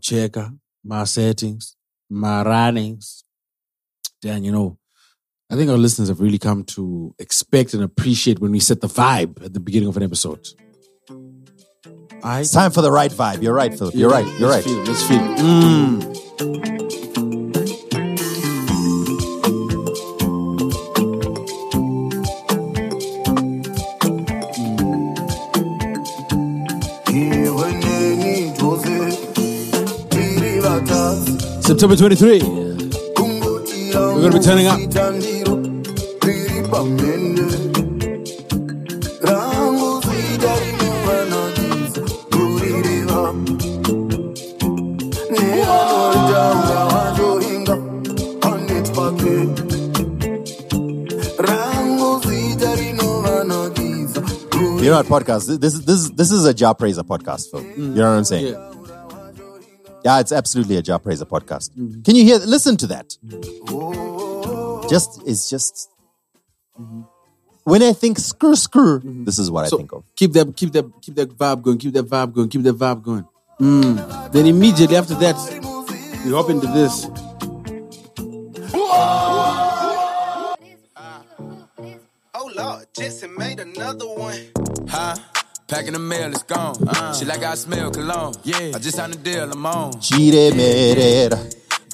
checker my settings, my runnings. Dan, you know, I think our listeners have really come to expect and appreciate when we set the vibe at the beginning of an episode. I It's time for the right vibe. You're right, Philip. You're right. You're let's right. Feel it, let's feel it. Mm. September 23. We're gonna be turning up. You know what podcast? This is this is this is a Jah Prayzah podcast, Phil. You know what I'm saying? Yeah. Yeah, it's absolutely a Jah Prayzah podcast. Can you hear? Listen to that. Just it's just when I think screw screw, this is what I think of. keep that, keep that, keep that vibe going. Keep that vibe going. Keep that vibe going. Mm. Then immediately after that, we hop into this. Oh Lord, Jetson made another one. Huh? Packing the mail, it's gone. Uh. She like I smell cologne. Yeah. I just signed a deal, I'm on. Chire merera.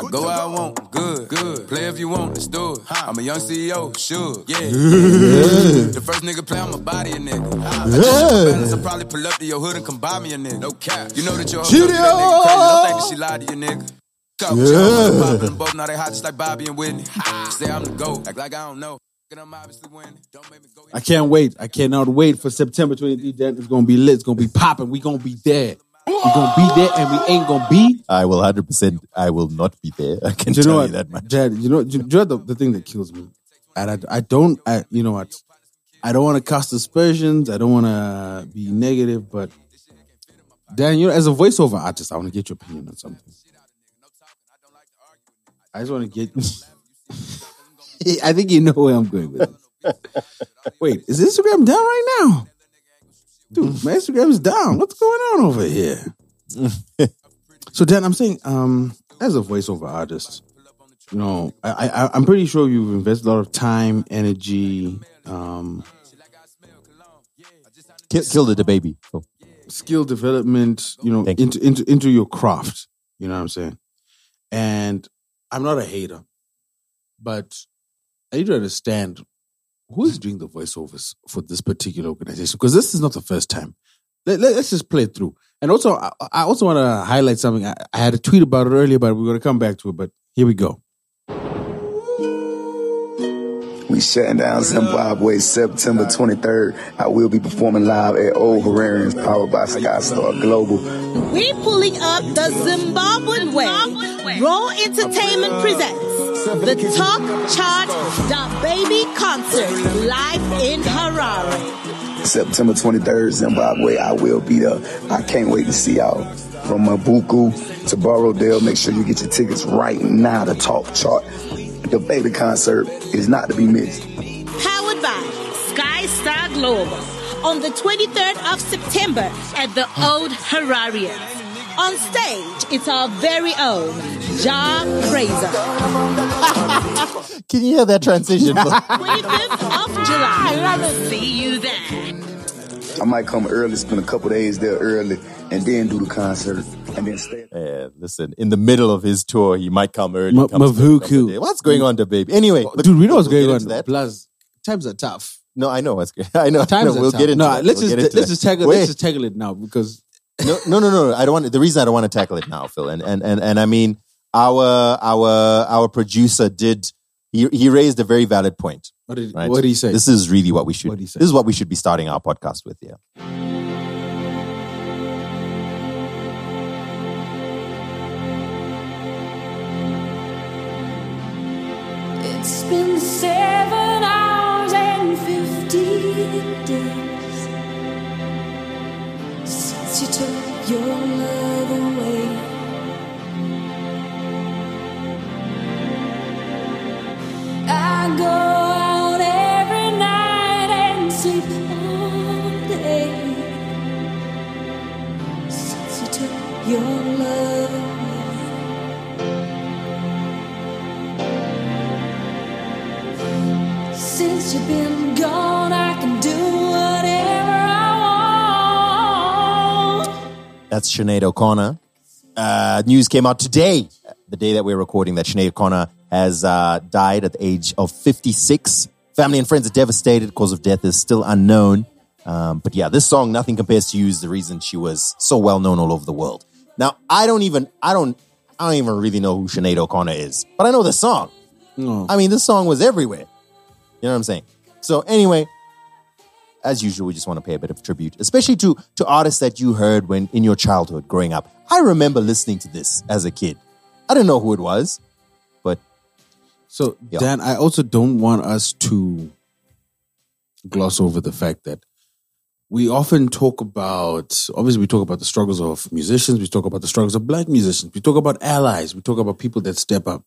I go where I want, good, good. Play if you want, let's do it. I'm a young CEO, sure, yeah. the first nigga play on my body, a nigga. I just show balance, I probably pull up to your hood and come buy me a nigga. No cap. You know that your hoe Cheerio! that nigga crazy, don't think that she lied to you, nigga. Couple yeah. popping, both now they hot just like Bobby and Whitney. Say I'm the GOAT, act like I don't know. And I'm obviously winning. Don't make me go. I can't wait. I cannot wait for September 23. Dan. It's gonna be lit. It's gonna be popping. We gonna be there. We gonna be there, and we ain't gonna be. I will hundred percent. I will not be there. I can Do you tell know you what, that much. Dad? You know, do you know the, the thing that kills me, and I, I don't. I, you know what? I don't want to cast aspersions. I don't want to be negative, but Dan, you know, as a voiceover artist, I want to get your opinion on something. I just want to get. I think you know where I'm going with this. Wait, is Instagram down right now? Dude, my Instagram's down. What's going on over here? so Dan, I'm saying, um, as a voiceover artist, you know, I, I I'm pretty sure you've invested a lot of time, energy, um, Kill, kill the baby. Phil. skill development, you know, Thank you. into into into your craft. You know what I'm saying? And I'm not a hater, but I need to understand who is doing the voiceovers for this particular organization because this is not the first time. Let, let, us just play it through. And also, I, I also want to highlight something. I, I had a tweet about it earlier, but we're going to come back to it. But here we go. We shutting down Zimbabwe September 23rd. I will be performing live at Old Hararians, powered by Skystar Global. We pulling up the Zimbabwean way. Raw Entertainment presents the Talk Chart DaBaby Concert live in Harare. September 23rd, Zimbabwe. I will be there. I can't wait to see y'all. From Mabvuku to Borrowdale, make sure you get your tickets right now. The Talk Chart. DaBaby concert is not to be missed. Powered by Sky Star Global on the 23rd of September at the Old Hararian. On stage, it's our very own Jah Prayzah. Can you hear that transition? 25th of July. See you there. I might come early, spend a couple days there early, and then do the concert, and then stay. Uh, listen, in the middle of his tour, he might come early. Ma- come spend a couple Mabvuku. What's going on, DaBaby? Anyway, look, Dude, we know what's going on. into That. Plus, times are tough. No, I know what's going. I know. Times no, are we'll tough. get into no, that. let's We'll just get into let's that. just tackle Wait. let's just tackle it now because no, no, no, no. I don't want. The reason I don't want to tackle it now, Phil, and and and and I mean, our our our producer did. He he raised a very valid point. what did Right. what did he say? This is really what we should. What'd he say? This is what we should be starting our podcast with. Yeah. It's been seven hours and fifteen days that you took your love away. I go out every night and sleep all day since you took your love away. Since you've been gone. That's Sinead O'Connor. Uh, news came out today, the day that we're recording, that Sinead O'Connor has uh, died at the age of 56. Family and friends are devastated. Cause of death is still unknown. Um, but yeah, this song, Nothing Compares to You, is the reason she was so well known all over the world. Now, I don't even, I don't, I don't even really know who Sinead O'Connor is, but I know the song. No. I mean, this song was everywhere. You know what I'm saying? So anyway, as usual, we just want to pay a bit of tribute, especially to to artists that you heard when in your childhood growing up. I remember listening to this as a kid. I didn't know who it was, but So, Yeah. Dan, I also don't want us to gloss over the fact that we often talk about, obviously, we talk about the struggles of musicians, we talk about the struggles of black musicians, we talk about allies, we talk about people that step up.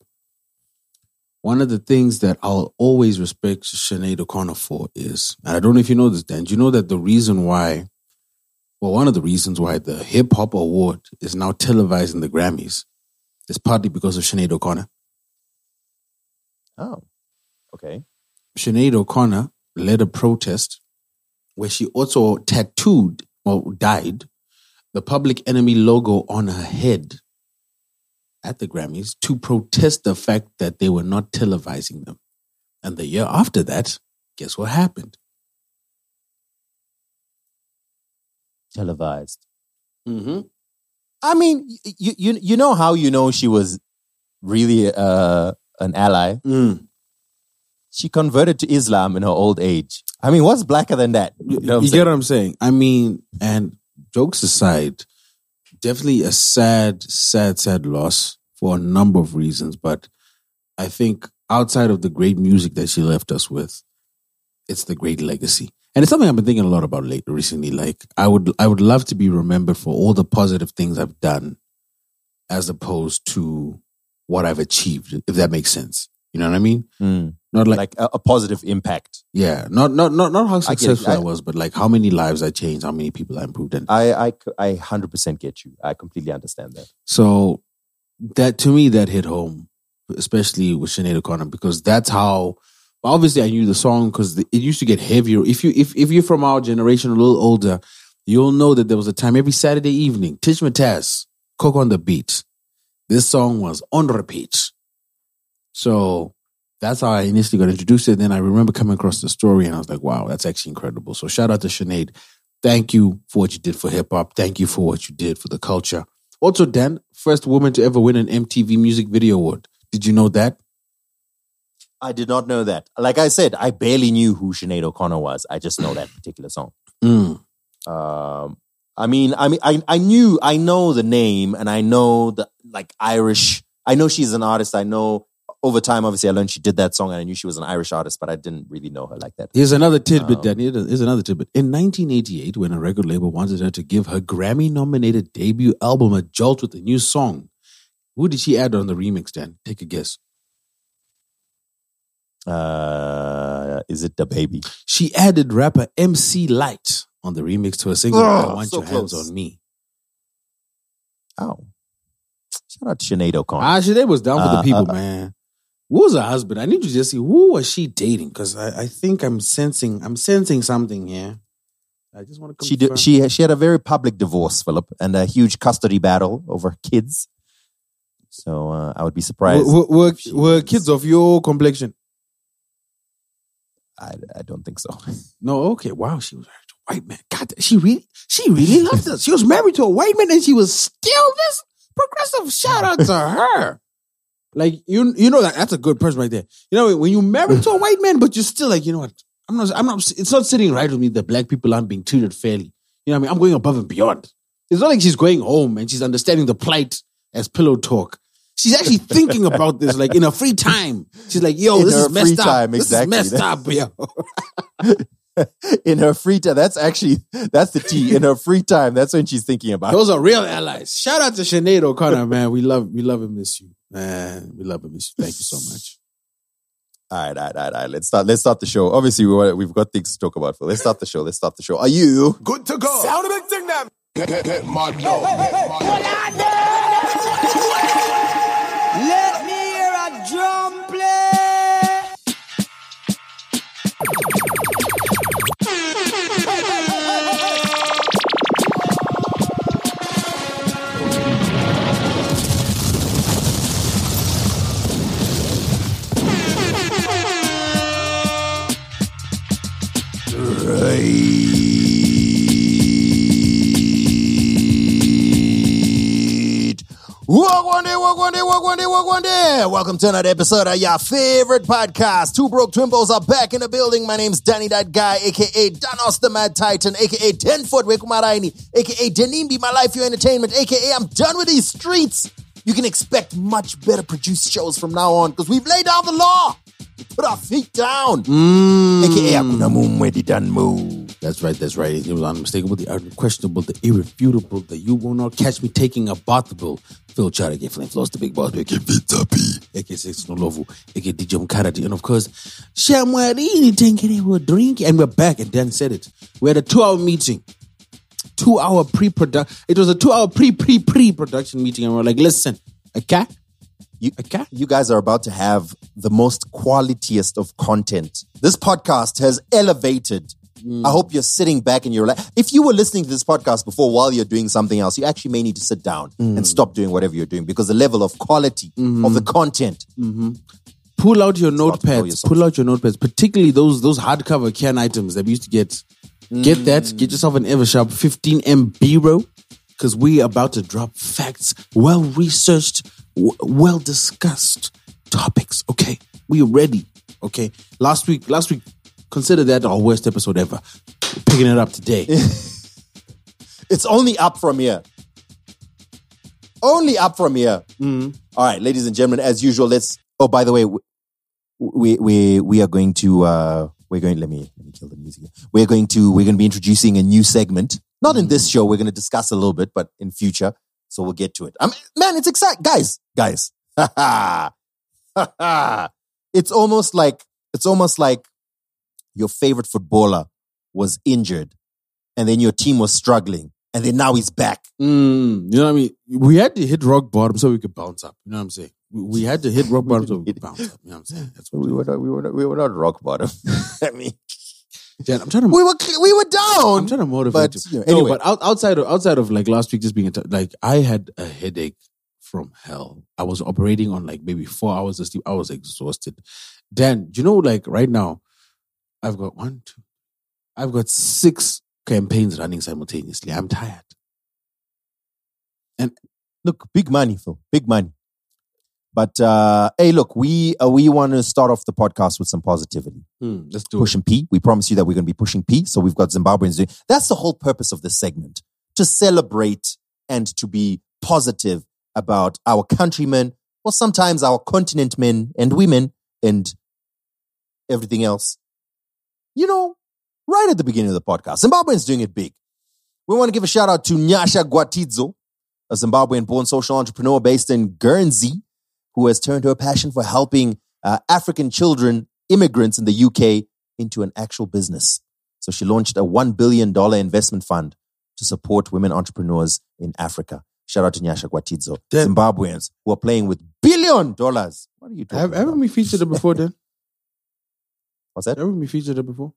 One of the things that I'll always respect Sinead O'Connor for is, and I don't know if you know this, Dan, do you know that the reason why, well, one of the reasons why the Hip Hop Award is now televised in the Grammys is partly because of Sinead O'Connor. oh, okay. Sinead O'Connor led a protest where she also tattooed or dyed the Public Enemy logo on her head at the Grammys to protest the fact that they were not televising them. And the year after that, guess what happened? Televised. Mm-hmm. I mean, you you you know how you know she was really uh, an ally. Mm. She converted to Islam in her old age. I mean, what's blacker than that? You, know what you get what I'm saying? I mean, and jokes aside, definitely a sad, sad, sad loss for a number of reasons. But I think outside of the great music that she left us with, it's the great legacy. And it's something I've been thinking a lot about late recently. Like I would I would love to be remembered for all the positive things I've done as opposed to what I've achieved, if that makes sense. You know what I mean? Mm. Not like, like a, a positive impact. yeah, not not not not how I successful I, I- was, but like how many lives I changed, how many people I improved, and I hundred percent get you. I completely understand that. So that to me that hit home, especially with Sinead O'Connor, because that's how. Obviously, I knew the song because it used to get heavier. If you if if you're from our generation, a little older, you'll know that there was a time every Saturday evening, Tish Mataz, Cook on the Beat. This song was on repeat. So that's how I initially got introduced to it. Then I remember coming across the story and I was like, wow, that's actually incredible. So shout out to Sinead. Thank you for what you did for hip hop. Thank you for what you did for the culture. Also, Dan, first woman to ever win an MTV Music Video Award. Did you know that? I did not know that. Like I said, I barely knew who Sinead O'Connor was. I just know that particular song. Mm. Um, I mean, I mean, I I knew, I know the name, and I know the like Irish. I know she's an artist. I know over time, obviously, I learned she did that song, and I knew she was an Irish artist, but I didn't really know her like that. Here's another tidbit, Um, Dan. Here- Here's another tidbit. In 1988, when a record label wanted her to give her Grammy nominated debut album a jolt with a new song, who did she add on the remix, Dan? Take a guess. Uh, is it the baby? She added rapper MC Lyte on the remix to a single, Oh, I Want so Your Hands on Me. Oh, shout out to Sinead O'Connor. Ah, Sinead was down for the Uh, people, uh, man. Who was her husband? I need to just see who was she dating because I, I think I'm sensing I'm sensing something here. I just want to she did. She she had a very public divorce, Philip, and a huge custody battle over kids. So uh, I would be surprised. were, were, were kids of your complexion? I, I don't think so. No, okay. Wow, she was married to a white man. God, she really, she really loved us. She was married to a white man, and she was still this progressive. Shout out to her. Like you, you know that that's a good person right there. You know when you married to a white man, but you're still like, you know what? I'm not. I'm not. It's not sitting right with me that black people aren't being treated fairly. You know what I mean? I'm going above and beyond. It's not like she's going home and she's understanding the plight as pillow talk. She's actually thinking about this, like in her free time. She's like, "Yo, In this is messed free up. time, This exactly. is messed up, yo." in her free time, that's actually that's the T. In her free time, that's when she's thinking about. Those are real allies. Shout out to Sinead O'Connor, man. We love, we love and miss you, man. We love and miss you. Thank you so much. All right, all right, all right, all right. Let's start. Let's start the show. Obviously, we want, we've got things to talk about. Phil. Let's start the show. Let's start the show. Are you? Good to go. Sound a big thing them. Get, get, get mad now. Let me hear a drum day, day, day, day. Welcome to another episode of your favorite podcast. Two Broke Twimbos are back in the building. My name's Danny That Guy, aka Danos the Mad Titan, aka Ten Foot Wekumaraini, aka Denimbi My Life Your Entertainment, aka I'm done with these streets. You can expect much better produced shows from now on because we've laid down the law. We put our feet down. Mm. AKA Akuna Mumwedi Dan Move. That's right, that's right. It was unmistakable, the unquestionable, the irrefutable, the you will not catch me taking a bathable. Phil Chara, get flame flows, the big boss, aka Pizza P, aka Six Nolovu, aka DJ Mkarati, and of course, Shamwarini Tenkere will drinking, and we're back. And Dan said it. We had a two hour meeting, two hour pre production. It was a two hour pre pre pre production meeting, and we're like, listen, okay, You, okay. you guys are about to have the most qualitiest of content. This podcast has elevated. I hope you're sitting back and you're like, if you were listening to this podcast before while you're doing something else, you actually may need to sit down and stop doing whatever you're doing because the level of quality of the content. pull out your about to blow your notepads. Pull out your notepads, particularly those those hardcover can items that we used to get. Get that. Get yourself an Eversharp 15 MB row because we are about to drop facts, well researched, w- well discussed topics. Okay, we are ready. Okay, last week, last week, consider that our worst episode ever. We're picking it up today. It's only up from here. Only up from here. All right, ladies and gentlemen, as usual, let's. Oh, by the way, we we we, we are going to. uh We're going. Let me let me kill the music. We're going to. We're going to be introducing a new segment. Not in this show. We're going to discuss a little bit, but in future. So we'll get to it. I mean, man, it's exciting, guys. Guys, it's almost like it's almost like your favorite footballer was injured, and then your team was struggling, and then now he's back. Mm, you know what I mean? We had to hit rock bottom so we could bounce up. You know what I'm saying? We, we had to hit rock bottom so we could bounce up. You know what I'm saying? That's what We were not, we were not, we were not rock bottom. I mean, Dan, I'm trying to we were we were down. I'm trying to motivate but, you. you know, no, but out, outside of outside of like last week, just being in like I had a headache from hell. I was operating on like maybe four hours of sleep. I was exhausted. Dan, do you know like right now, I've got one, two, I've got six campaigns running simultaneously. I'm tired. And look, big money, Phil. Big money. But uh, hey, look, we uh, we want to start off the podcast with some positivity. Hmm, let's do Pushing P. We promise you that we're going to be pushing P. So we've got Zimbabweans doing. That's the whole purpose of this segment: to celebrate and to be positive about our countrymen, or sometimes our continent men and women, and everything else. You know, right at the beginning of the podcast, Zimbabweans doing it big. We want to give a shout out to Nyasha Gwatidzo, a Zimbabwean born social entrepreneur based in Guernsey, who has turned her passion for helping uh, African children, immigrants in the UK, into an actual business. So she launched a $1 billion investment fund to support women entrepreneurs in Africa. Shout out to Nyasha Gwatidzo. Damn. Zimbabweans who are playing with billion dollars. What are you talking Have, about? haven't we featured it before, Dan? What's that? Haven't we featured it before?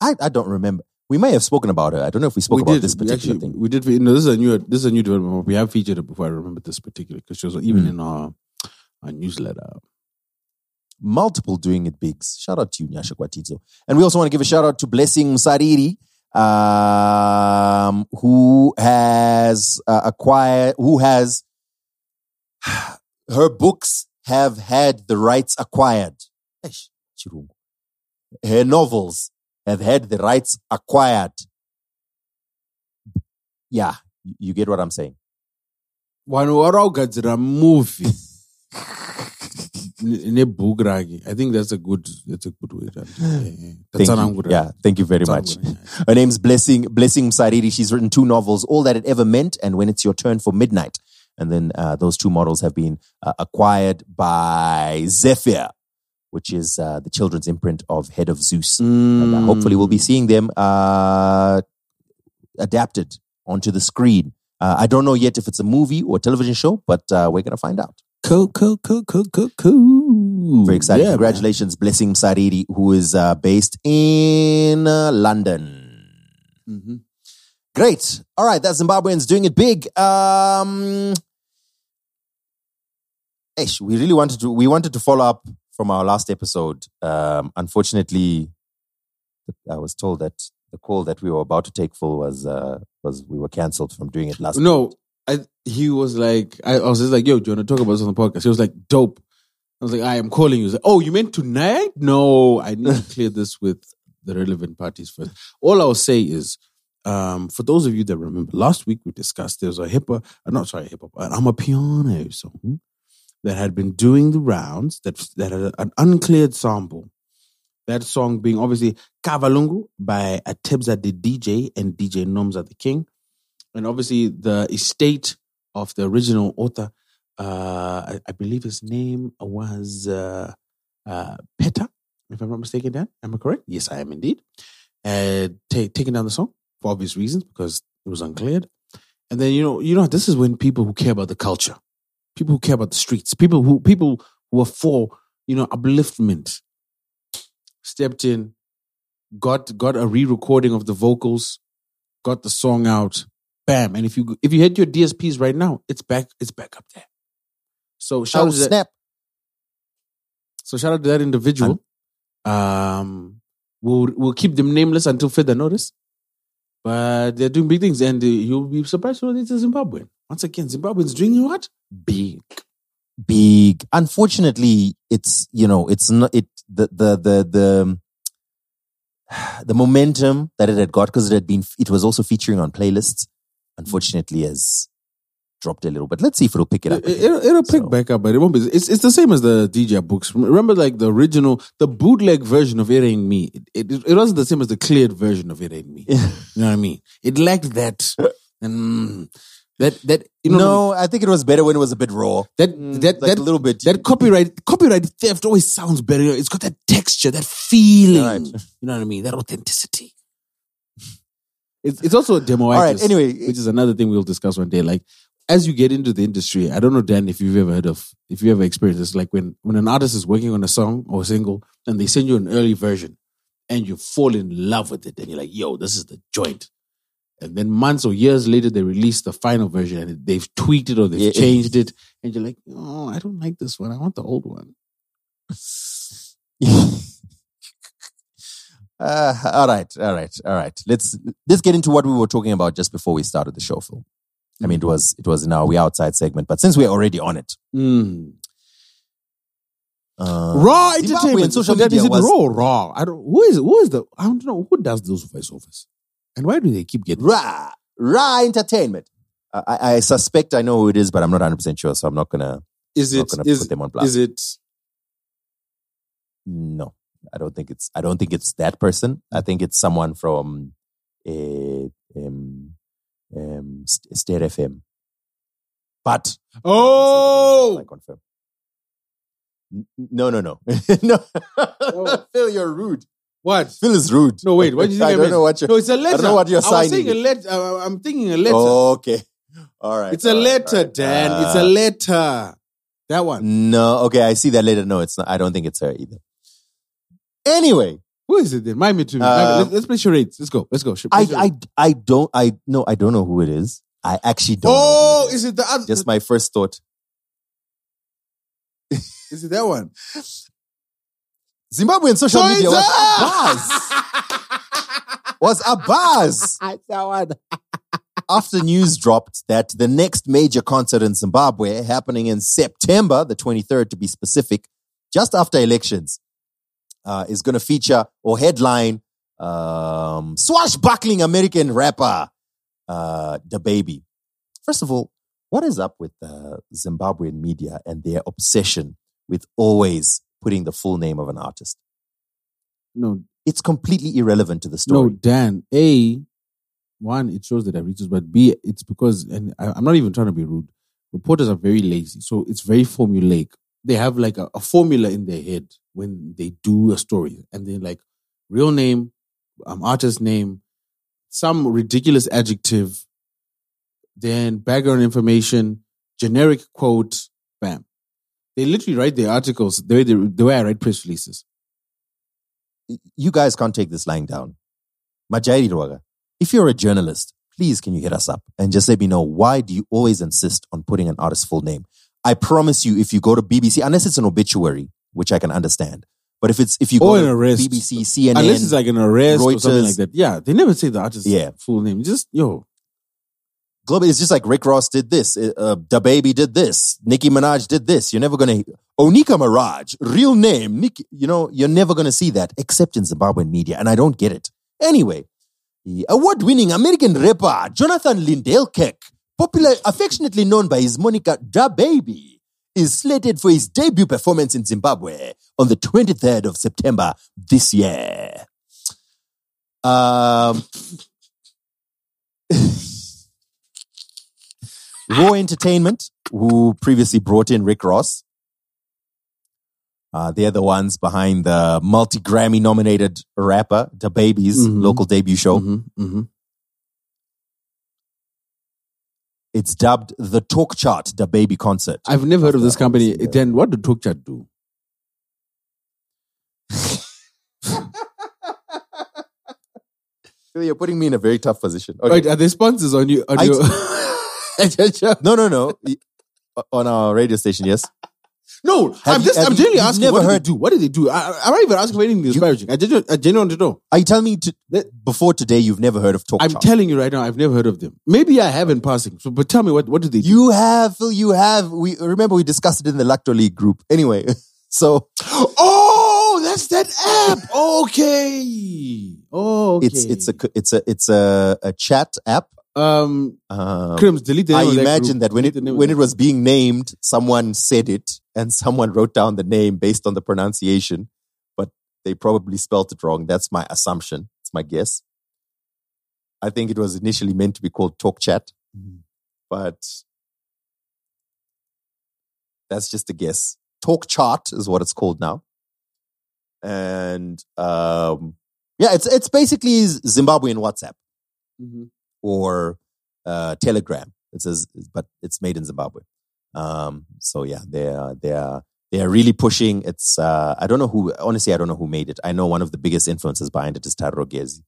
I, I don't remember. We may have spoken about her. I don't know if we spoke we about did. this we particular actually, thing. We did. No, this is a new. This is a new development. We have featured it before. I remember this particular because she was even Mm. in our, our newsletter. multiple doing it bigs. Shout out to you, Nyasha Gwatidzo. And we also want to give a shout out to Blessing Musariri, um, who has uh, acquired, who has, her books have had the rights acquired. Her novels have had the rights acquired. Yeah, you- get what I'm saying. vanhu varaugadzira movie ne- nebhuku rake i think that's a good that's a good way to- Thank you. tatsanangura. Yeah, thank you very much. Her name's Blessing Blessing Musariri. She's written two novels, All That It Ever Meant and When It's Your Turn for Midnight. And then uh, those two models have been uh, acquired by Zephyr, which is uh, the children's imprint of Head of Zeus. And uh, hopefully we'll be seeing them uh, adapted onto the screen. Uh, I don't know yet if it's a movie or television show, but uh, we're going to find out. Cool, cool, cool, cool, cool, cool. Very excited. Yeah, man. Congratulations, Blessing Musariri, who is uh, based in uh, London. Mhm. Great. All right, that's Zimbabweans doing it big. Um, Ish, we really wanted to. We wanted to follow up from our last episode. Um, unfortunately, I was told that the call that we were about to take full was uh, was we were cancelled from doing it last. No, I, he was like, I, I was just like, yo, do you want to talk about this on the podcast? He was like, dope. I was like, I am calling you. Like, oh, you meant tonight? No, I need to clear this with the relevant parties first. All I'll say is, um, for those of you that remember, last week we discussed there was a hip hop, uh, not sorry, hip hop, an I'm a piano song that had been doing the rounds that that had an uncleared sample. That song being obviously Kavalungu by Atebza the DJ and DJ Nomza the King. And obviously the estate of the original author, uh, I, I believe his name was uh, uh, Peta, if I'm not mistaken, Dan. Am I correct? Yes, I am indeed. Ta taking down the song for obvious reasons because it was uncleared. And then you know, you know, this is when people who care about the culture, people who care about the streets, people who people who are for you know upliftment, stepped in, got got a re-recording of the vocals, got the song out, bam. And if you if you hit your DSPs right now, it's back it's back up there. So shout Oh, out to that, snap. so shout out to that individual. Um, we'll we'll keep them nameless until further notice. But they're doing big things, and uh, you'll be surprised to know it's a Zimbabwean. Once again, Zimbabweans doing what? Big. big. Unfortunately, it's you know it's not it the the the the the momentum that it had got because it had been it was also featuring on playlists. Unfortunately, has dropped a little, but let's see if it'll pick it up. It, will it'll pick So- back up, but it won't be. It's it's the same as the DJ books. Remember, like the original, the bootleg version of "It Ain't Me." It, it, it wasn't the same as the cleared version of "It Ain't Me." You know what I mean? It lacked that, and that that you know no, I think it was better when it was a bit raw. that Mm, that like that a little bit. that copyright copyright theft always sounds better. It's got that texture, that feeling. Right. You know what I mean? That authenticity. It's it's also a demo. All right. Anyway, which is another thing we'll discuss one day. Like as you get into the industry, I don't know, Dan, if you've ever heard of, if you ever experienced this, like when when an artist is working on a song or a single and they send you an early version and you fall in love with it, and you're like, yo, this is the joint. And then months or years later, they release the final version and they've tweaked it or they've Yeah. changed it. And you're like, oh, I don't like this one. I want the old one. Uh, all right, all right, all right. Let's let's get into what we were talking about just before we started the show, Phil. I mean, it was it was in our we outside segment, but since we're already on it, Mm. uh, Raw entertainment. social media is it was raw, raw. I don't. Who is who is the? I don't know who does those voiceovers, and why do they keep getting? Raw Raw Entertainment. I, I suspect I know who it is, but I'm not 100 percent sure, so I'm not gonna Is it gonna is put them on blast. is it? No, I don't think it's I don't think it's that person. I think it's someone from uh, um, um, St- State FM. But Oh, I confirm. No, no, no, no. Phil, you're rude. What? Phil is rude. No, wait. What did you think I I, don't meant? know what you're. No, it's a letter. I don't know what you're I was saying a letter. Uh, I'm thinking a letter. Oh, okay, all right. it's a right, letter, right. Dan. it's a Uh, letter. That one. No, okay, I see that letter. No, it's not. I don't think it's her either. Anyway, Who is it then? Mind me to me. Uh, let's, let's play charades. Let's go. Let's go. I, I. I don't, I no, I don't know who it is. I actually don't. Oh, it is it the other? Just my first thought. is it that one? Zimbabwean social So media was a buzz. Was a buzz. that one. After news dropped that the next major concert in Zimbabwe, happening in September, the 23rd to be specific, just after elections, uh, is going to feature or headline um, swashbuckling American rapper, uh, DaBaby. First of all, what is up with the Zimbabwean media and their obsession with always putting the full name of an artist? No, It's completely irrelevant to the story. no. Dan. A, one, it shows that I reached, but B, it's because, and I, I'm not even trying to be rude. Reporters are very lazy, so it's very formulaic. They have like a, a formula in their head when they do a story, and then like real name, um, artist name, some ridiculous adjective, then background information, generic quote, bam. They literally write their articles the way they, the way I write press releases. you guys can't take this lying down. Majairi Rwaga, if you're a journalist, please can you hit us up and just let me know why do you always insist on putting an artist's full name? I promise you, if you go to BBC, unless it's an obituary, which I can understand, but if it's if you go Or an to arrest. BBC, CNN, Unless it's like an arrest or something like that. Yeah, they never say the artist's Yeah. full name. Just yo, global. It's just like Rick Ross did this, uh, DaBaby did this, Nicki Minaj did this. You're never gonna Onika Maraj, real name, Nicki. You know, you're never gonna see that except in Zimbabwean media, and I don't get it. Anyway, award-winning American rapper Jonathan Lyndale Kirk, popular, affectionately known by his moniker DaBaby, is slated for his debut performance in Zimbabwe on the 23rd of September this year. Um, Raw Entertainment, who previously brought in Rick Ross, uh, they're the ones behind the multi Grammy nominated rapper, DaBaby's Mhm. local debut show. Mhm, mhm. It's dubbed the Talk Chart, DaBaby Concert. I've never heard of this company. the- Then what did Talk Chat do? You're putting me in a very tough position. Okay. Wait, are there sponsors on you? On I- your... No, no, no. On our radio station, yes. no, Have I'm you- just, I'm genuinely asking. never what heard- they do? What did they do? I, I'm not even asking for anything disparaging. I genuinely, I genuinely want to know. Are you telling me to, that before today you've never heard of Talk I'm telling you right now, I've never heard of them. Maybe I have in passing. So, but tell me what what do they do? You have, Phil, you have. We remember we discussed it in the Lacto League group. Anyway, so Oh, that's that app. Okay. Oh, okay. it's it's a it's a it's a, a chat app. Um. Um, Crims, delete the I name imagine group. that when Delete it the name of when it was being named, someone said it and someone wrote down the name based on the pronunciation, but they probably spelt it wrong. That's my assumption. It's my guess. I think it was initially meant to be called Talk Chat, Mm-hmm. but that's just a guess. Talk Chart is what it's called now, and um, yeah, it's it's basically Zimbabwean WhatsApp Mhm. Or uh, Telegram. It says, but it's made in Zimbabwe. Um, so yeah, they're they're they're really pushing. It's uh, I don't know who. Honestly, I don't know who made it. I know one of the biggest influences behind it is Taro Gezi,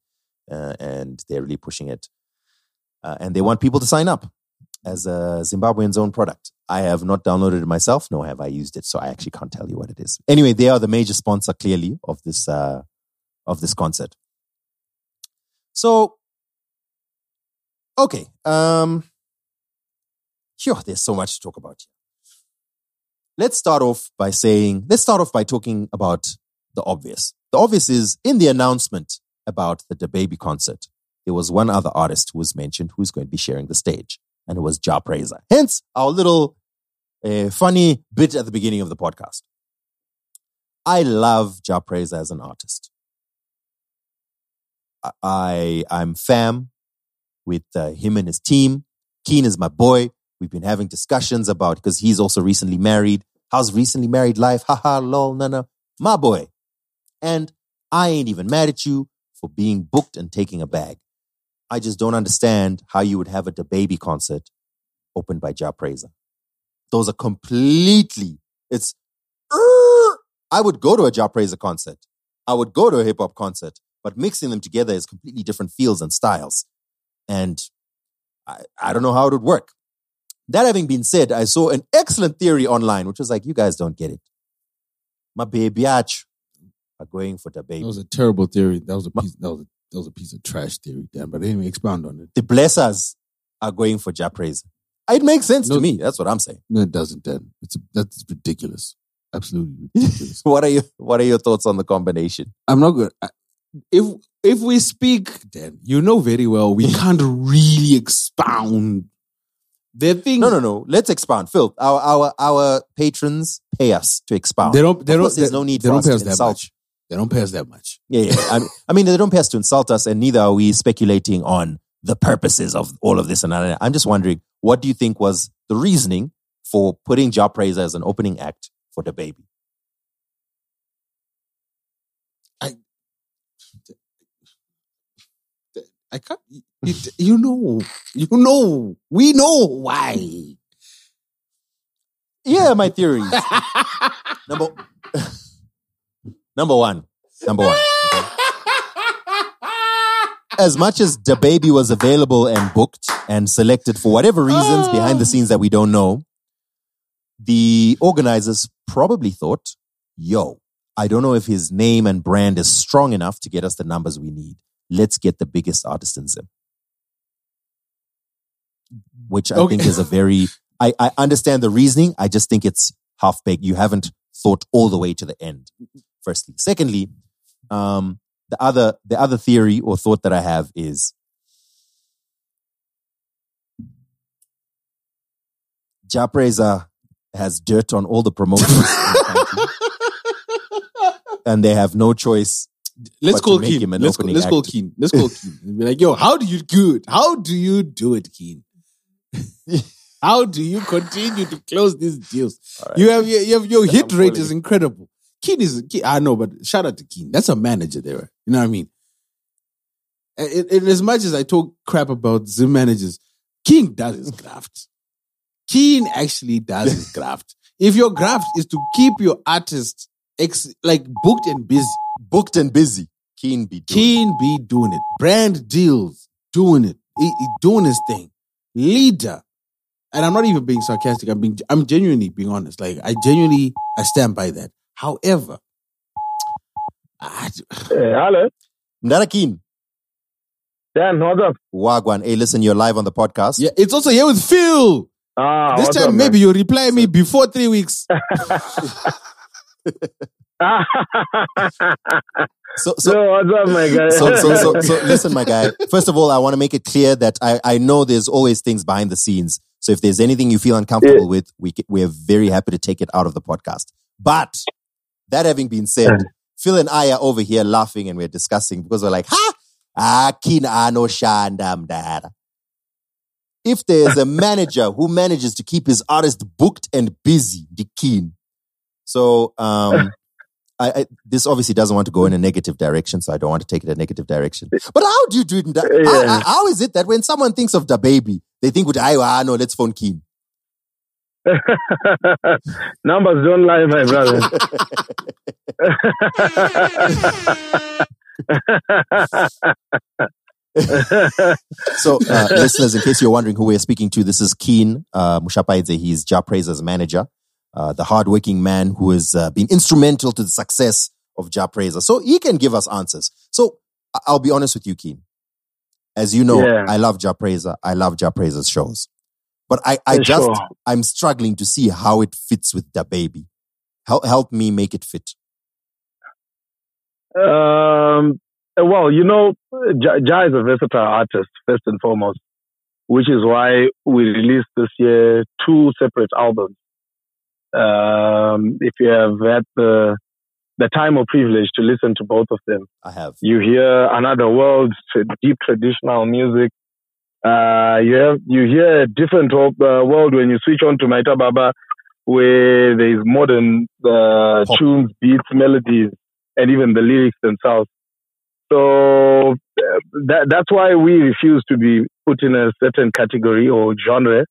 uh, and they're really pushing it. Uh, and they want people to sign up as a Zimbabwean's own product. I have not downloaded it myself, nor have I used it, so I actually can't tell you what it is. Anyway, they are the major sponsor, clearly, of this uh, of this concert. So Okay. Um, sure, there's so much to talk about here. Let's start off by saying, let's start off by talking about the obvious. The obvious is in the announcement about the DaBaby concert, there was one other artist who was mentioned who's going to be sharing the stage, and it was Jah Prayzah. Hence, our little uh, funny bit at the beginning of the podcast. I love Jah Prayzah as an artist. I, I I'm fam with uh, him and his team. Keen is my boy. We've been having discussions about because he's also recently married. How's recently married life? Haha, lol, no, no. My boy. And I ain't even mad at you for being booked and taking a bag. I just don't understand how you would have a Baby concert opened by Jah Prayzah. Those are completely, it's, er, I would go to a Jah Prayzah concert. I would go to a hip hop concert, but mixing them together is completely different feels and styles. And I, I don't know how it would work. That having been said, I saw an excellent theory online, which was like, you guys don't get it. My baby arch are going for DaBaby. That was a terrible theory. That was a piece. That was a, that was a piece of trash theory. Damn. But anyway, expound on it. The blessers are going for Jah Prayzah. It makes sense No. to me. That's what I'm saying. No, it doesn't. Dan. It's that's ridiculous. Absolutely ridiculous. What are your What are your thoughts on the combination? I'm not good. I- If if we speak, then you know very well we can't really expound. The thing. No, no, no. Let's expound. Phil, our our our patrons pay us to expound. They don't. They don't. there's no need They for don't us pay us that insult. much. They don't pay us that much. Yeah, yeah. I, mean, I mean, they don't pay us to insult us, and neither are we speculating on the purposes of all of this and. I'm just wondering, what do you think was the reasoning for putting Jah Prayzah as an opening act for DaBaby? I can't. You, you know. You know. We know why. Yeah, my theories. number number one. Number one. okay. As much as DaBaby was available and booked and selected for whatever reasons behind the scenes that we don't know, the organizers probably thought, yo, I don't know if his name and brand is strong enough to get us the numbers we need. Let's get the biggest artist in Zim. which I Okay. think is a very, I, I understand the reasoning. I just think it's half baked. You haven't thought all the way to the end, firstly. Secondly, um, the other, the other theory or thought that I have is Jah Prayzah has dirt on all the promoters in the country, and they have no choice. Let's call Keen. Let's, call, let's call. Keen. Let's call Keen. And be like, yo, how do you do it? How do you do it, Keen? how do you continue to close these deals? You have your, you have your hit I'm rate is incredible. Keen is Keen, I know, but shout out to Keen. That's a manager there. You know what I mean? And, and as much as I talk crap about Zim managers, King does his graft. Keen actually does his graft. If your graft is to keep your artist ex, like booked and busy, Booked and busy. Keen be doing. Keen be doing it. Brand deals, doing it. He, he doing his thing. Leader. And I'm not even being sarcastic. I'm being I'm genuinely being honest. Like I genuinely I stand by that. However, I, Hey, hello. Mdara Keen. Dan, what's up? Wagwan. Hey, listen, you're live on the podcast. yeah, it's also here with Phil. Ah, this time up, maybe you reply me before three weeks. So, so, so, what's up, my guy? so, so, so, so, listen, my guy. First of all, I want to make it clear that I, I know there's always things behind the scenes. So if there's anything you feel uncomfortable with, we, we're very happy to take it out of the podcast. But that having been said, Phil and I are over here laughing and we're discussing because we're like, ha, ah, ano shanda mdara. If there's a manager who manages to keep his artist booked and busy, the keen. So, um, I, I, this obviously doesn't want to go in a negative direction, so I don't want to take it a negative direction. But how do you do it? In that, how, how is it that when someone thinks of DaBaby, they think, "Would I? Ah, no, let's phone Keen." Numbers don't lie, my brother. So, uh, listeners, in case you're wondering who we're speaking to, this is Keen uh, Mushapaidze. He's Jah Prayzah's manager, uh, the hardworking man who has uh, been instrumental to the success of Jah Prayzah. So he can give us answers. So I'll be honest with you, Keen. As you know, Yeah. I love Jah Prayzah. I love Jah Prayzah's shows. But I, I just, sure. I'm struggling to see how it fits with DaBaby. Help, help me make it fit. Um, well, you know, Jah is a versatile artist, first and foremost, which is why we released this year two separate albums. Um, if you have had the, the time or privilege to listen to both of them, I have. you hear another world, deep traditional music. Uh, you have, you hear a different uh, world when you switch on to Maita Baba, where there is modern uh, Pop. tunes, beats, melodies, and even the lyrics themselves. So uh, that, that's why we refuse to be put in a certain category or genre,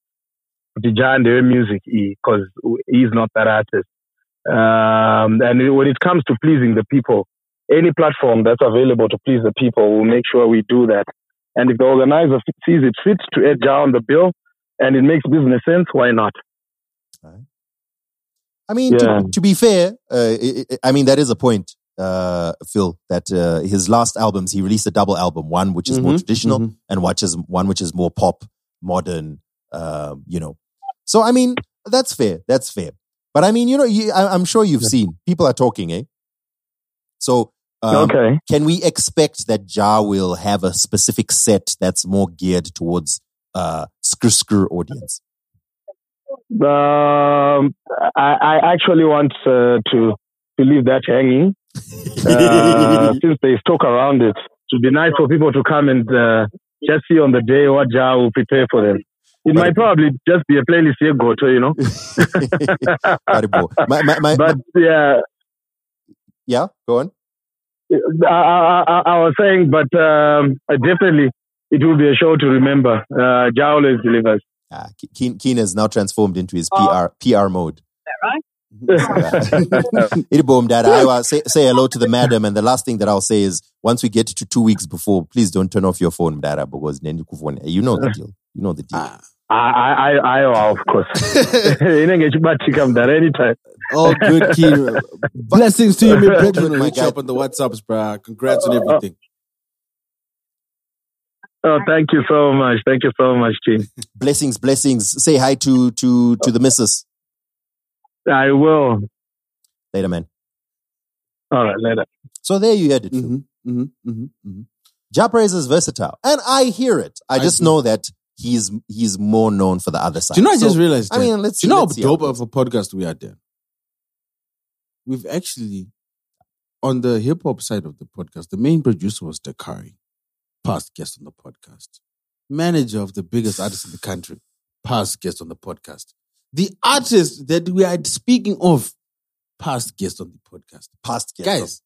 the genre music, because he's not that artist. Um, and when it comes to pleasing the people, any platform that's available to please the people, we'll make sure we do that. And if the organizer sees it fit to add down the bill and it makes business sense, why not? I mean, Yeah. to, to be fair, uh, I, I I mean, that is a point, uh, Phil, that uh, his last albums, he released a double album, one which is more Mhm, traditional mhm. and one which is, one which is more pop, modern, um, you know. So, I mean, that's fair. That's fair. But I mean, you know, you, I, I'm sure you've seen people are talking, eh? So, um, okay. can we expect that Jah will have a specific set that's more geared towards uh, skr skr audience? Um, I, I actually want uh, to to leave that hanging uh, since there's talk around it. It would be nice for people to come and uh, just see on the day what Jah will prepare for them. It might probably just be a playlist here, go to, you know. Karibu. my, my, my, But yeah, yeah, go on. I, I, I, I was saying, but um, definitely it will be a show to remember. Uh, Jah always delivers. Ah, Keen, Keen has now transformed into his PR PR mode. Idibo Mdada, I will say, say hello to the madam, and the last thing that I'll say is once we get to two weeks before, please don't turn off your phone, Mdada, because then you could- you know the deal. You know the deal. Ah, I, I, I, I of course. Chibatika mdara anytime. all good, Keen. Blessings to you, my brethren. My We'll hit you guy. up on the WhatsApps, bro. Congrats on everything. Oh, thank you so much. Thank you so much, Chief. Blessings, blessings. Say hi to to to the missus I will. later, man. All right, later. So there you had it. Mm-hmm, mm-hmm, mm-hmm, mm-hmm. Praise is versatile, and I hear it. I I just see. know that he's he's more known for the other side. Do you know? I So, just realized. I mean, let's Do you know how let's see how dope of a podcast we are, Dan? We've actually, on the hip hop side of the podcast, the main producer was Dakari, past guest on the podcast, manager of the biggest artist in the country, past guest on the podcast, the artist that we are speaking of, past guest on the podcast. past guest. Guys,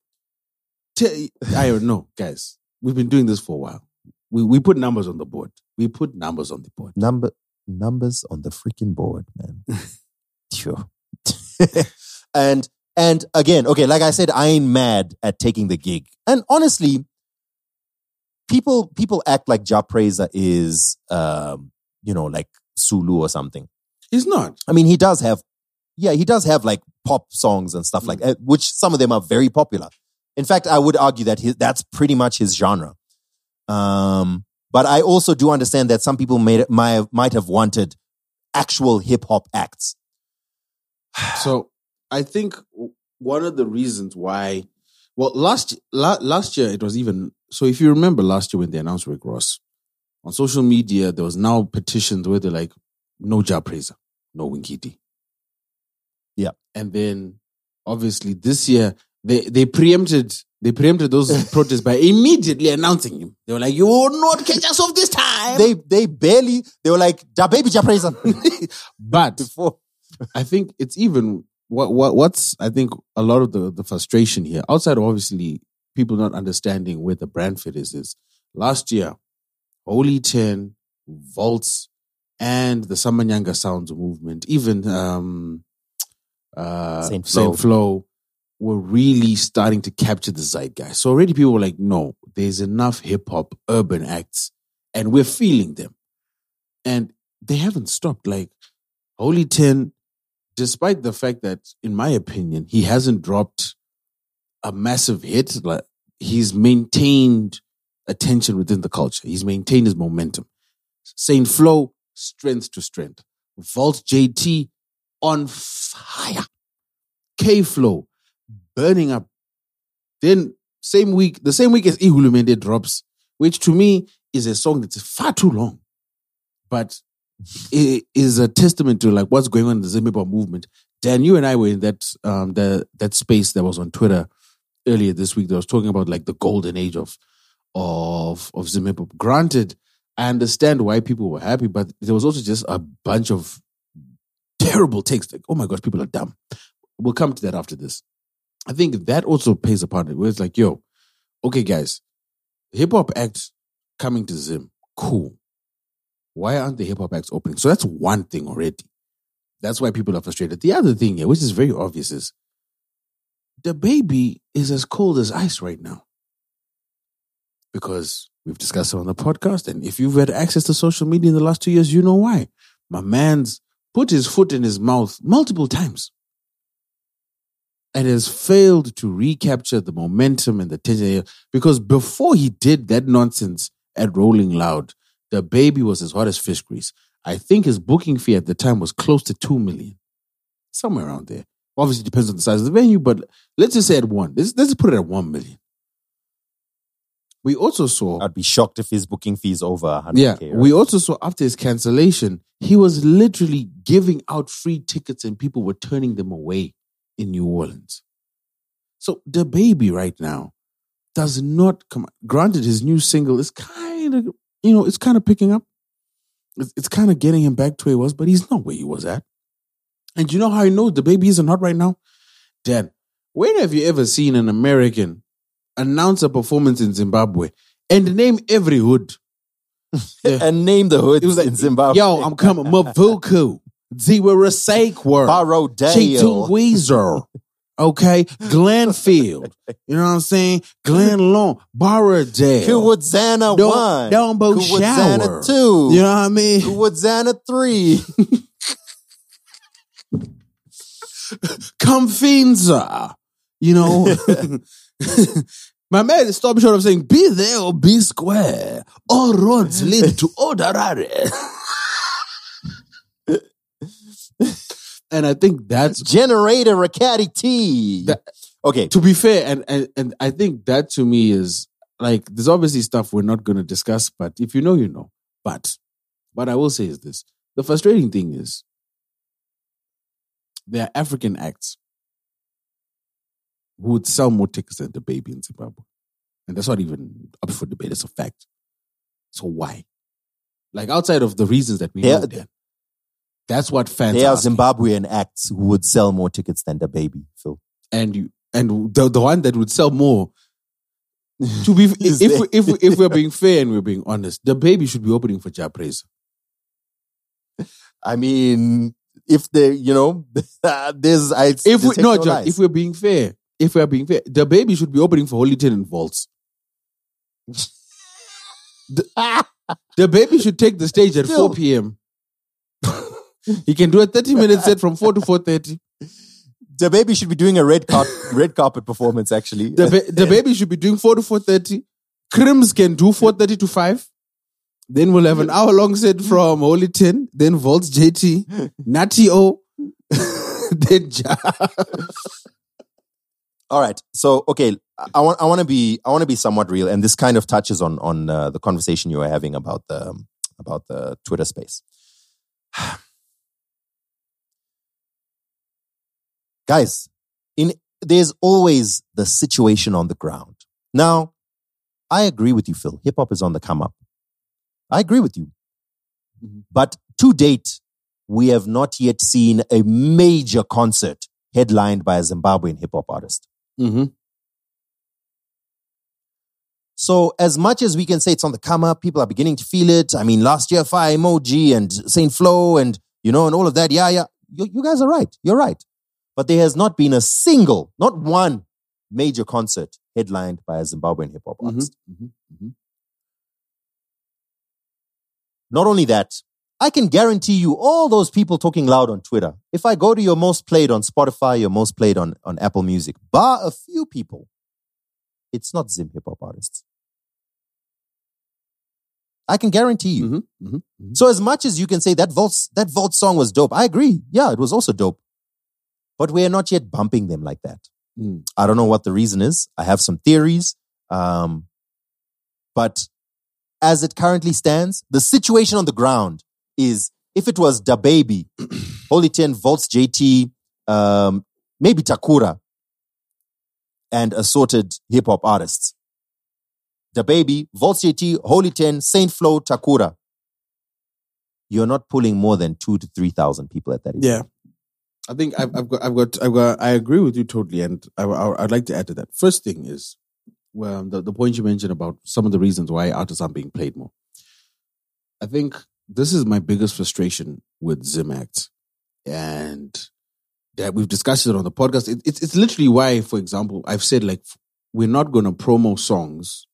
te- I don't know, guys. We've been doing this for a while. We we put numbers on the board. We put numbers on the board. number numbers on the freaking board, man. sure. and and again, okay, like I said, I ain't mad at taking the gig. And honestly, people people act like Jah Prayzah is um, you know, like Sulu or something. He's not. I mean, he does have yeah, he does have like pop songs and stuff like that, which some of them are very popular. In fact, I would argue that his, that's pretty much his genre. Um, but I also do understand that some people may, might, have, might have wanted actual hip hop acts. So I think one of the reasons why, well, last la, last year it was even so. If you remember last year when they announced Rick Ross on social media, there was now petitions where they're like, "No Jah Prayzah, no Winky D." Yeah. and then obviously this year they they preempted they preempted those protests by immediately announcing him. They were like, "You will not catch us off this time." They they barely they were like da baby Jah Prayzah but before. I think it's even what what what's I think a lot of the the frustration here outside of obviously people not understanding where the brand fit is is last year Holy Ten, Voltz, and the Samanyanga Sounds movement, even um uh Saint Saint Floew. Were really starting to capture the zeitgeist. So already people were like, no, there's enough hip hop urban acts and we're feeling them. And they haven't stopped. Like Holy Ten, despite the fact that, in my opinion, he hasn't dropped a massive hit, like he's maintained attention within the culture. He's maintained his momentum. Saint Floew, strength to strength. Voltz JT on fire. K Flow, burning up. Then same week, the same week as Ihulumende drops, which to me is a song that's far too long, but it is a testament to like what's going on in the Zimbabwe movement. Dan, you and I were in that um the that space that was on Twitter earlier this week that was talking about like the golden age of of of Zimbabwe. Granted, I understand why people were happy, but there was also just a bunch of terrible takes. Like, oh my gosh, people are dumb. We'll come to that after this. I think that also plays a part it, where it's like, yo, okay, guys, hip hop acts coming to Zim, cool. Why aren't the hip hop acts opening? So that's one thing already. That's why people are frustrated. The other thing here, which is very obvious, is the baby is as cold as ice right now. Because we've discussed it on the podcast. And if you've had access to social media in the last two years, you know why. My man's put his foot in his mouth multiple times and has failed to recapture the momentum and the tension. Because before he did that nonsense at Rolling Loud, the baby was as hot as fish grease. I think his booking fee at the time was close to two million, somewhere around there. Obviously, depends on the size of the venue, but let's just say at one. Let's, let's put it at one million. We also saw I'd be shocked if his booking fee is over 100k. yeah, right? we also saw after his cancellation, he was literally giving out free tickets and people were turning them away in New Orleans. So the baby right now does not come. Granted, his new single is kind of, you know, it's kind of picking up. It's, it's kind of getting him back to where he was, but he's not where he was at. And you know how I know the baby isn't hot right now? Dan, when have you ever seen an American announce a performance in Zimbabwe and name every hood? And name the hoods It was like, in Zimbabwe. Yo, I'm coming. Mabvuku. Dzivarasekwa. Borrowdale. Weezer. Okay. Glenfield. You know what I'm saying? Glen Long. Borrowdale. Kuwadzana Don't, 1. Dumbo Kuwadzana Shower. 2. You know what I mean? Kuwadzana 3. Comfinza. You know? My man stopped me short of saying, be there or be square. All roads lead to Odarare. and I think that's Generator Rakati T. That- okay. to be fair, and, and and I think that to me is like there's obviously stuff we're not gonna discuss, but if you know, you know. But what I will say is this. The frustrating thing is there are African acts who would sell more tickets than the baby in Zimbabwe. And that's not even up for debate, it's a fact. So why? Like outside of the reasons that we know then. That's what fans There are asking. Zimbabwean acts who would sell more tickets than the baby, Phil. and you and the the one that would sell more. To be if we, if if we're being fair and we're being honest, the baby should be opening for Jah Prayzah. I mean, if they, you know, there's, I, If we no, no if we're being fair, if we're being fair, the baby should be opening for Holy and Voltz. the, the baby should take the stage at Still. 4 p.m. he can do a 30 minute set from 4 to 4.30. the baby should be doing a red carpet, red carpet performance, actually. The, ba- the baby should be doing 4 to 4.30. Crims can do 4.30 to 5. Then we'll have an hour long set from Holy 10. Then Voltz JT. Natty O. then Jah. All right. So, okay, I- I want I want to be I want to be somewhat real, and this kind of touches on on uh, the conversation you were having about the um, about the Twitter space. Guys, in there's always the situation on the ground. Now, I agree with you, Phil. Hip hop is on the come up. I agree with you, Mhm. but to date, we have not yet seen a major concert headlined by a Zimbabwean hip hop artist. Mm-hmm. So as much as we can say it's on the come up, people are beginning to feel it. I mean, last year Fire Emoji and Saint Flow and you know and all of that. Yeah, yeah. You, you guys are right. You're right. But there has not been a single, not one major concert headlined by a Zimbabwean hip hop artist. Mm-hmm. Not only that, I can guarantee you all those people talking loud on Twitter. If I go to your most played on Spotify, your most played on, on Apple Music, bar a few people, it's not Zim hip hop artists. I can guarantee you. Mm-hmm. Mm-hmm. So as much as you can say that Voltz that Voltz song was dope, I agree. Yeah, it was also dope. But we're not yet bumping them like that. Mm. I don't know what the reason is. I have some theories. Um, but as it currently stands, the situation on the ground is if it was DaBaby, Holy Ten, Voltz JT, um, maybe Takura, and assorted hip hop artists. Da Baby, Voltz JT, Holy Ten, Saint Flow, Takura. You're not pulling more than two to three thousand people at that event. Yeah. I think I've, I've got, I've got, I've got, I agree with you totally. And I, I'd like to add to that. First thing is, well, the, the point you mentioned about some of the reasons why artists aren't being played more. I think this is my biggest frustration with Zimact. And that we've discussed it on the podcast. It, it's, it's literally why, for example, I've said like, we're not going to promo songs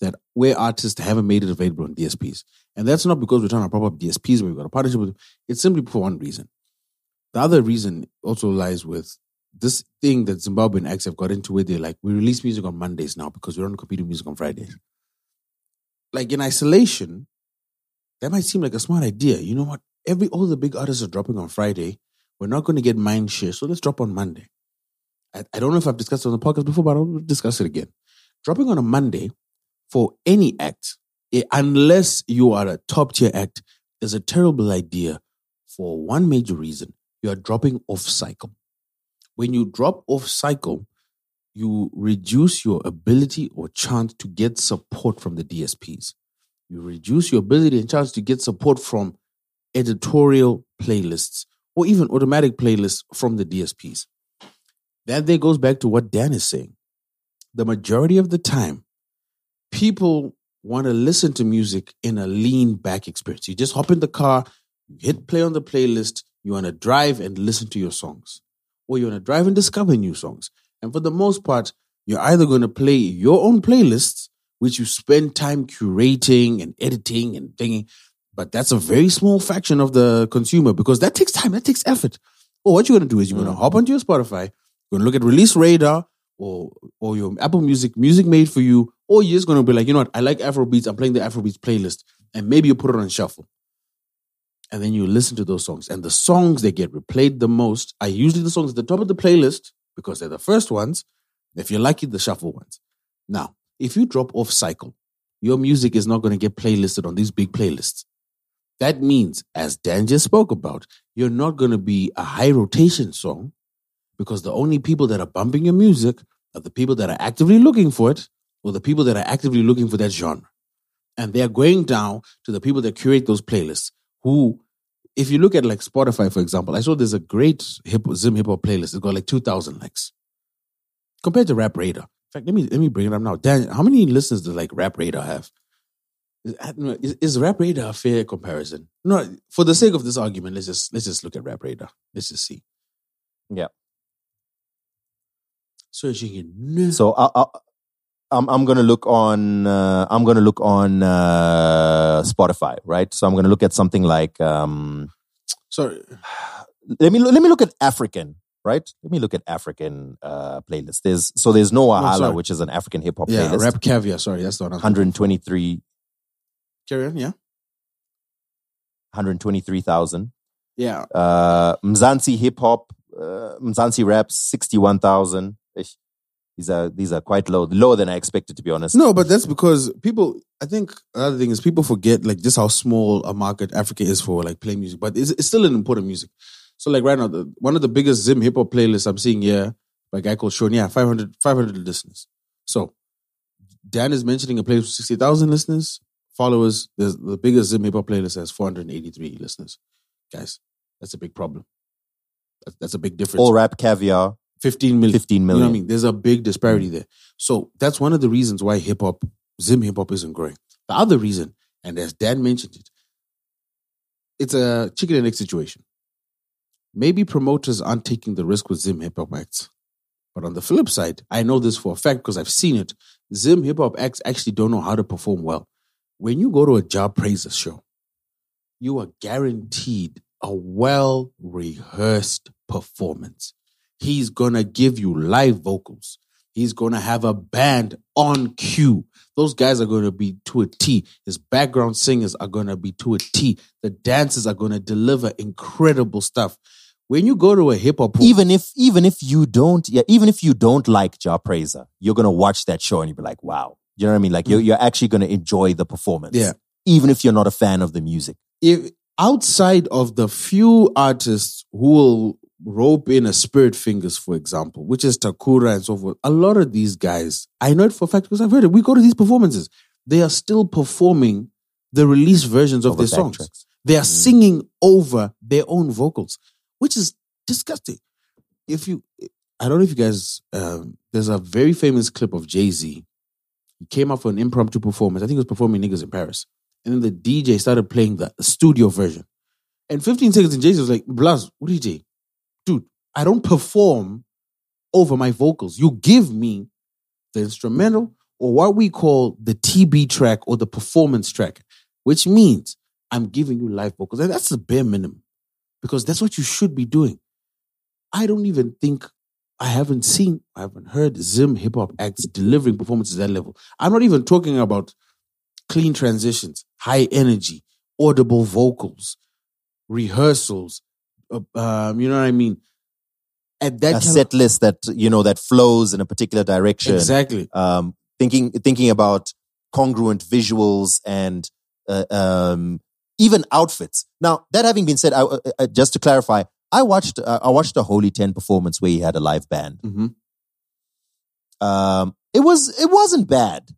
that where artists haven't made it available on DSPs. And that's not because we're trying to prop up DSPs where we've got a partnership with. It's simply for one reason. The other reason also lies with this thing that Zimbabwean acts have got into where they're like, we release music on Mondays now because we don't compete with music on Fridays. Like in isolation, that might seem like a smart idea. You know what? Every all the big artists are dropping on Friday. We're not going to get mind share, so let's drop on Monday. I, I don't know if I've discussed it on the podcast before, but I'll discuss it again. Dropping on a Monday for any act, eh, unless you are a top tier act, is a terrible idea for one major reason. You are dropping off cycle. When you drop off cycle, you reduce your ability or chance to get support from the DSPs. You reduce your ability and chance to get support from editorial playlists or even automatic playlists from the DSPs. That there goes back to what Dan is saying. The majority of the time, people want to listen to music in a lean back experience. You just hop in the car, hit play on the playlist, you want to drive and listen to your songs, or you want to drive and discover new songs. And for the most part, you're either going to play your own playlists, which you spend time curating and editing and thinking, but that's a very small fraction of the consumer because that takes time, that takes effort. Or what you're going to do is you're going to mm. hop onto your Spotify, you're going to look at release radar, or or your Apple Music, music made for you, or you're just gonna be like, you know what, I like Afrobeats, I'm playing the Afrobeats playlist, and maybe you put it on shuffle. And then you listen to those songs. And the songs that get replayed the most are usually the songs at the top of the playlist because they're the first ones. If you're lucky, the shuffle ones. Now, if you drop off cycle, your music is not going to get playlisted on these big playlists. That means, as Dan just spoke about, you're not going to be a high rotation song because the only people that are bumping your music are the people that are actively looking for it or the people that are actively looking for that genre. And they're going down to the people that curate those playlists who, if you look at like Spotify, for example, I saw there's a great hip, Zim hip hop playlist. It's got like 2,000 likes compared to Rap Radar. In fact, let me, let me bring it up now. Dan, how many listeners does like Rap Radar have? Is, I don't know, is, Rap Radar a fair comparison? No, for the sake of this argument, let's just let's just look at Rap Radar. Let's just see. Yeah. Searching in. So I, I, I'm I'm gonna look on uh, I'm gonna look on uh, Spotify, right? So I'm gonna look at something like um, Sorry. let me let me look at African, right? Let me look at African uh, playlists. There's so there's no Ahala, sorry. which is an African hip hop Yeah, playlist. Rap Caviar. Sorry, that's the one. 123 Carry on, yeah. 123,000. Yeah. Uh, Mzansi hip hop, uh, Mzansi rap 61,000. These are these are quite low, lower than I expected to be honest. No, but that's because people. I think another thing is people forget like just how small a market Africa is for like play music, but it's, it's still an important music. So like right now, the, one of the biggest Zim hip hop playlists I'm seeing here by a guy called Sean. Yeah, 500, 500 listeners. So Dan is mentioning a playlist with sixty thousand listeners, followers. There's the biggest Zim hip hop playlist has four hundred eighty three listeners. Guys, that's a big problem. That's, that's a big difference. All rap caviar, 15 million. 15 You know what I mean? There's a big disparity mm. there. So that's one of the reasons why hip hop, Zim hip hop isn't growing. The other reason, and as Dan mentioned it, it's a chicken and egg situation. Maybe promoters aren't taking the risk with Zim hip hop acts. But on the flip side, I know this for a fact because I've seen it. Zim hip hop acts actually don't know how to perform well. When you go to a Jah Prayzah show, you are guaranteed a well rehearsed performance. He's gonna give you live vocals. He's gonna have a band on cue. Those guys are gonna be to a T. His background singers are gonna be to a T. The dancers are gonna deliver incredible stuff. When you go to a hip hop, even if even if you don't yeah even if you don't like Jah Prayzah, you're gonna watch that show and you'll be like, wow. You know what I mean? Like you're mm. you're actually gonna enjoy the performance. Yeah. Even if you're not a fan of the music. if outside of the few artists who will rope in a Spirit Fingers, for example, which is Takura and so forth, a lot of these guys, I know it for a fact because I've heard it. We go to these performances, they are still performing the release versions of their songs. backtracks. They are singing over their own vocals, which is disgusting. If you, I don't know if you guys, um, there's a very famous clip of Jay Z. He came up for an impromptu performance. I think he was performing niggas in Paris. And then the DJ started playing the studio version. And 15 seconds in, Jay Z was like, Blaz, what DJ? I don't perform over my vocals. You give me the instrumental or what we call the TB track or the performance track, which means I'm giving you live vocals. And that's the bare minimum because that's what you should be doing. I don't even think I haven't seen, I haven't heard Zim hip hop acts delivering performances at that level. I'm not even talking about clean transitions, high energy, audible vocals, rehearsals. uh, um, you know what I mean? At that a set list that you know that flows in a particular direction. Exactly. Um, thinking thinking about congruent visuals and uh, um, even outfits. Now that having been said, I, uh, uh, just to clarify, I watched uh, I watched a Holy Ten performance where he had a live band. Mhm. Um, it was it wasn't bad,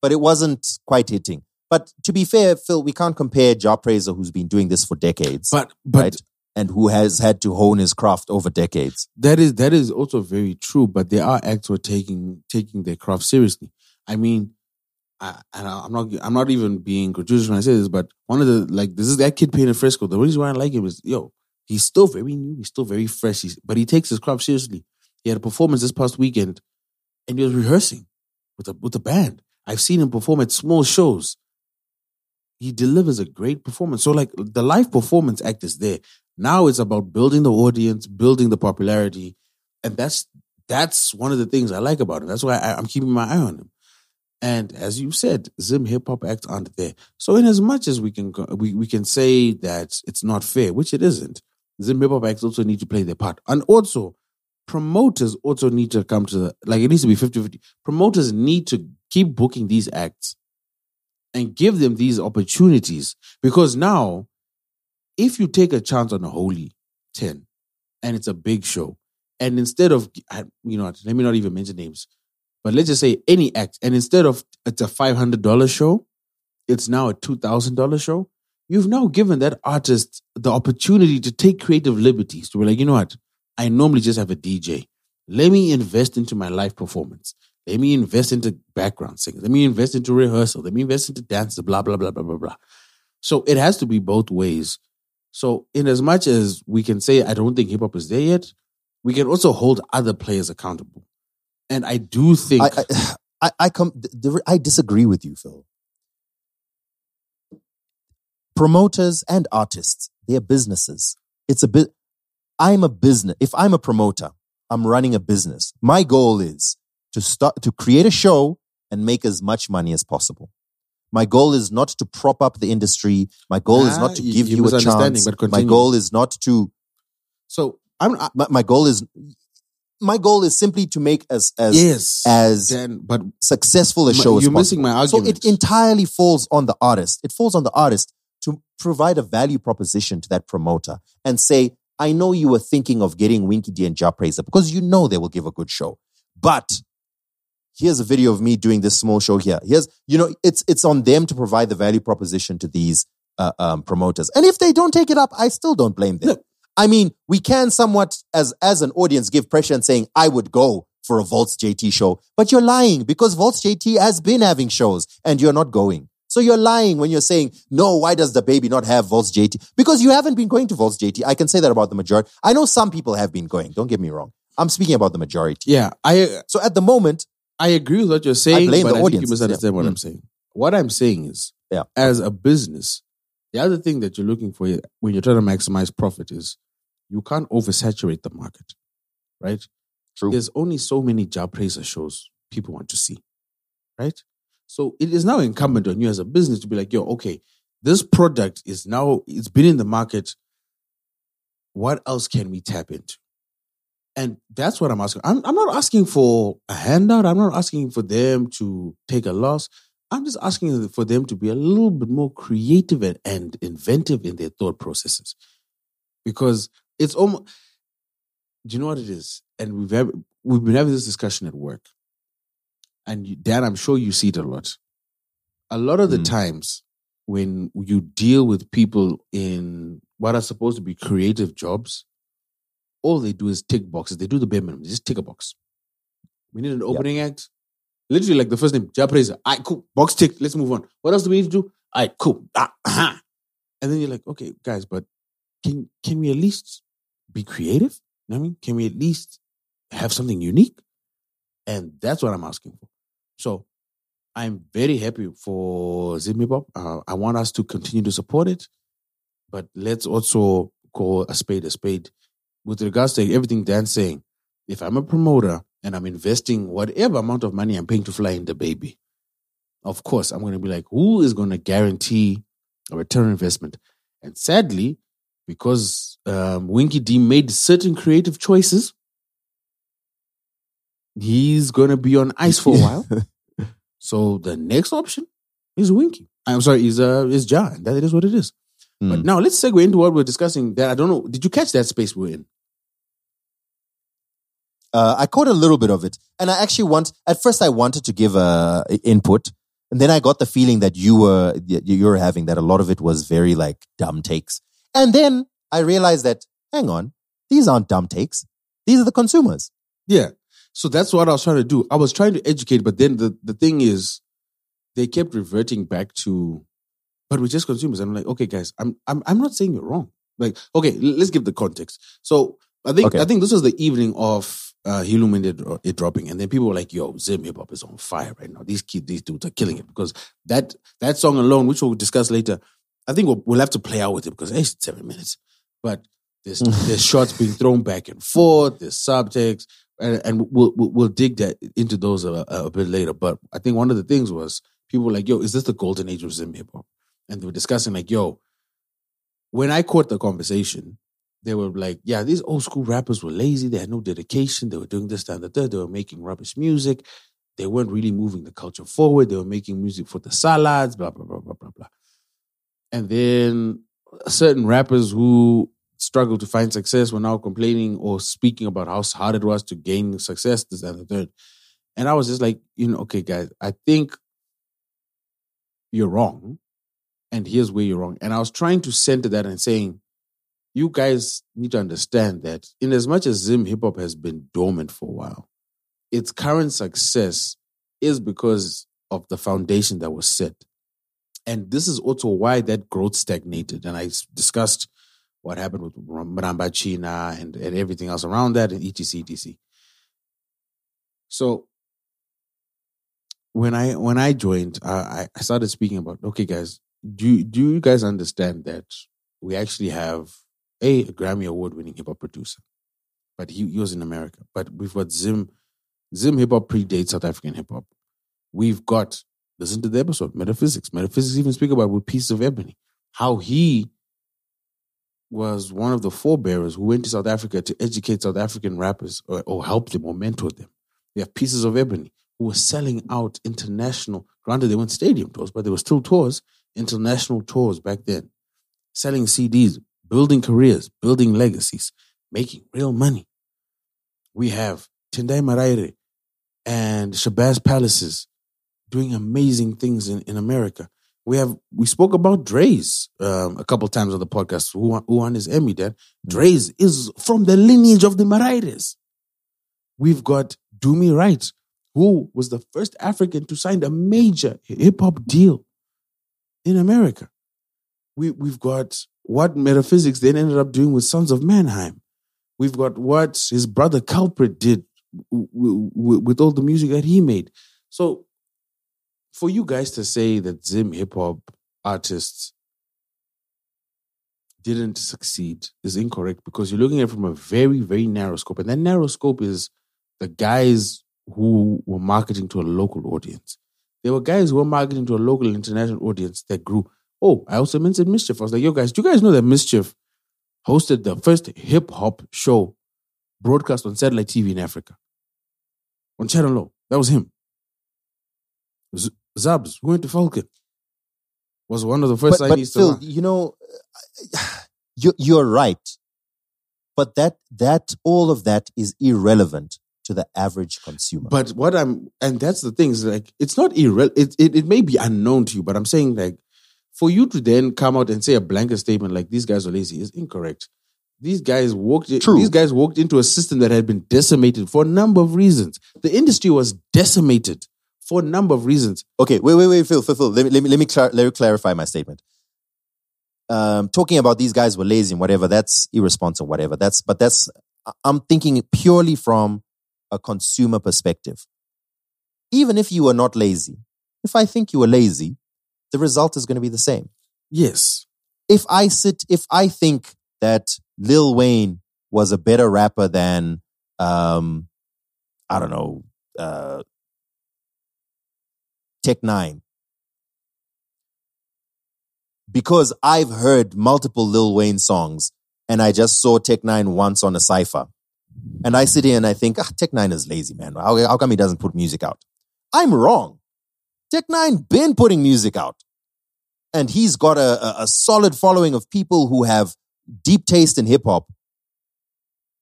but it wasn't quite hitting. But to be fair, Phil, we can't compare Jah Prayzah, who's been doing this for decades, But but right? And who has had to hone his craft over decades. That is that is also very true. But there are acts who are taking taking their craft seriously. I mean, I, and I'm not I'm not even being gratuitous when I say this, but one of the like this is that kid painted Fresco. The reason why I like him is yo, he's still very new, he's still very fresh, he's, but he takes his craft seriously. He had a performance this past weekend, and he was rehearsing with a with the band. I've seen him perform at small shows. He delivers a great performance. So like the live performance act is there. Now it's about building the audience, building the popularity, and that's that's one of the things I like about him. That's why I, I'm keeping my eye on him. And as you said, Zim hip hop acts aren't there. So in as much as we can we, we can say that it's not fair, which it isn't, Zim hip hop acts also need to play their part. And also, promoters also need to come to the like it needs to be 50-50. Promoters need to keep booking these acts and give them these opportunities. Because now, if you take a chance on a holy 10 and it's a big show, and instead of you know, let me not even mention names, but let's just say any act, and instead of it's a five hundred dollar show, it's now a two thousand dollar show. You've now given that artist the opportunity to take creative liberties to be like, you know what? I normally just have a DJ. Let me invest into my live performance. Let me invest into background singers. Let me invest into rehearsal. Let me invest into dances. Blah blah blah blah blah blah. So it has to be both ways. So in as much as we can say I don't think hip hop is there yet, we can also hold other players accountable. And I do think I, I, I, I come. I disagree with you, Phil. Promoters and artists, they're businesses. It's a bit. I'm a business. If I'm a promoter, I'm running a business. My goal is to start to create a show and make as much money as possible. My goal is not to prop up the industry. My goal is not ah, to give you're you a chance. but My goal is not to. so. I'm I, My, my goal is. My goal is simply to make as as yes, as Dan, but successful a show as you're missing my argument. So it entirely falls on the artist. It falls on the artist to provide a value proposition to that promoter and say, I know you were thinking of getting Winky D and Jah Prayzah because you know they will give a good show. But here's a video of me doing this small show here. Here's, you know, it's it's on them to provide the value proposition to these uh, um, promoters. And if they don't take it up, I still don't blame them. No. I mean, we can somewhat, as as an audience, give pressure and saying, I would go for a Voltz JT show, but you're lying because Voltz JT has been having shows and you're not going. So you're lying when you're saying, no, why does the baby not have Voltz JT? Because you haven't been going to Voltz JT. I can say that about the majority. I know some people have been going. Don't get me wrong. I'm speaking about the majority. yeah, I So at the moment, I agree with what you're saying, blame but the I think audience. you misunderstand Yeah. what Mm. I'm saying. What I'm saying is, Yeah. as a business, the other thing that you're looking for when you're trying to maximize profit is you can't oversaturate the market, right? True. There's only so many Jah Prayzah shows people want to see, right? So it is now incumbent on you as a business to be like, yo, okay, this product is now it's been in the market. What else can we tap into? And that's what I'm asking. I'm, I'm not asking for a handout. I'm not asking for them to take a loss. I'm just asking for them to be a little bit more creative and, and inventive in their thought processes. Because it's almost, do you know what it is? And we've, we've been having this discussion at work. And you, Dan, I'm sure you see it a lot. A lot of the Mm. times when you deal with people in what are supposed to be creative jobs, all they do is tick boxes. They do the bare minimum. They just tick a box. We need an opening act. Literally, like the first name, Jah Prayzah. All right, cool. Box tick. Let's move on. What else do we need to do? All right, cool. Ah, aha. And then you're like, okay, guys, but can can we at least be creative? You know what I mean? Can we at least have something unique? And that's what I'm asking for. So I'm very happy for Zim Hip Uh, I want us to continue to support it, but let's also call a spade a spade. With regards to everything Dan's saying, if I'm a promoter and I'm investing whatever amount of money I'm paying to fly in the baby, of course I'm going to be like, who is going to guarantee a return on investment? And sadly, because um, Winky D made certain creative choices, he's going to be on ice for a while. So the next option is Winky. I'm sorry, is uh is John. That is what it is. But Mm. now let's segue into what we're discussing. That I don't know. Did you catch that space we're in? Uh, I caught a little bit of it, and I actually want. At first, I wanted to give a input, and then I got the feeling that you were you were having that a lot of it was very like dumb takes, and then I realized that hang on, these aren't dumb takes; these are the consumers. Yeah. So that's what I was trying to do. I was trying to educate, but then the, the thing is, they kept reverting back to, but we're just consumers. I'm like, okay, guys, I'm I'm I'm not saying you're wrong. Like, okay, let's give the context. So I think Okay. I think this was the evening of uh Helumin it, it dropping, and then people were like, "Yo, Zim Hip Hop is on fire right now. These kids, these dudes are killing it." Because that that song alone, which we'll discuss later, I think we'll, we'll have to play out with it because hey, it's seven minutes. But there's there's shots being thrown back and forth. There's subtext. and, and we'll, we'll we'll dig that into those a, a bit later. But I think one of the things was people were like, "Yo, is this the golden age of Zim hip hop?" And they were discussing like, "Yo." When I caught the conversation, they were like, "Yeah, these old school rappers were lazy. They had no dedication. They were doing this, that, and the third. They were making rubbish music. They weren't really moving the culture forward. They were making music for the salads, blah blah blah blah blah blah." And then certain rappers who struggled to find success were now complaining or speaking about how hard it was to gain success, this, that, and the third. And I was just like, you know, okay, guys, I think you're wrong. And here's where you're wrong. And I was trying to center that and saying, you guys need to understand that in as much as Zim hip hop has been dormant for a while, its current success is because of the foundation that was set. And this is also why that growth stagnated. And I discussed what happened with Mramba China and, and everything else around that and etc etc. So when I when I joined, I I started speaking about okay, guys, do do you guys understand that we actually have a, a Grammy award winning hip hop producer, but he, he was in America. But we've got Zim Zim hip hop predates South African hip hop. We've got listen to the episode Metaphysics. Metaphysics even speak about with Pieces of Ebony how he was one of the forebearers who went to South Africa to educate South African rappers or, or help them or mentor them. We have Pieces of Ebony who were selling out international, granted they weren't stadium tours, but they were still tours, international tours back then, selling CDs, building careers, building legacies, making real money. We have Tendai Maraire and Shabazz Palaces doing amazing things in, in America. We have we spoke about Dre's um, a couple times on the podcast. Who won, who won his Emmy? That Dre's is from the lineage of the Maraires. We've got Dumi Right, who was the first African to sign a major hip hop deal in America. We we've got what Metaphysics then ended up doing with Sons of Mannheim. We've got what his brother Culprit did w- w- with all the music that he made. So for you guys to say that Zim hip hop artists didn't succeed is incorrect because you're looking at it from a very, very narrow scope. And that narrow scope is the guys who were marketing to a local audience. There were guys who were marketing to a local international audience that grew. Oh, I also mentioned Mischief. I was like, yo, guys, do you guys know that Mischief hosted the first hip hop show broadcast on satellite TV in Africa? On Channel O. That was him. Z- Zabs, who went to Falcon, was one of the first but, but signees to Phil, launch. you know, you're, you're right. But that that all of that is irrelevant to the average consumer. But what I'm, and that's the thing is like, it's not irre, it, it, it may be unknown to you, but I'm saying like, for you to then come out and say a blanket statement like these guys are lazy is incorrect. These guys walked. True. These guys walked into a system that had been decimated for a number of reasons. The industry was decimated for a number of reasons. Okay, wait, wait, wait, Phil, Phil, Phil. Let me let me let me, clar- let me clarify my statement. Um, talking about these guys were lazy and whatever. That's irresponsible. Whatever. That's but that's. I'm thinking purely from a consumer perspective. Even if you were not lazy, if I think you were lazy, the result is going to be the same. Yes, If I sit, if I think that Lil Wayne was a better rapper than, um, I don't know, uh, Tech N9ne, because I've heard multiple Lil Wayne songs and I just saw Tech N9ne once on a cipher. And I sit here and I think, ah, Tech N9ne is lazy, man. How, how come he doesn't put music out? I'm wrong. Tech N9ne been putting music out. And he's got a, a, solid following of people who have deep taste in hip hop.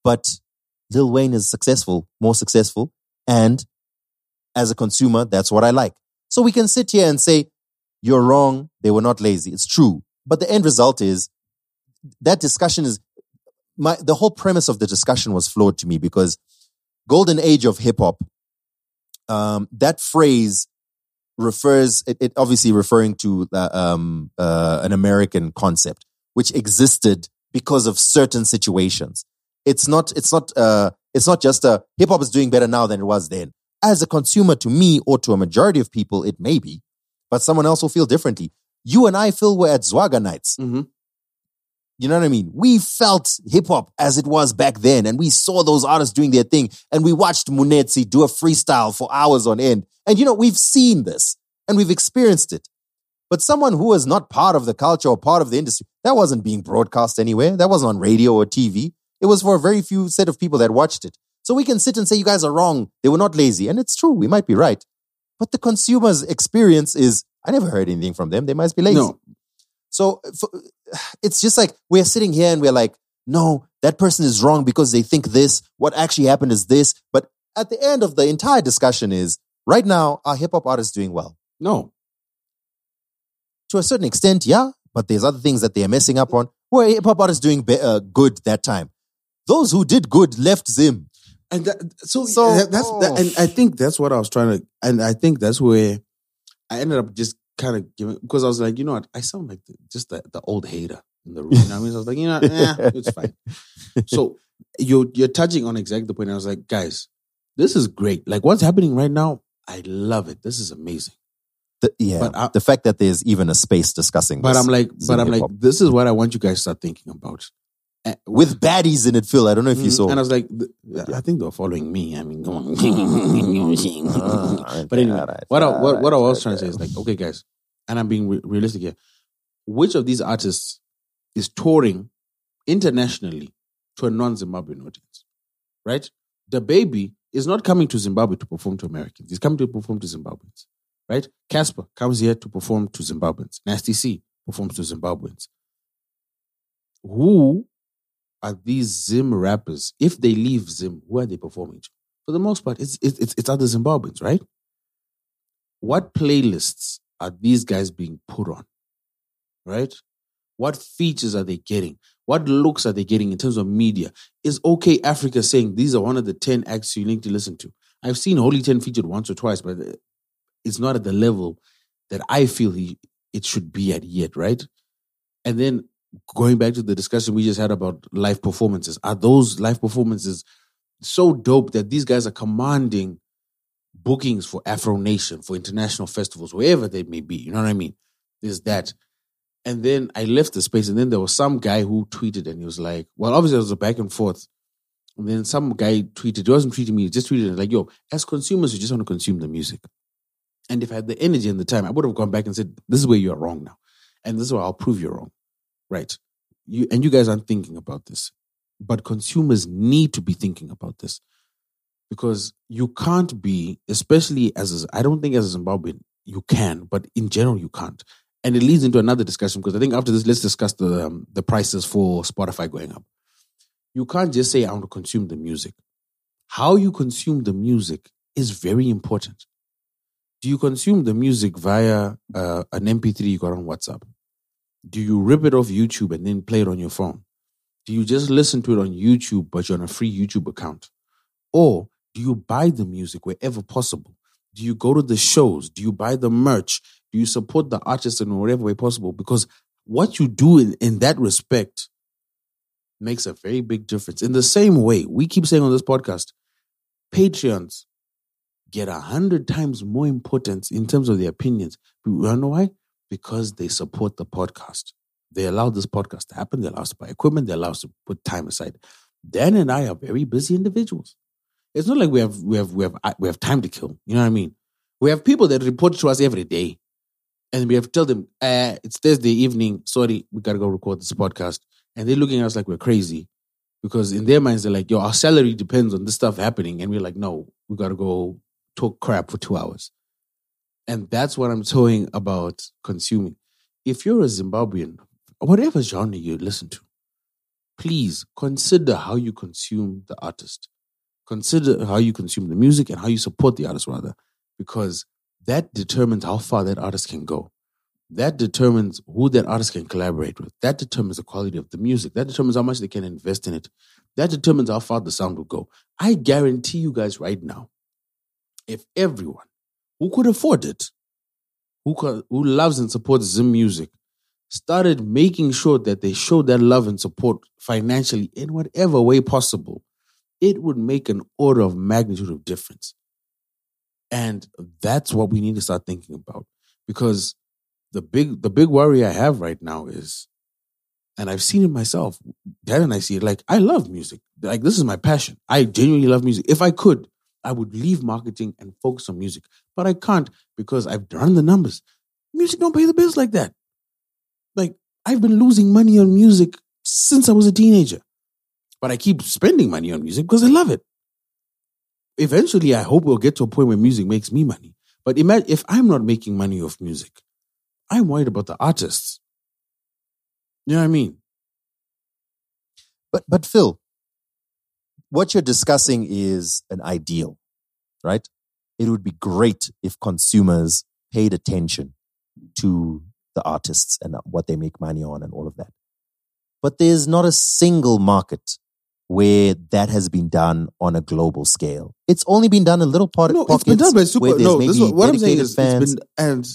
But Lil Wayne is successful, more successful. And as a consumer, that's what I like. So we can sit here and say, you're wrong. They were not lazy. It's true. But the end result is that discussion is my, the whole premise of the discussion was flawed to me because golden age of hip hop, um, that phrase refers, it, it obviously referring to uh, um, uh, an American concept, which existed because of certain situations. It's not, it's not, uh, it's not just a hip hop is doing better now than it was then. As a consumer, to me or to a majority of people, it may be, but someone else will feel differently. You and I, Phil, were at Zwaga nights. Mhm. You know what I mean? We felt hip hop as it was back then, and we saw those artists doing their thing, and we watched Munetsi do a freestyle for hours on end. And you know, we've seen this and we've experienced it. But someone who was not part of the culture or part of the industry, that wasn't being broadcast anywhere. That wasn't on radio or TV. It was for a very few set of people that watched it. So we can sit and say, you guys are wrong. They were not lazy. And it's true. We might be right. But the consumer's experience is, I never heard anything from them. They must be lazy. No. So for, it's just like we're sitting here and we're like, no, that person is wrong because they think this. What actually happened is this. But at the end of the entire discussion is right now, are hip hop artists doing well? No. To a certain extent, yeah. But there's other things that they are messing up on. Were hip hop artists doing be- uh, good that time? Those who did good left Zim. And that, so, So- that- that's that, and I think that's what I was trying to, and I think that's where I ended up just kind of giving because I was like, you know what, I sound like the, just the, the old hater in the room. You know what I mean? So I was like, you know, eh, it's fine. So you're you're touching on exactly the point. I was like, guys, this is great. Like what's happening right now, I love it. This is amazing. The- yeah. But I- the fact that there's even a space discussing But this I'm like, but I'm like, hip-hop. this is what I want you guys to start thinking about. With baddies in it, Phil. I don't know if you Mhm. saw. And I was like, I think they were following me. I mean, come on. Ah, but anyway, alright, what, I, what, what I was trying to say is like, okay, guys, and I'm being re- realistic here. Which of these artists is touring internationally to a non-Zimbabwean audience? Right? The baby is not coming to Zimbabwe to perform to Americans. He's coming to perform to Zimbabweans. Right? Cassper comes here to perform to Zimbabweans. Nasty C performs to Zimbabweans. Who are these Zim rappers? If they leave Zim, who are they performing to? For the most part, it's it's it's, it's other Zimbabweans, right? What playlists are these guys being put on? Right? What features are they getting? What looks are they getting in terms of media? Is OkayAfrica saying these are one of the 10 acts you need to listen to? I've seen Holy 10 featured once or twice, but uh, it's not at the level that I feel he it should be at yet, right? And then going back to the discussion we just had about live performances, are those live performances so dope that these guys are commanding bookings for Afro Nation, for international festivals, wherever they may be? You know what I mean? There's that. And then I left the space, and then there was some guy who tweeted, and he was like, "Well, obviously, there was a back and forth." And then some guy tweeted, he wasn't tweeting me, he just tweeted like, "Yo, as consumers, we just want to consume the music." And if I had the energy and the time, I would have gone back and said, "This is where you're wrong now, and this is where I'll prove you're wrong." Right? You and you guys aren't thinking about this, but consumers need to be thinking about this because you can't be, especially as I don't think as a Zimbabwean you can, but in general you can't. And it leads into another discussion because I think after this, let's discuss the um, the prices for Spotify going up. You can't just say I want to consume the music. How you consume the music is very important. Do you consume the music via uh, an MP3 you got on WhatsApp? Do you rip it off YouTube and then play it on your phone? Do you just listen to it on YouTube, but you're on a free YouTube account? Or do you buy the music wherever possible? Do you go to the shows? Do you buy the merch? Do you support the artist in whatever way possible? Because what you do in, in that respect makes a very big difference. In the same way, we keep saying on this podcast, Patreons get a hundred times more importance in terms of their opinions. You know why? Because they support the podcast. They allow this podcast to happen. They allow us to buy equipment. They allow us to put time aside. Dan and I are very busy individuals. It's not like we have we have we have we have time to kill. You know what I mean? We have people that report to us every day, and we have to tell them, uh, "It's Thursday evening. Sorry, we gotta go record this podcast." And they're looking at us like we're crazy because in their minds they're like, "Yo, our salary depends on this stuff happening," and we're like, "No, we gotta go talk crap for two hours." And that's what I'm talking about consuming. If you're a Zimbabwean, whatever genre you listen to, please consider how you consume the artist. Consider how you consume the music and how you support the artist, rather, because that determines how far that artist can go. That determines who that artist can collaborate with. That determines the quality of the music. That determines how much they can invest in it. That determines how far the sound will go. I guarantee you guys right now, if everyone who could afford it, who, who loves and supports Zim music, started making sure that they show that love and support financially in whatever way possible, it would make an order of magnitude of difference. And that's what we need to start thinking about. Because the big the big worry I have right now is and I've seen it myself. Dad and I see it. Like I love music. Like this is my passion. I genuinely love music. If I could, I would leave marketing and focus on music, but I can't because I've done the numbers. Music don't pay the bills like that. Like I've been losing money on music since I was a teenager, but I keep spending money on music because I love it. Eventually, I hope we'll get to a point where music makes me money. But imagine if I'm not making money off music, I'm worried about the artists. You know what I mean? But but Phil, what you're discussing is an ideal, right? It would be great if consumers paid attention to the artists and what they make money on and all of that. But there's not a single market where that has been done on a global scale. It's only been done in little part No, pockets it's been done by super. there's No, this is what, I'm saying is, fans. it's been, and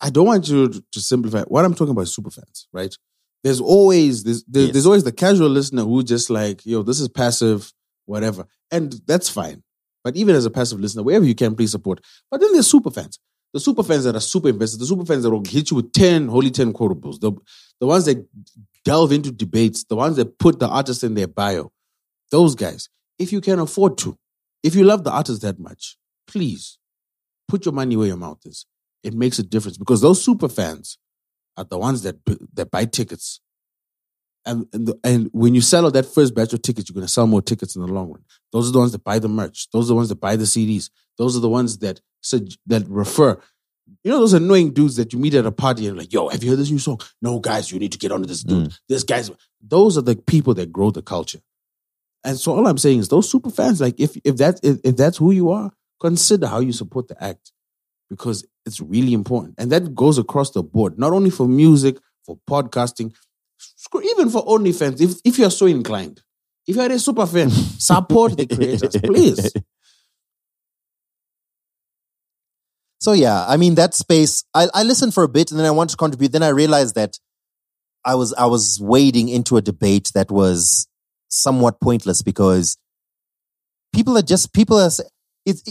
I don't want you to, simplify. What I'm talking about is super fans, right? There's always there's, there- Yes. there's always the casual listener who just like, yo, this is passive, whatever, and that's fine. But even as a passive listener, wherever you can, please support. But then there's super fans. The super fans that are super invested, the super fans that will hit you with 10, holy 10 quotables, the, the ones that delve into debates, the ones that put the artist in their bio. Those guys, if you can afford to, if you love the artist that much, please put your money where your mouth is. It makes a difference because those super fans are the ones that that buy tickets. And and, the, and when you sell out that first batch of tickets, you're going to sell more tickets in the long run. Those are the ones that buy the merch. Those are the ones that buy the CDs. Those are the ones that that refer. You know those annoying dudes that you meet at a party and like, yo, have you heard this new song? No, guys, you need to get onto this dude. Mm. This guy's. Those are the people that grow the culture. And so all I'm saying is those super fans, like if if that if, if that's who you are, consider how you support the act because it's really important. And that goes across the board, not only for music, for podcasting, even for OnlyFans. If if you're so inclined, if you're a super fan, support the creators, please. So yeah, I mean that space. I, I listened for a bit and then I wanted to contribute. Then I realized that I was I was wading into a debate that was somewhat pointless because people are just people are. It's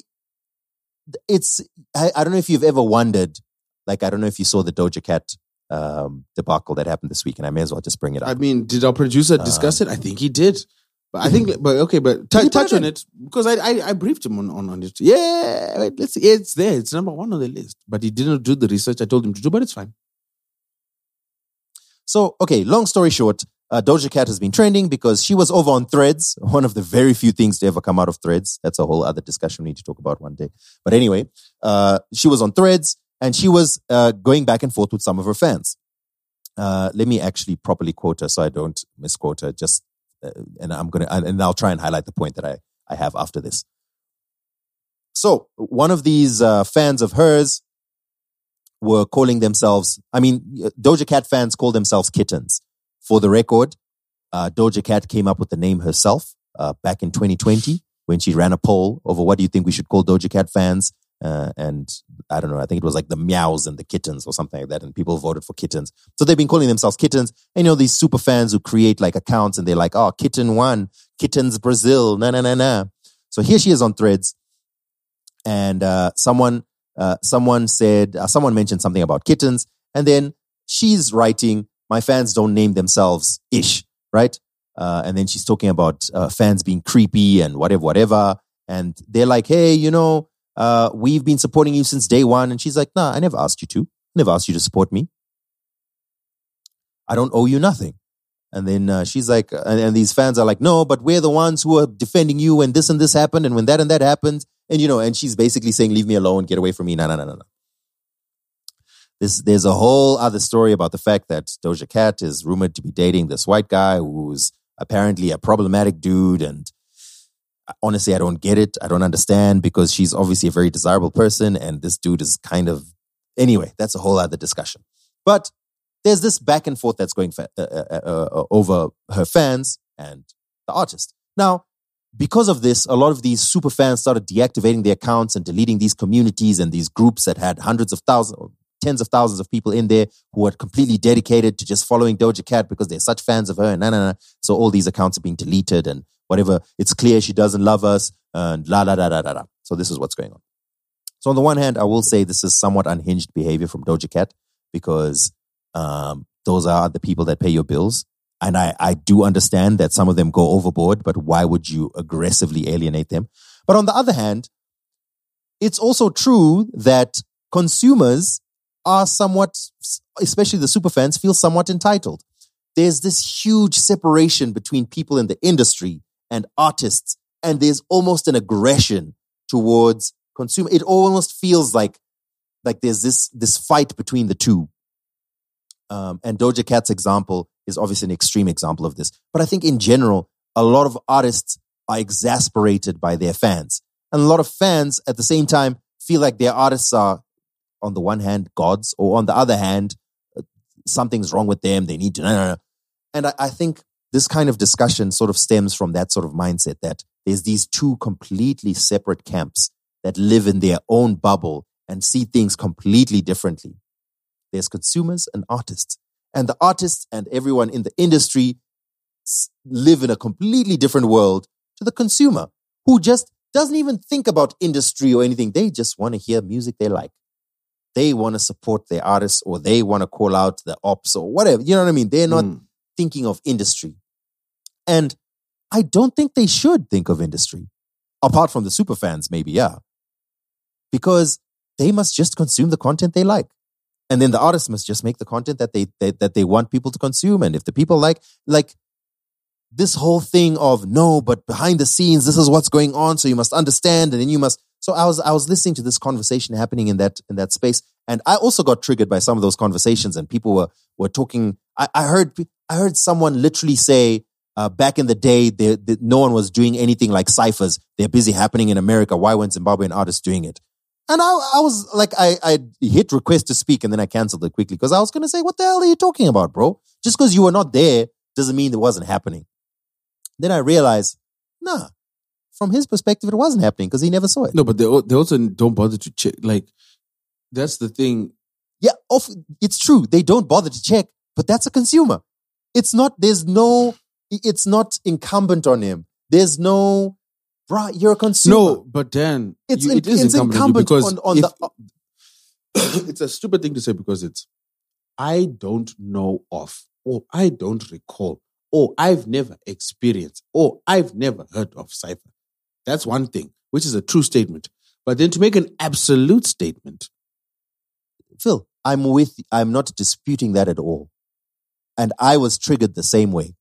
it's. I, I don't know if you've ever wondered. Like I don't know if you saw the Doja Cat um, debacle that happened this week, and I may as well just bring it up. I mean, did our producer discuss it? I think he did. But I think, but okay, but t- Did he put touch on it because I, I I briefed him on, on on it. Yeah, wait, let's see. It's there. It's number one on the list. But he didn't do the research I told him to do. But it's fine. So, okay, long story short, uh, Doja Cat has been trending because she was over on Threads, one of the very few things to ever come out of Threads. That's a whole other discussion we need to talk about one day. But anyway, uh, she was on Threads and she was uh, going back and forth with some of her fans. Uh, let me actually properly quote her so I don't misquote her. Just uh, and I'm gonna and I'll try and highlight the point that I I have after this. So one of these uh, fans of hers were calling themselves, I mean, Doja Cat fans call themselves kittens. For the record, uh, Doja Cat came up with the name herself uh, back in 2020 when she ran a poll over what do you think we should call Doja Cat fans. Uh, and I don't know, I think it was like the meows and the kittens or something like that. And people voted for kittens. So they've been calling themselves kittens. And you know, these super fans who create like accounts and they're like, oh, kitten one, kittens Brazil, na na na na. So here she is on threads. And uh, someone uh, someone said, uh, someone mentioned something about kittens, and then she's writing, "My fans don't name themselves ish," right? Uh, and then she's talking about uh, fans being creepy and whatever, whatever. And they're like, "Hey, you know, uh, we've been supporting you since day one." And she's like, "Nah, I never asked you to. I never asked you to support me. I don't owe you nothing." And then uh, she's like, and, and these fans are like, "No, but we're the ones who are defending you when this and this happened, and when that and that happened." And you know, and she's basically saying, "Leave me alone, get away from me." No, no, no, no, no. This, there's a whole other story about the fact that Doja Cat is rumored to be dating this white guy who's apparently a problematic dude. And honestly, I don't get it. I don't understand because she's obviously a very desirable person, and this dude is kind of anyway. That's a whole other discussion. But there's this back and forth that's going fa- uh, uh, uh, uh, over her fans and the artist. Now, because of this, a lot of these super fans started deactivating their accounts and deleting these communities and these groups that had hundreds of thousands, tens of thousands of people in there who are completely dedicated to just following Doja Cat because they're such fans of her. And nah, nah, nah. So all these accounts are being deleted and whatever. It's clear she doesn't love us and la la la la la la. So this is what's going on. So on the one hand, I will say this is somewhat unhinged behavior from Doja Cat because um, those are the people that pay your bills. And I, I do understand that some of them go overboard, but why would you aggressively alienate them? But on the other hand, it's also true that consumers are somewhat, especially the super fans, feel somewhat entitled. There's this huge separation between people in the industry and artists, and there's almost an aggression towards consumer. It almost feels like like there's this this fight between the two. Um, and Doja Cat's example is obviously an extreme example of this. But I think in general, a lot of artists are exasperated by their fans. And a lot of fans at the same time feel like their artists are, on the one hand, gods, or on the other hand, uh, something's wrong with them. They need to. And I, I think this kind of discussion sort of stems from that sort of mindset that there's these two completely separate camps that live in their own bubble and see things completely differently. There's consumers and artists. And the artists and everyone in the industry live in a completely different world to the consumer who just doesn't even think about industry or anything. They just want to hear music they like. They want to support their artists or they want to call out the ops or whatever. You know what I mean? They're not Mm. thinking of industry. And I don't think they should think of industry. Apart from the super fans, maybe, yeah. Because they must just consume the content they like. And then the artists must just make the content that they, they that they want people to consume. And if the people like like this whole thing of no, but behind the scenes, this is what's going on. So you must understand, and then you must. So I was I was listening to this conversation happening in that in that space, and I also got triggered by some of those conversations. And people were were talking. I, I heard I heard someone literally say, uh, back in the day, they, they, no one was doing anything like ciphers. They're busy happening in America. Why weren't Zimbabwean artists doing it? And I, I was like, I, I hit request to speak and then I canceled it quickly because I was going to say, what the hell are you talking about, bro? Just because you were not there doesn't mean it wasn't happening. Then I realized, nah, from his perspective, it wasn't happening because he never saw it. No, but they they also don't bother to check. Like that's the thing. Yeah, of, it's true. They don't bother to check, but that's a consumer. It's not, there's no, it's not incumbent on him. There's no, bruh, you're a consumer. No, but then It's you- in- it is it's incumbent, on incumbent because on- on if- the- it's a stupid thing to say because it's I don't know of or I don't recall or I've never experienced or I've never heard of cipher. That's one thing, which is a true statement. But then to make an absolute statement, Phil, I'm with, I'm not disputing that at all. And I was triggered the same way.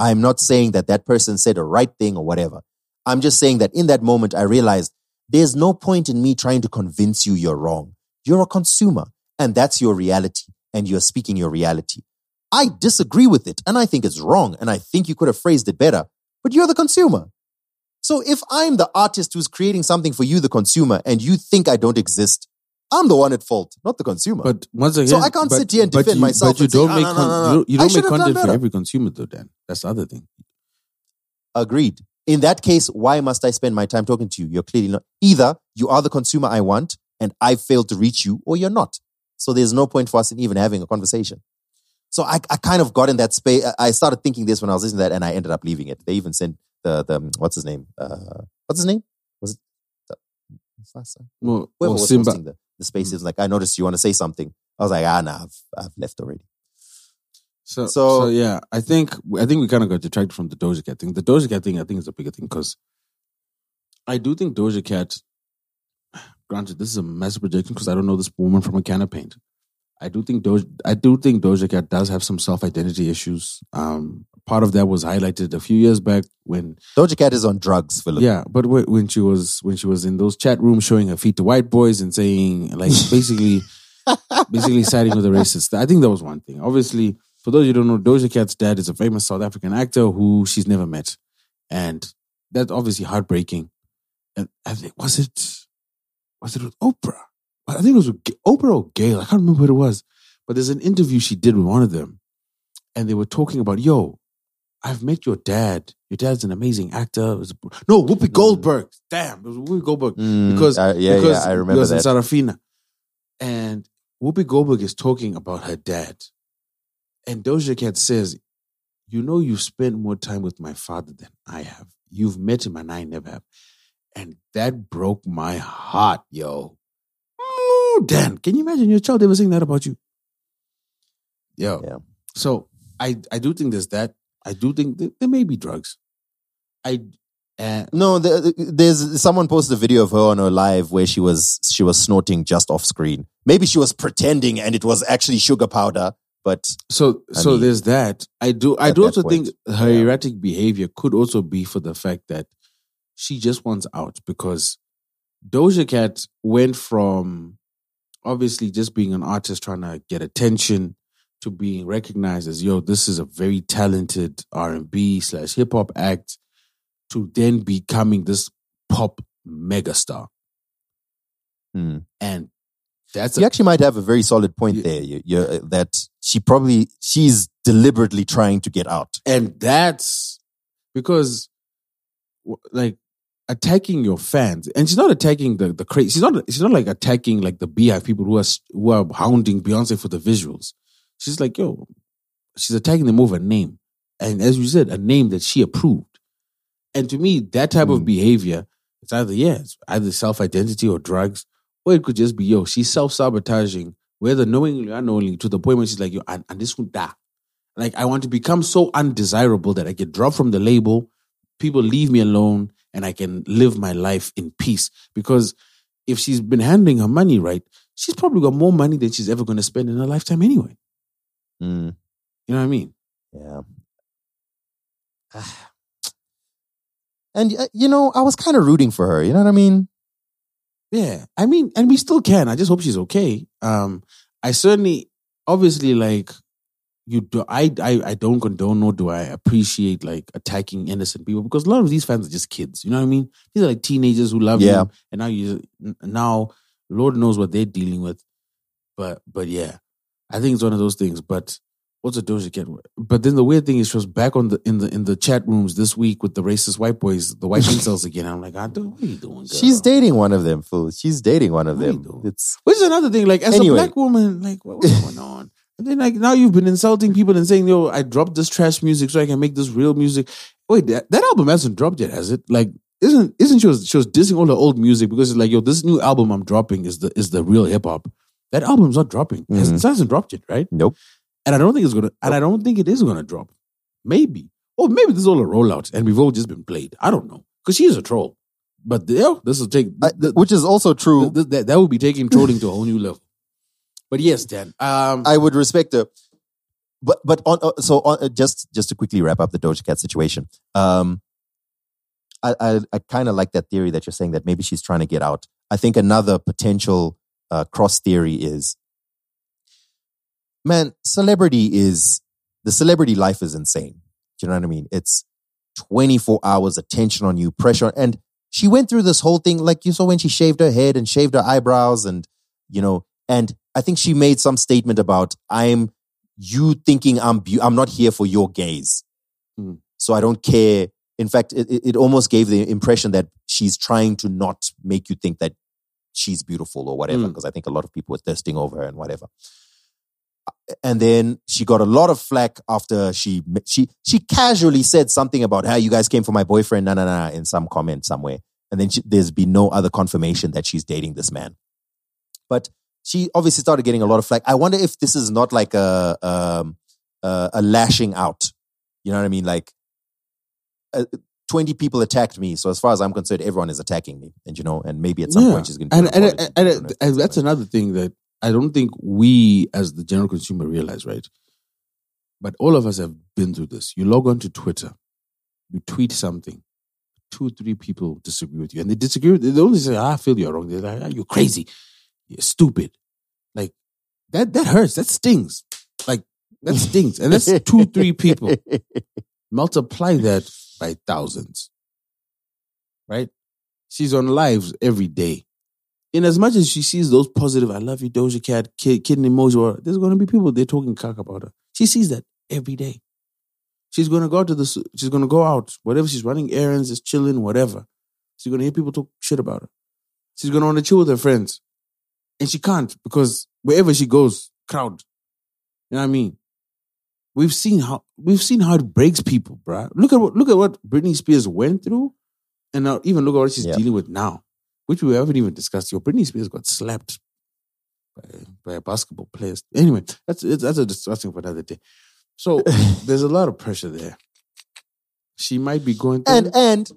I'm not saying that that person said a right thing or whatever. I'm just saying that in that moment, I realized there's no point in me trying to convince you you're wrong. You're a consumer and that's your reality and you're speaking your reality. I disagree with it and I think it's wrong and I think you could have phrased it better, but you're the consumer. So if I'm the artist who's creating something for you, the consumer, and you think I don't exist, I'm the one at fault, not the consumer. but once again, So I can't but- sit here and defend you, myself But you don't "Ah, make no, no, no, no." you don't, you I don't should make content for every consumer though. Dan, that's the other thing. Agreed. In that case, why must I spend my time talking to you? You're clearly not. Either you are the consumer I want and I failed to reach you, or you're not. So there's no point for us in even having a conversation. So I, I kind of got in that space. I started thinking this when I was listening to that and I ended up leaving it. They even sent the, the what's his name? Uh, what's his name? Was it Mufasa? Well, Whoever was Simba. hosting the, the space, he was like, I noticed you want to say something. I was like, ah, nah, I've, I've left already. So, So- so, yeah, I think I think we kind of got detracted from the Doja Cat thing. The Doja Cat thing, I think, is a bigger thing because I do think Doja Cat. Granted, this is a massive projection because I don't know this woman from a can of paint. I do think Doja, I do think Doja Cat does have some self identity issues. Um, part of that was highlighted a few years back when Doja Cat is on drugs, Philip. yeah, but wh- when she was when she was in those chat rooms showing her feet to white boys and saying like basically basically siding with the racists. I think that was one thing. Obviously, for those you don't know, Doja Cat's dad is a famous South African actor who she's never met, and that's obviously heartbreaking. And I think was it was it with Oprah? I think it was Oprah or Gayle. I can't remember what it was, but there's an interview she did with one of them, and they were talking about yo. I've met your dad. Your dad's an amazing actor. Was no Whoopi Goldberg. Damn, it was Whoopi Goldberg Mm, because uh, yeah, because yeah, I it remember was in that. Sarafina, and Whoopi Goldberg is talking about her dad, and Doja Cat says, "You know, you've spent more time with my father than I have. You've met him, and I never have." And that broke my heart, yo. Ooh, Dan, can you imagine your child ever saying that about you? Yo. Yeah. So I I do think there's that. I do think that there may be drugs. I uh, No, the, there's someone posted a video of her on her live where she was she was snorting just off screen. Maybe she was pretending and it was actually sugar powder, but so I so mean, there's that. I do I do also think her yeah. erratic behavior could also be for the fact that she just wants out because Doja Cat went from obviously just being an artist trying to get attention to being recognized as yo this is a very talented R&B slash hip hop act to then becoming this pop megastar hmm. and that's you a, actually might have a very solid point Yeah. there. You, you, uh, that she probably she's deliberately trying to get out. and that's because like attacking your fans. And she's not attacking the the crazy she's not she's not like attacking like the BeyHive people who are who are hounding beyonce for the visuals. She's like yo she's attacking them over a name. And as you said a name that she approved. And to me that type of Mm. behavior it's either yeah it's either self-identity or drugs or it could just be yo she's self-sabotaging whether knowingly or unknowingly to the point where she's like yo and, this would die like I want to become so undesirable that I get dropped from the label, people leave me alone, and I can live my life in peace. Because if she's been handling her money right, she's probably got more money than she's ever going to spend in her lifetime anyway. Mm, You know what I mean? yeah. And uh, you know, I was kind of rooting for her. You know what I mean? Yeah. I mean, and we still can. I just hope she's okay. Um, I certainly, obviously, like you do. I I I don't condone nor do I appreciate like attacking innocent people because a lot of these fans are just kids. You know what I mean? These are like teenagers who love Yeah. you, and now you now Lord knows what they're dealing with. But but yeah, I think it's one of those things. But what's a Doja Cat? But then the weird thing is she was back on the in the in the chat rooms this week with the racist white boys, the white incels again. I'm like, ah, I do. What are you doing? Girl? She's dating one of them, fool. She's dating one of What them. It's Which is another thing. Like as Anyway. a black woman, like what, what's going on? Then like now you've been insulting people and saying, "Yo, I dropped this trash music so I can make this real music." Wait, that, that album hasn't dropped yet, has it? Like, isn't isn't she was she was dissing all the old music because it's like, "Yo, this new album I'm dropping is the is the real hip hop." That album's not dropping. It hasn't- mm-hmm. It hasn't dropped yet, right? nope. And I don't think it's gonna. And I don't think it is gonna drop. Maybe, or maybe this is all a rollout, and we've all just been played. I don't know because she is a troll. But yo, this will take. Th- which is also true. th- th- that, that would be taking trolling to a whole new level. But yes, Dan. Um, I would respect her. But but on uh, so on, uh, just just to quickly wrap up the Doja Cat situation. Um, I I, I kind of like that theory that you're saying that maybe she's trying to get out. I think another potential uh, cross theory is, man, celebrity is the celebrity life is insane. Do you know what I mean? It's 24 hours attention on you, pressure, and she went through this whole thing like you saw when she shaved her head and shaved her eyebrows and you know and i think she made some statement about i'm you thinking i'm beau- i'm not here for your gaze Hmm. so i don't care in fact it, it almost gave the impression that she's trying to not make you think that she's beautiful or whatever Hmm. because i think a lot of people were thirsting over her and whatever and then she got a lot of flack after she she she casually said something about how you guys came for my boyfriend, na na na, in some comment somewhere, and then she, there's been no other confirmation that she's dating this man. But she obviously started getting a lot of flack. I wonder if this is not like a um, a, a lashing out. You know what I mean? Like uh, twenty people attacked me, so as far as I'm concerned, everyone is attacking me, and you know, and maybe at some Yeah. point she's going to. and, and, and, and, and that's another thing that I don't think we, as the general consumer, realize, right? But all of us have been through this. You log on to Twitter, you tweet something, two, three people disagree with you, and they disagree. With, they only say, "I feel you're wrong." They're like, "Ah, "You're crazy, stupid." Like that. That hurts. That stings. Like that stings, and that's two, three people. Multiply that by thousands, right? She's on lives every day. In as much as she sees those positive, I love you, Doja Cat, kid, kid emoji, or there's going to be people they're talking cock about her. She sees that every day. She's going to go out to the, she's going to go out, whatever she's running errands, is chilling, whatever. She's going to hear people talk shit about her. She's going to want to chill with her friends. And she can't because wherever she goes, crowd. You know what I mean? We've seen how we've seen how it breaks people, bruh. Look at what look at what Britney Spears went through, and now even look at what she's dealing with now, which we haven't even discussed. Yo, Britney Spears got slapped by, by a basketball player. Anyway, that's it's, that's a discussion for another day. So there's a lot of pressure there. She might be going through. And and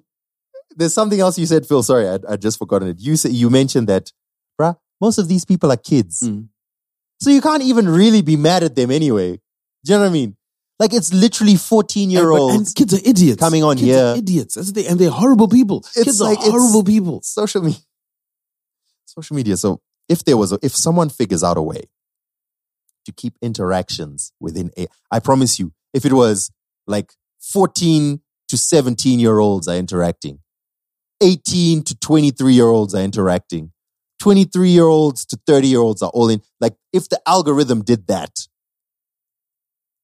there's something else you said, Phil. Sorry, I I just forgotten it. You said you mentioned that, bruh, most of these people are kids. Mm. So you can't even really be mad at them anyway. Do you know what I mean? Like it's literally 14 year olds. and kids are idiots coming on kids here. Are idiots. That's the, and they're horrible people. It's kids like- are horrible people. social media. Social media. So if there was, a, if someone figures out a way to keep interactions within a, I promise you, if it was like 14 to 17 year olds are interacting, 18 to 23 year olds are interacting, 23 year olds to 30 year olds are all in. Like if the algorithm did that,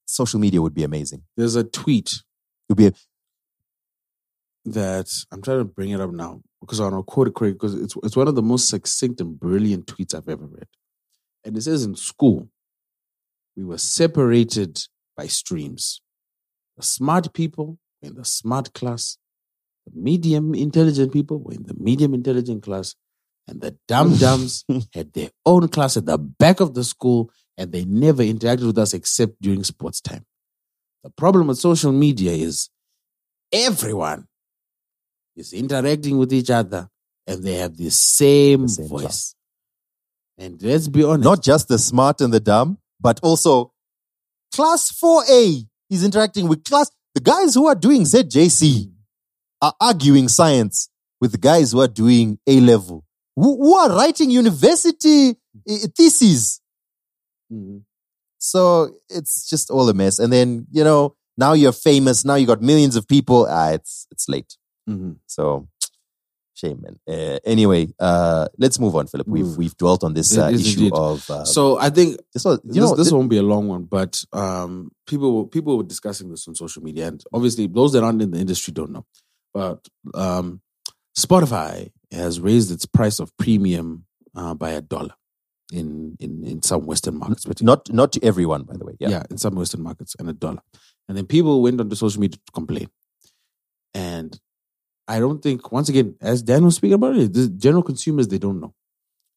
social media would be amazing. There's a tweet It would be, a, that I'm trying to bring it up now because I want to quote it correct because it's it's one of the most succinct and brilliant tweets I've ever read. And it says in school, we were separated by streams. The smart people were in the smart class, the medium intelligent people were in the medium intelligent class, and the dumb dumbs had their own class at the back of the school, and they never interacted with us except during sports time. The problem with social media is everyone is interacting with each other and they have the same, The same voice. class. And let's be honest, not just the smart and the dumb, but also class 4A is interacting with class. The guys who are doing ZJC mm. are arguing science with the guys who are doing A level, who, who are writing university eh, theses. Mhm. So it's just all a mess. And then, you know, now you're famous. Now you got millions of people. Ah, it's, it's late. Mhm. So shame, man. Uh, anyway, uh, let's move on, Philip. We've, Mm. we've dwelt on this uh, is issue indeed. of, uh, so I think this was, you this, know, this thi- won't be a long one, but um, people people were discussing this on social media, and obviously those that aren't in the industry don't know. But um, Spotify has raised its price of premium uh, by a dollar in, in in some Western markets, particularly. not, not to everyone, by the way. yeah. Yeah. in some Western markets, and a dollar. And then people went onto social media to complain. And I don't think, once again, as Dan was speaking about it, the general consumers, they don't know.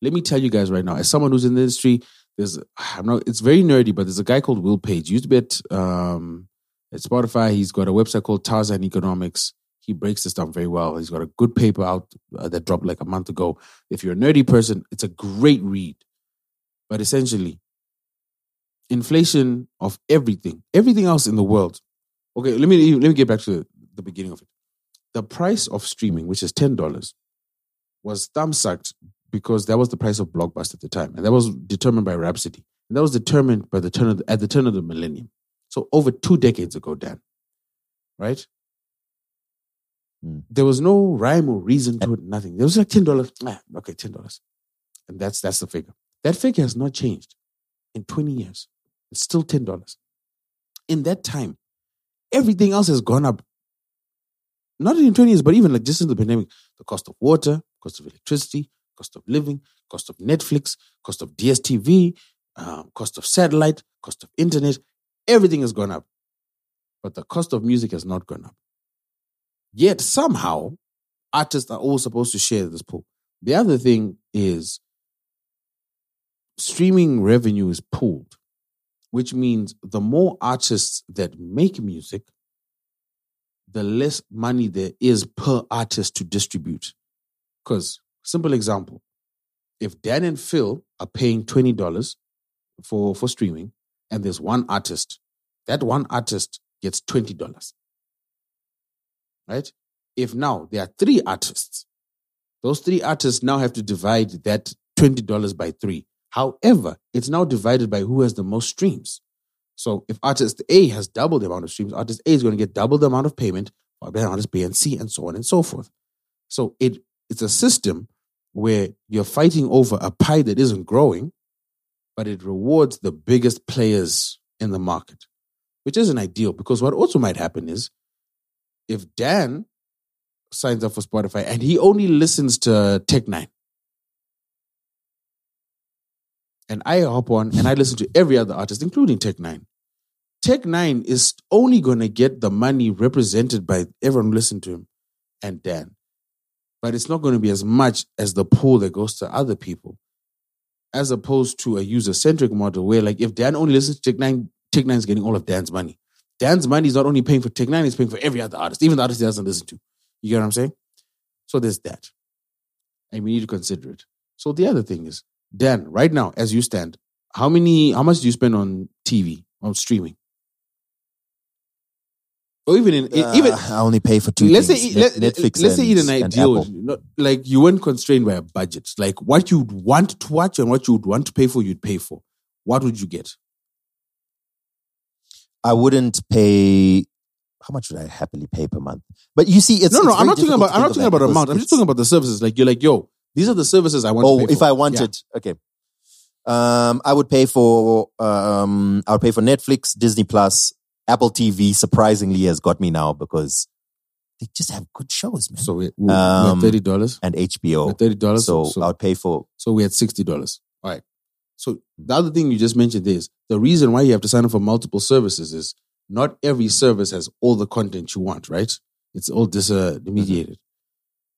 Let me tell you guys right now, as someone who's in the industry, there's, I'm not, it's very nerdy, but there's a guy called Will Page. He used to be at, um, at Spotify. He's got a website called Tarzan Economics. He breaks this down very well. He's got a good paper out uh, that dropped like a month ago. If you're a nerdy person, it's a great read. But essentially, inflation of everything, everything else in the world. Okay, let me let me get back to the beginning of it. The price of streaming, which is ten dollars, was thumb sucked because that was the price of Blockbuster at the time, and that was determined by Rhapsody, and that was determined by the turn of the, at the turn of the millennium. So over two decades ago, Dan, right? Mm. There was no rhyme or reason to it. Nothing. There was like ten dollars. Ah, okay, ten dollars, and that's that's the figure. That figure has not changed in twenty years. It's still ten dollars. In that time, everything else has gone up. Not in twenty years, but even like just in the pandemic, the cost of water, cost of electricity, cost of living, cost of Netflix, cost of DSTV, um, cost of satellite, cost of internet, everything has gone up. But the cost of music has not gone up. Yet somehow, artists are all supposed to share this pool. The other thing is streaming revenue is pooled, which means the more artists that make music, the less money there is per artist to distribute. Because, simple example, if Dan and Phil are paying $20 for, for streaming and there's one artist, that one artist gets $20. Right? If now there are three artists, those three artists now have to divide that $20 by three. However, it's now divided by who has the most streams. So if artist A has double the amount of streams, artist A is going to get double the amount of payment by artist B and C and so on and so forth. So it it's a system where you're fighting over a pie that isn't growing, but it rewards the biggest players in the market, which isn't ideal because what also might happen is if Dan signs up for Spotify and he only listens to Tech N9ne, and I hop on and I listen to every other artist, including Tech N9ne. Tech N9ne is only going to get the money represented by everyone who listened to him and Dan, but it's not going to be as much as the pool that goes to other people, as opposed to a user centric model where, like, if Dan only listens to Tech N9ne, Tech N9ne is getting all of Dan's money. Dan's money is not only paying for Tech N9ne, he's paying for every other artist, even the artist he doesn't listen to. You get what I'm saying? So there's that. And we need to consider it. So the other thing is, Dan, right now, as you stand, how many how much do you spend on TV, on streaming? Or even in Uh, even I only pay for two. let's things, say Net- Netflix. let's say and, in an ideal not, like you weren't constrained by a budget like what you'd want to watch and what you would want to pay for you'd pay for what would you get I wouldn't pay. How much would I happily pay per month? But you see, it's no no it's i'm not talking about i'm not talking about amount i'm just talking about the services like you're like yo these are the services i want Oh, to pay if. I Yeah. wanted, okay. Um, I would pay for um, I would pay for Netflix, Disney Plus, Apple TV. Surprisingly, has got me now because they just have good shows, man. so we, we, Um, we had $30 and we HBO. had $30 So, so, I would pay for so we had $60 all right so the other thing you just mentioned is the reason why you have to sign up for multiple services is not every mm-hmm. service has all the content you want right? It's all disintermediated uh, mm-hmm.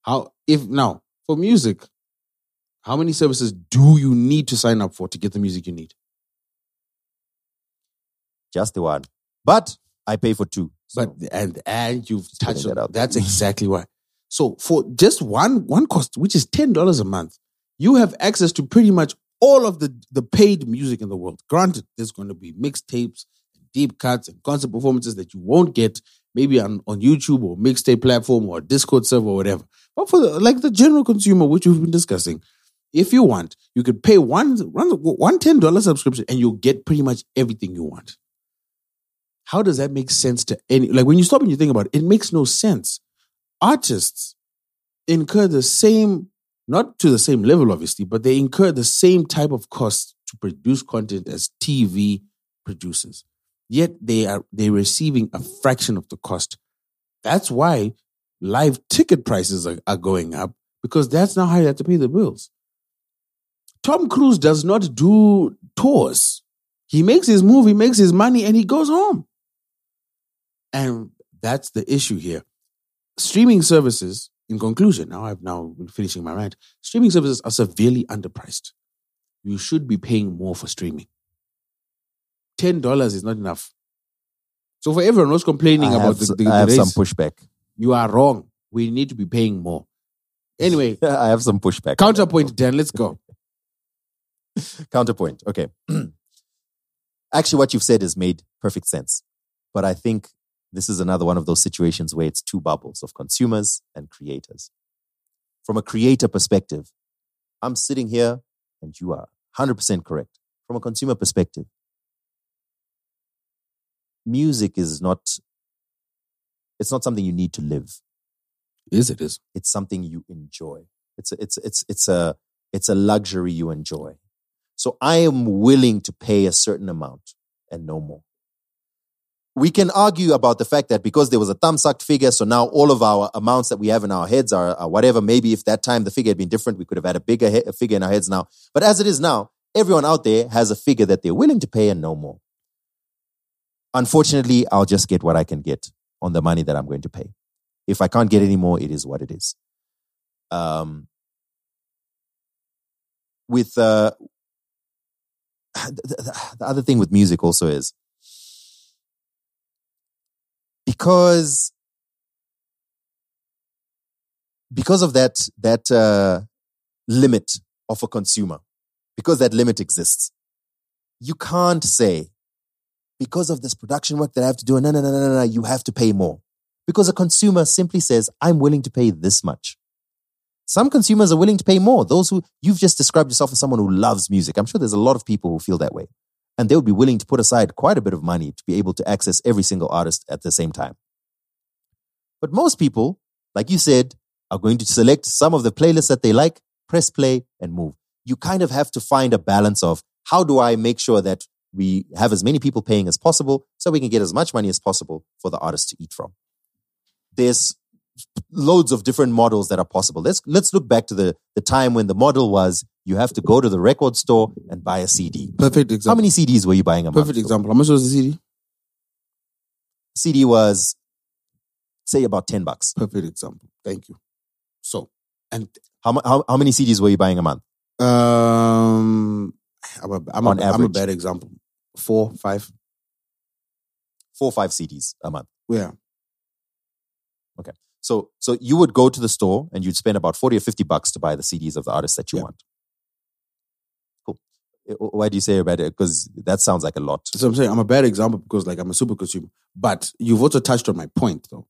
how if now for music how many services do you need to sign up for to get the music you need? Just the one, but I pay for two. So, but and and you've putting touched on that that's exactly why. So for just one one cost which is $10 a month you have access to pretty much all of the the paid music in the world. Granted there's going to be mixtapes deep cuts and concert performances that you won't get maybe on, on youtube or mixtape platform or discord server or whatever. But for the, like the general consumer which we've been discussing if you want you could pay one one ten dollar subscription and you'll get pretty much everything you want. How does that make sense to any like when you stop and you think about it it makes no sense. Artists incur the same not to the same level obviously but they incur the same type of costs to produce content as tv producers. Yet they are they're receiving a fraction of the cost. That's why live ticket prices are, are going up because that's not how you have to pay the bills. Tom cruise does not do tours. He makes his movie makes his money and he goes home. And that's the issue here. Streaming services, in conclusion, now I've now been finishing my rant. Streaming services are severely underpriced. You should be paying more for streaming. Ten dollars is not enough. So for everyone who's complaining I about have, the, the, I have some pushback. you are wrong. We need to be paying more. Anyway, I have some pushback. counterpoint, Dan. Let's go. Counterpoint. Okay. Actually, what you've said has made perfect sense. But I think this is another one of those situations where it's two bubbles of consumers and creators. From a creator perspective, I'm sitting here and you are 100% correct. From a consumer perspective, music is not it's not something you need to live Is it is? it's something you enjoy. It's a, it's it's it's a it's a luxury you enjoy. So I am willing to pay a certain amount and no more. We can argue about the fact that because there was a thumb sucked figure, so now all of our amounts that we have in our heads are, are whatever. Maybe if that time the figure had been different, we could have had a bigger he- figure in our heads now. But as it is now, everyone out there has a figure that they're willing to pay and no more. Unfortunately, I'll just get what I can get on the money that I'm going to pay. If I can't get any more, it is what it is. Um, with uh, the, the, the other thing with music also is because because of that that uh, limit of a consumer, because that limit exists, you can't say because of this production work that I have to do, no, no, no, no, no, no, you have to pay more. Because a consumer simply says, I'm willing to pay this much. Some consumers are willing to pay more. Those who you've just described yourself as someone who loves music. I'm sure there's a lot of people who feel that way. And they would be willing to put aside quite a bit of money to be able to access every single artist at the same time. But most people, like you said, are going to select some of the playlists that they like, press play, and move. You kind of have to find a balance of how do I make sure that we have as many people paying as possible so we can get as much money as possible for the artist to eat from. There's loads of different models that are possible. Let's let's look back to the, the time when the model was you have to go to the record store and buy a CD. Perfect example. How many CDs were you buying a month? Perfect example. How much was the CD? CD was say about 10 bucks. Perfect example. Thank you. So, and How, how, how many CDs were you buying a month? um, I'm a, I'm, On a, I'm a bad example. Four, five. four five CDs a month. Yeah. Okay. So so you would go to the store and you'd spend about 40 or 50 bucks to buy the CDs of the artists that you Yeah. want. Why do you say about it? Because that sounds like a lot. So I'm saying I'm a bad example because like I'm a super consumer. But you've also touched on my point though.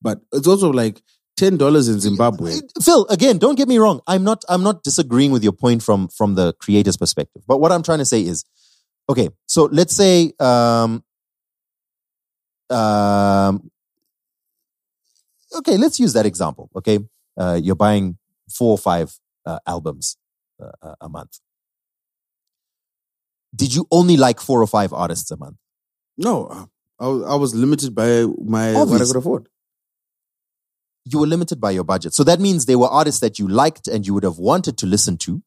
But it's also like ten dollars in Zimbabwe. Phil, again, don't get me wrong. I'm not I'm not disagreeing with your point from from the creator's perspective. But what I'm trying to say is, okay, so let's say um um okay, let's use that example. Okay, uh, you're buying four or five uh, albums uh, a- a month. Did you only like four or five artists a month? No, uh, I, was- I was limited by my what I could afford. you were limited by your budget. So that means there were artists that you liked and you would have wanted to listen to,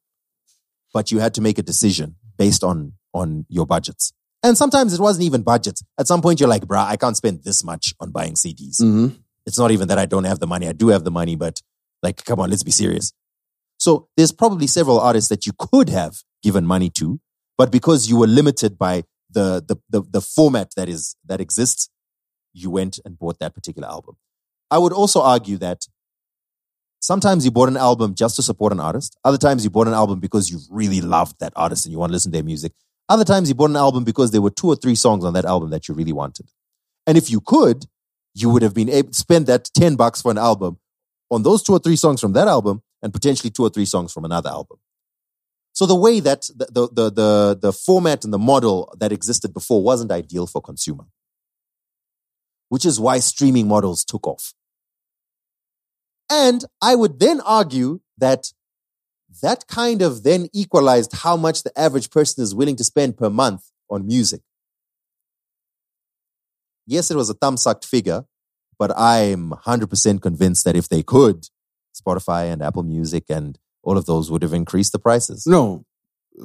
but you had to make a decision based on on your budgets. And sometimes it wasn't even budgets. At some point, you're like, bruh, I can't spend this much on buying CDs. Mm-hmm. It's not even that I don't have the money. I do have the money, but like, come on, let's be serious. So there's probably several artists that you could have given money to, but because you were limited by the the the, the format that is that exists, you went and bought that particular album. I would also argue that sometimes you bought an album just to support an artist. Other times you bought an album because you really loved that artist and you want to listen to their music. Other times you bought an album because there were two or three songs on that album that you really wanted. And if you could, you would have been able to spend that 10 bucks for an album on those two or three songs from that album and potentially two or three songs from another album. So the way that the, the, the, the, format and the model that existed before wasn't ideal for consumer, which is why streaming models took off. And I would then argue that that kind of then equalized how much the average person is willing to spend per month on music. Yes, it was a thumb sucked figure, but I'm 100% convinced that if they could, Spotify and Apple Music and all of those would have increased the prices. No.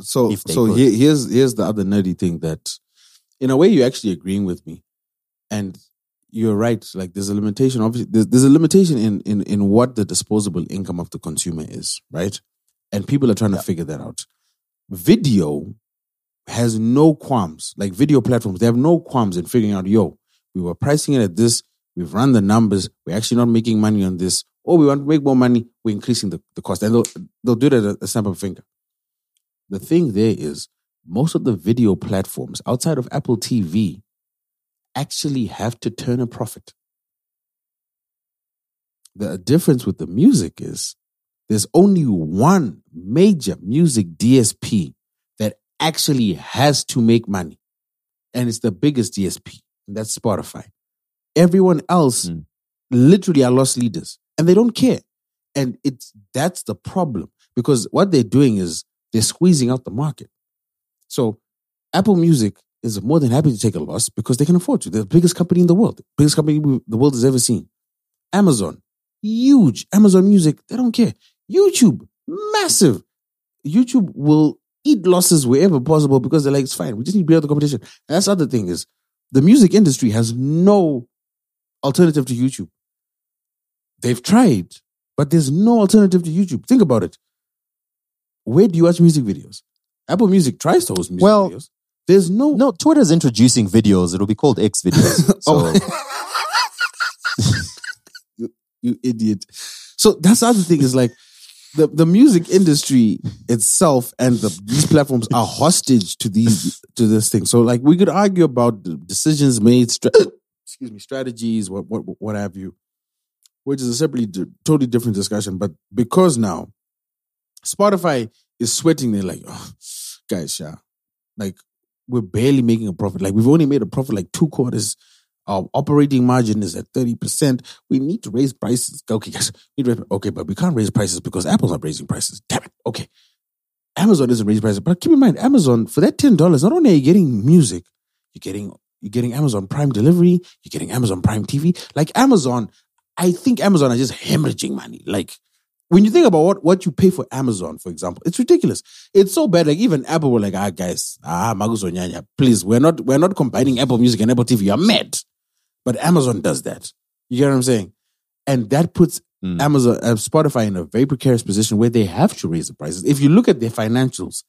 So so could. here's here's the other nerdy thing that in a way you're actually agreeing with me. And you're right. Like there's a limitation. Obviously, there's, there's a limitation in, in in what the disposable income of the consumer is, right? And people are trying to figure that out. Video has no qualms. Like video platforms, they have no qualms in figuring out, yo, we were pricing it at this, we've run the numbers, we're actually not making money on this, or we want to make more money, we're increasing the, the cost. And they'll, they'll do it at a, a snap of a finger. The thing there is, most of the video platforms outside of Apple TV actually have to turn a profit. The difference with the music is there's only one major music DSP that actually has to make money. And it's the biggest DSP, and that's Spotify. Everyone else Mm. literally are loss leaders and they don't care. And it's that's the problem because what they're doing is they're squeezing out the market. So Apple Music is more than happy to take a loss because they can afford to. They're the biggest company in the world, biggest company the world has ever seen. Amazon, huge. Amazon Music, they don't care. YouTube, massive. YouTube will eat losses wherever possible because they're like, it's fine. We just need to beat out the competition. And that's the other thing is the music industry has no alternative to YouTube. They've tried, but there's no alternative to YouTube. Think about it. Where do you watch music videos? Apple Music tries to host music Well, videos. There's no No, Twitter's introducing videos. It'll be called X videos. Oh. So Oh. you, you idiot. So that's the other thing is like the, the music industry itself and the, these platforms are hostage to these to this thing. So like we could argue about the decisions made, stra- excuse me, strategies, what what what have you, which is a separately di- totally different discussion. But because now Spotify is sweating, they're like, oh, guys, yeah, like we're barely making a profit. Like we've only made a profit like two quarters. Our operating margin is at 30%. We need to raise prices. Okay, guys, raise, okay, but we can't raise prices because Apple's not raising prices. Damn it. Okay. Amazon isn't raising prices. But keep in mind, Amazon, for that $10, not only are you getting music, you're getting you're getting Amazon Prime delivery, you're getting Amazon Prime TV. Like Amazon, I think Amazon are just hemorrhaging money. Like when you think about what, what you pay for Amazon, for example, it's ridiculous. It's so bad. Like even Apple were like, ah, guys, ah, Magus Onyanya, please, we're not we're not combining Apple Music and Apple TV. You're mad. But Amazon does that. You get what I'm saying? And that puts Mm. Amazon, uh, Spotify in a very precarious position where they have to raise the prices. If you look at their financials,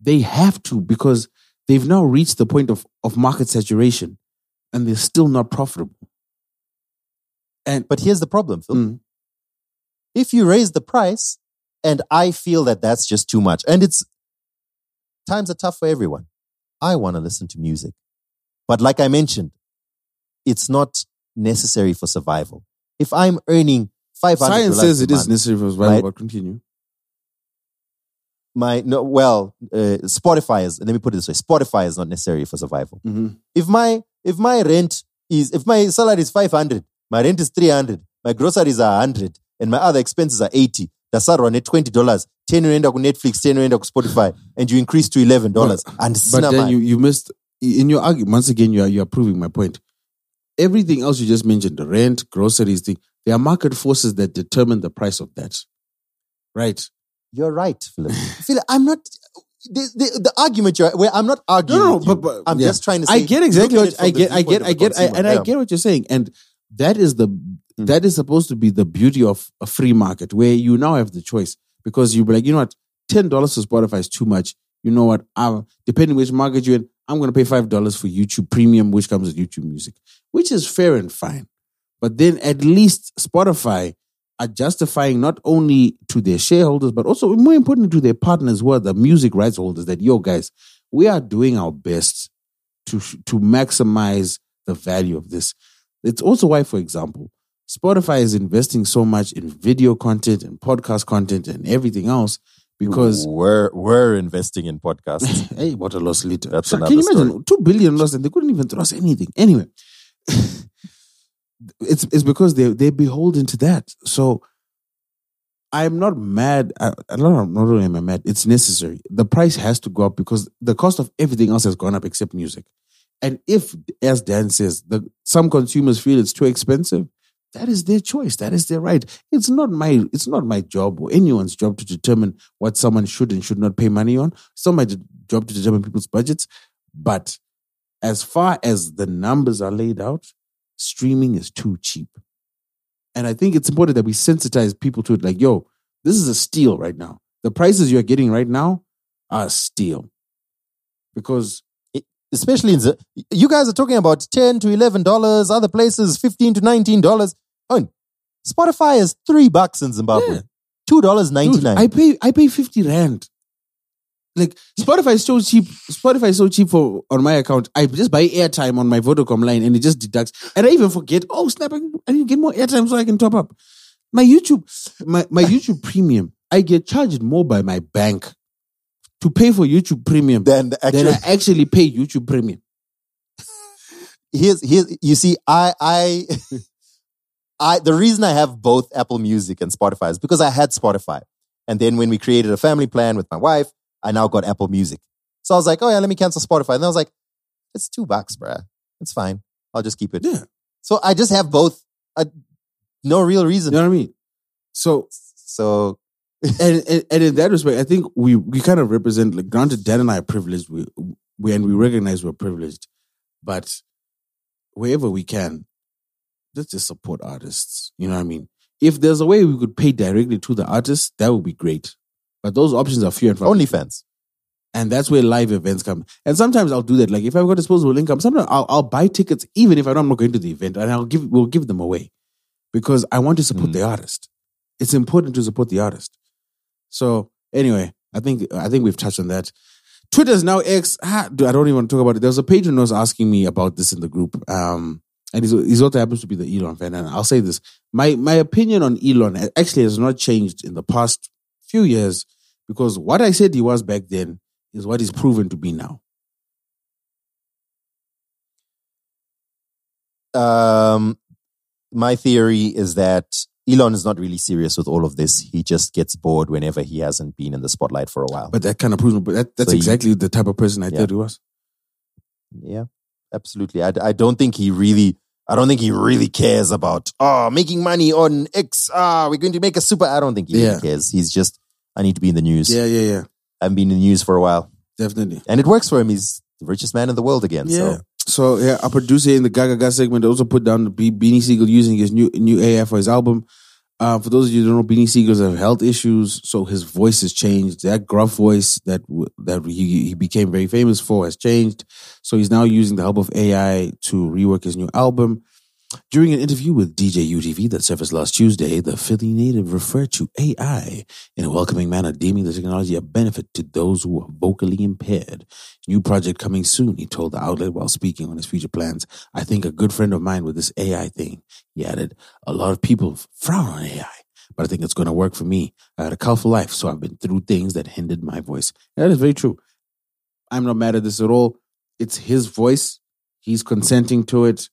they have to because they've now reached the point of, of market saturation. and they're still not profitable. And But here's the problem, Phil. Mm. If you raise the price, and I feel that that's just too much, and it's times are tough for everyone. I want to listen to music, but like I mentioned, it's not necessary for survival. If I'm earning five hundred, science says it is necessary for survival, right? but continue. My no, well, uh, Spotify is. Let me put it this way: Spotify is not necessary for survival. Mhm. if my if my rent is if my salary is 500 my rent is 300 my groceries are 100 and my other expenses are 80 tasarwa ne-20 10 unoenda ku-netflix 10 unoenda ku-spotify and you increase to $11 and But then you, you missed in your argument. Once again, you are you are proving my point. Everything else you just mentioned, the rent, groceries, thing, there are market forces that determine the price of that. Right. you're right philip philip i'm not the, the, the argument you're where i'm not arguing No, no, you. but, but i'm yeah. just trying to say I get exactly what I get. I get. I get. I, and I get what you're saying, and that is the Mm. that is supposed to be the beauty of a free market where you now have the choice because you be like, you know what, ten dollars for Spotify is too much. You know what? i depending which market you're in, I'm going to pay five dollars for YouTube Premium, which comes with YouTube Music, which is fair and fine. But then at least Spotify are justifying not only to their shareholders, but also more importantly to their partners who are the music rights holders that, yo, guys, we are doing our best to, to maximize the value of this. It's also why, for example, Spotify is investing so much in video content and podcast content and everything else because we're we're investing in podcasts hey, what a loss leader. That's So another Can you imagine two billion lost and they couldn't even throw us anything? Anyway, it's it's because they they're beholden to that. So I'm not mad. I, I don't know. Not only am I mad, it's necessary. The price has to go up because the cost of everything else has gone up except music. And if, as Dan says, the, some consumers feel it's too expensive, that is their choice. That is their right. It's not my it's not my job or anyone's job to determine what someone should and should not pay money on. It's not my job to determine people's budgets. But as far as the numbers are laid out, streaming is too cheap. And I think it's important that we sensitize people to it. Like, yo, this is a steal right now. The prices you're getting right now are a steal. Because especially in the, you guys are talking about 10 to 11 dollars other places 15 to 19 dollars oh spotify is three bucks in zimbabwe Yeah. two dollars Dude, 99 I pay I pay 50 rand. Like Spotify is so cheap. Spotify is so cheap for on my account. I just buy airtime on my Vodacom line and it just deducts. And I even forget, oh snap, I, I need to get more airtime so I can top up. My YouTube, my, my YouTube premium, I get charged more by my bank to pay for YouTube premium then the than actual I actually pay YouTube premium. here's here's you see i i i the reason i have both apple music and spotify is because i had spotify and then when we created a family plan with my wife i now got apple music so i was like oh yeah let me cancel spotify and i was like it's two bucks bruh it's fine i'll just keep it Yeah. so i just have both uh, no real reason. You know what I mean? So so and, and and in that respect, I think we we kind of represent. Like, granted, Dan and I are privileged. We we and we recognize we're privileged, but wherever we can, let's just support artists. You know what I mean? If there's a way we could pay directly to the artist, that would be great. But those options are few and far. between. OnlyFans. and that's where live events come. And sometimes I'll do that. Like if I've got disposable income, sometimes I'll, I'll buy tickets even if I know I'm not going to the event, and I'll give we'll give them away because I want to support Mm. the artist. It's important to support the artist. So anyway, I think I think we've touched on that. Twitter is now X. Dude, I don't even want to talk about it. There was a patron who was asking me about this in the group. Um, and he's, he's also happens to be the Elon fan. And I'll say this: my my opinion on Elon actually has not changed in the past few years because what I said he was back then is what he's proven to be now. Um, my theory is that Elon is not really serious with all of this. He just gets bored whenever he hasn't been in the spotlight for a while. But that kind of proves. But that, that's So exactly the type of person I Yeah. thought he was. yeah, absolutely. I, I don't think he really. I don't think he really cares about oh making money on X. Ah, we're going to make a super. I don't think he Yeah. really cares. He's just I need to be in the news. Yeah, yeah, yeah, I've been in the news for a while, definitely. and it works for him. He's the richest man in the world again. Yeah. So So yeah, our producer in the Gaga Gaga segment also put down the Be- Beanie Sigel using his new new AF for his album. Uh, for those of you who don't know, Beanie Sigels have health issues, so his voice has changed. That gruff voice that that he, he became very famous for has changed. So he's now using the help of AI to rework his new album. During an interview with DJ UTV that surfaced last Tuesday, the Philly native referred to AI in a welcoming manner, deeming the technology a benefit to those who are vocally impaired. New project coming soon, he told the outlet while speaking on his future plans. I think a good friend of mine with this AI thing, he added, a lot of people frown on AI, but I think it's going to work for me. I had a colorful life, so I've been through things that hindered my voice. That is very true. I'm not mad at this at all. It's his voice. He's consenting to it.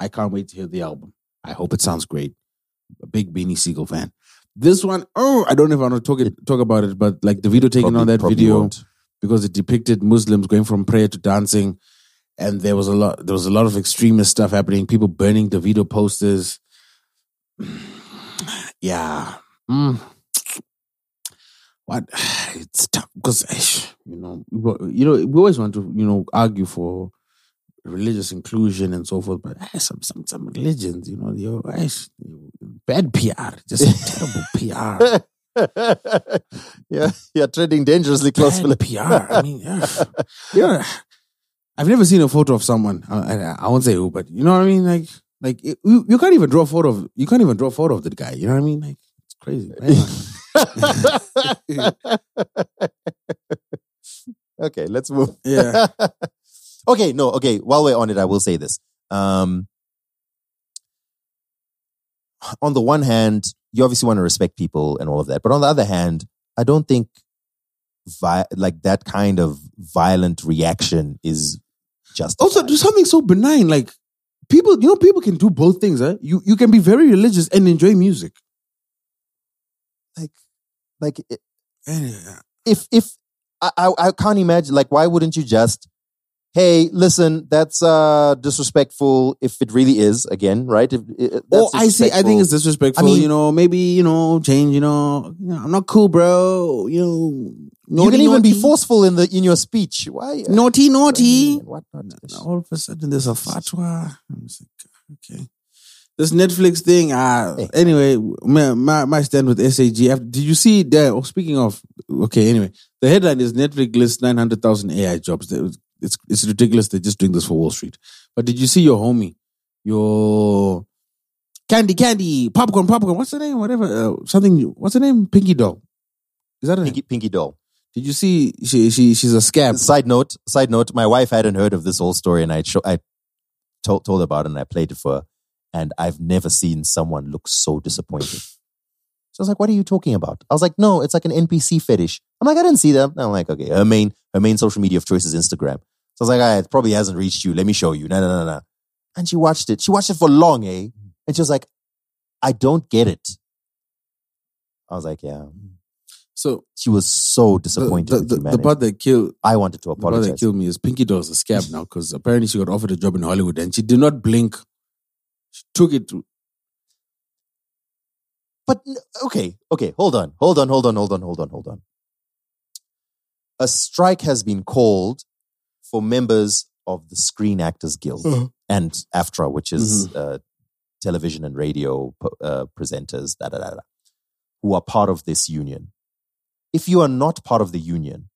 I can't wait to hear the album. I hope it sounds great. A big Beanie Sigel fan. This one, oh, I don't know if I want to talk it, talk about it, but like the video taken Probably- on that video won't. because it depicted Muslims going from prayer to dancing, and there was a lot. There was a lot of extremist stuff happening. People burning the video posters. Yeah. Mm. What? It's tough because you know, you know, we always want to you know argue for religious inclusion and so forth, but eh, some some some religions, you know, you eh, bad PR, just terrible PR. yeah, you're treading dangerously close, Philip. PR. I mean, yeah. yeah. I've never seen a photo of someone. I, I, I won't say who, but you know what I mean. Like, like it- you, you can't even draw a photo of. You can't even draw a photo of the guy. You know what I mean? Like, it's crazy. okay, let's move. Yeah. Okay, no, okay. While we're on it, I will say this. Um, on the one hand, you obviously want to respect people and all of that, but on the other hand, I don't think vi- like that kind of violent reaction is just also, do something so benign. Like, people, you know, people can do both things. Huh? You you can be very religious and enjoy music. like like it- Yeah. if if I, I I can't imagine like why wouldn't you just hey listen that's uh disrespectful if it really is again right if, i- Oh, I see. I think it's disrespectful. I mean- you know, maybe you know, change. You know, you know, I'm not cool, bro. You know, you can even be forceful in the in your speech why naughty, naughty. what All of a sudden, there's a fatwa. I'm just like, okay. This Netflix thing. Uh, Hey. Anyway, my, my my stand with SAG. Did you see that? Oh, speaking of, okay. Anyway, the headline is Netflix lists nine hundred thousand AI jobs. It's it's ridiculous. They're just doing this for Wall Street. But did you see your homie, your Candy Candy Popcorn Popcorn? What's the name? Whatever. Uh, something. What's the name? Pinky Doll. Is that a pinky, pinky doll Did you see? She she she's a scab. side note side note my wife hadn't heard of this whole story and I show, I told told her about it and I played it for her and I've never seen someone look so disappointed. So I was like, "What are you talking about?" I was like, "No, it's like an NPC fetish." I'm like, "I didn't see them." I'm like, "Okay." Her main her main social media of choice is Instagram. So I was like, "Ah, it probably hasn't reached you. Let me show you." No, no, no, no. And she watched it. She watched it for long, eh? And she was like, "I don't get it." I was like, "Yeah." So She was so disappointed the, with the, the part that killed I wanted to The part that apologize. killed me is Pinky Doll's a scab now because apparently she got offered a job in Hollywood and she did not blink. She took it. But okay, okay, hold on, hold on, hold on, hold on, hold on, hold on. A strike has been called for members of the Screen Actors Guild Uh-huh. and AFTRA, which is uh, television and radio uh, presenters, da, da, da, da, who are part of this union. If you are not part of the union,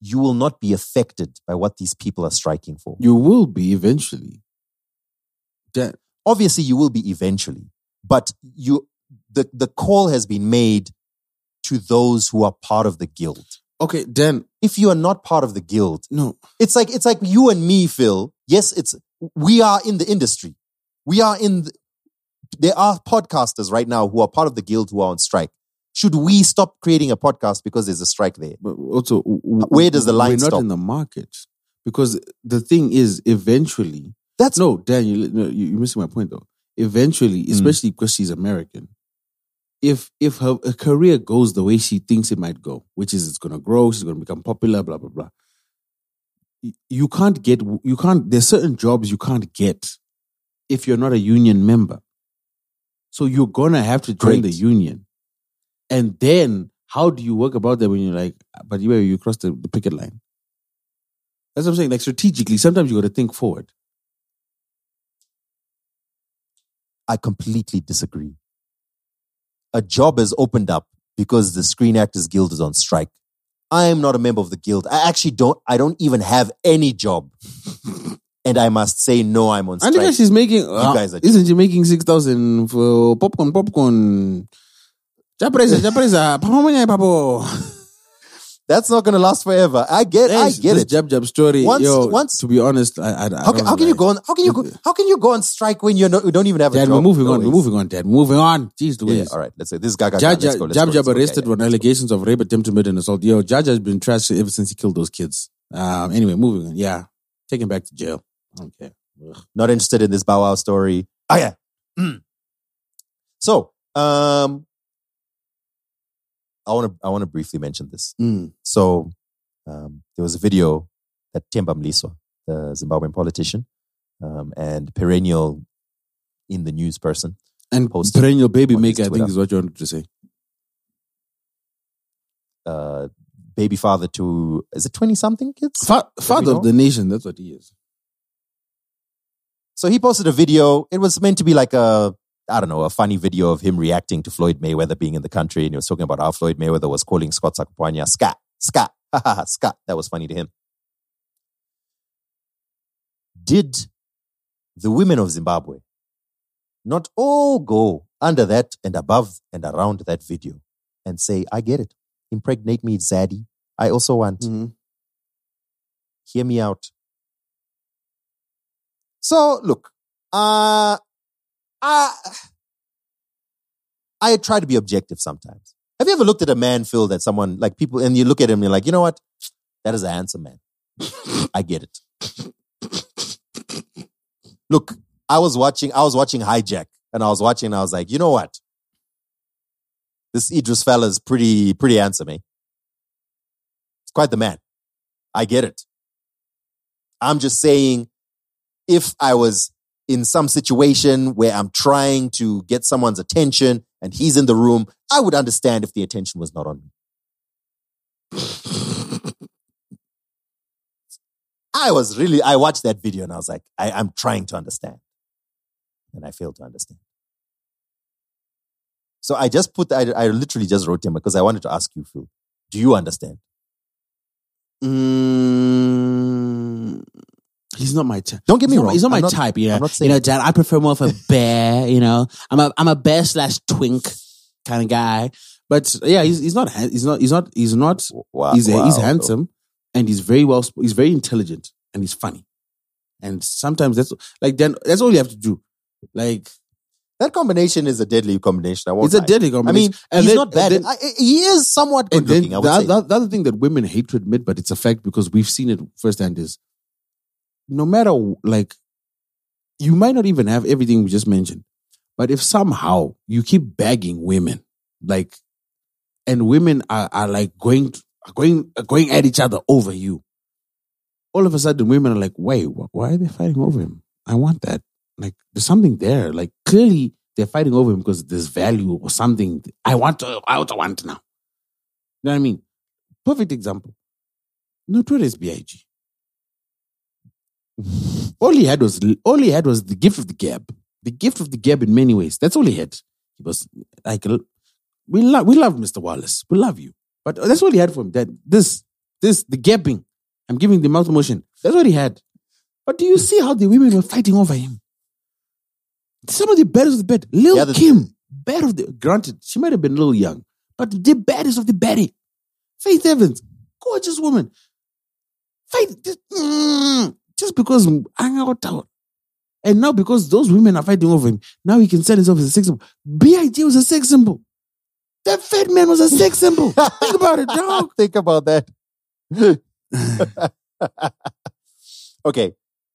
you will not be affected by what these people are striking for. you will be eventually. That obviously you will be eventually but you the the call has been made to those who are part of the guild okay, then if you are not part of the guild no. it's like it's like you and me phil yes it's we are in the industry we are in the, there are podcasters right now who are part of the guild who are on strike should we stop creating a podcast because there's a strike there But also, w- w- Where does the line We're not stop? in the market because the thing is, eventually, that's no, Dan, you, no, you're missing my point though. Eventually, Mm. especially because she's American, if if her, her career goes the way she thinks it might go, which is it's going to grow, she's going to become popular, blah blah blah. You can't get you can't. There's certain jobs you can't get if you're not a union member. So you're gonna have to join the union, and then how do you work about that when you're like, but you you cross the, the picket line? That's what I'm saying. Like strategically, sometimes you got to think forward. i completely disagree a job has opened up because the Screen Actors Guild is on strike. I am not a member of the guild. I actually don't. I don't even have any job, and I must say no. I'm on I think strike. she's making. uh, guys are- isn't she making six thousand for popcorn? Popcorn. Japresa, japresa, papa mwenye papo. That's not going to last forever. I get. I This- get this it. Jab jab story. Once- yo, once- to be honest, I, I, I How don't can, how can you go on? How can you go? How can you go on strike when you're not, you don't even have a Dad, job? we're moving on. No We're moving on, Dad. Moving on. Jeez Louise. yeah, all right. Let's say this guy. Jab let's go, let's Jab go, Jab go. arrested Yeah, on allegations of rape, attempted murder, and assault. Yo, Jab has been trashed ever since he killed those kids. Um, anyway, moving on. Yeah, take him back to jail. I don't care. Ugh. Not interested in this Bow Wow story. Oh yeah. Mm. So, um, I want to I want to briefly mention this. Mm. So, um, there was a video that Temba Mliswa, the Zimbabwean politician, um, and perennial in the news person, And Posted perennial baby maker, I think, is what you wanted to say. uh, baby father to is it twenty something kids? Fa- father of the nation. That's what he is. So he posted a video. It was meant to be like a, I don't know, a funny video of him reacting to Floyd Mayweather being in the country. And he was talking about how Floyd Mayweather was calling Scott Sakupwanya Scott, Scott, ha ha. That was funny to him. Did the women of Zimbabwe not all go under that and above and around that video and say, I get it. Impregnate me, Zaddy. I also want. Mhm. Hear me out. So look, uh, I I try to be objective sometimes. Have you ever looked at a man, Phil, that someone like people, and you look at him, and you're like, you know what? That is a handsome man. I get it. Look, I was watching, I was watching Hijack, and I was watching, and I was like, you know what? This Idris fella is pretty, pretty handsome, eh? It's quite the man. I get it. I'm just saying, if I was in some situation where I'm trying to get someone's attention and he's in the room, I would understand if the attention was not on me. I was really, I watched that video and I was like, I, I'm trying to understand. And I failed to understand. So I just put, I, I literally just wrote him because I wanted to ask you, Phil, do you understand? Mm, he's not my type. Don't get me he's not, wrong. He's not my I'm not- type. Yeah, I'm not you know, Dad. I prefer more of a bear. You know, I'm a I'm a bear slash twink kind of guy. But yeah, he's he's not he's not he's not he's not Wow, he's he's wow. handsome and he's very well he's very intelligent and he's funny. And sometimes that's like then that's all you have to do. Like That combination is a deadly combination. I won't it's a deadly combination. I mean, And he's then- not bad. then- I, he is somewhat good and then looking. I the, say. the, the other thing that women hate to admit, but it's a fact because we've seen it firsthand, is no matter like you might not even have everything we just mentioned, but if somehow you keep bagging women, like, and women are, are like going are going are going at each other over you, all of a sudden women are like, wait, wh- why are they fighting over him? I want that. Like, there's something there. Like, clearly they're fighting over him because there's value or something. I want to. I want to want now. You know what I mean? Perfect example. Notorious B.I.G. all he had was all he had was the gift of the gab. The gift of the gab in many ways. That's all he had. He was like we love we love Mr. Wallace. We love you. But that's all he had for him. That this this the gapping. I'm giving the mouth motion. That's what he had. But do you see how the women were fighting over him? Some of the baddest of the bad. Lil Yeah, Kim, bad of the granted, she might have been a little young, but the baddest of the baddie. Faith Evans, gorgeous woman. Faith, mm, just because hang out out. And now because those women are fighting over him, now he can sell himself as a sex symbol. B.I.G. was a sex symbol. That fat man was a sex symbol. Think about it, dog. Think about that. okay,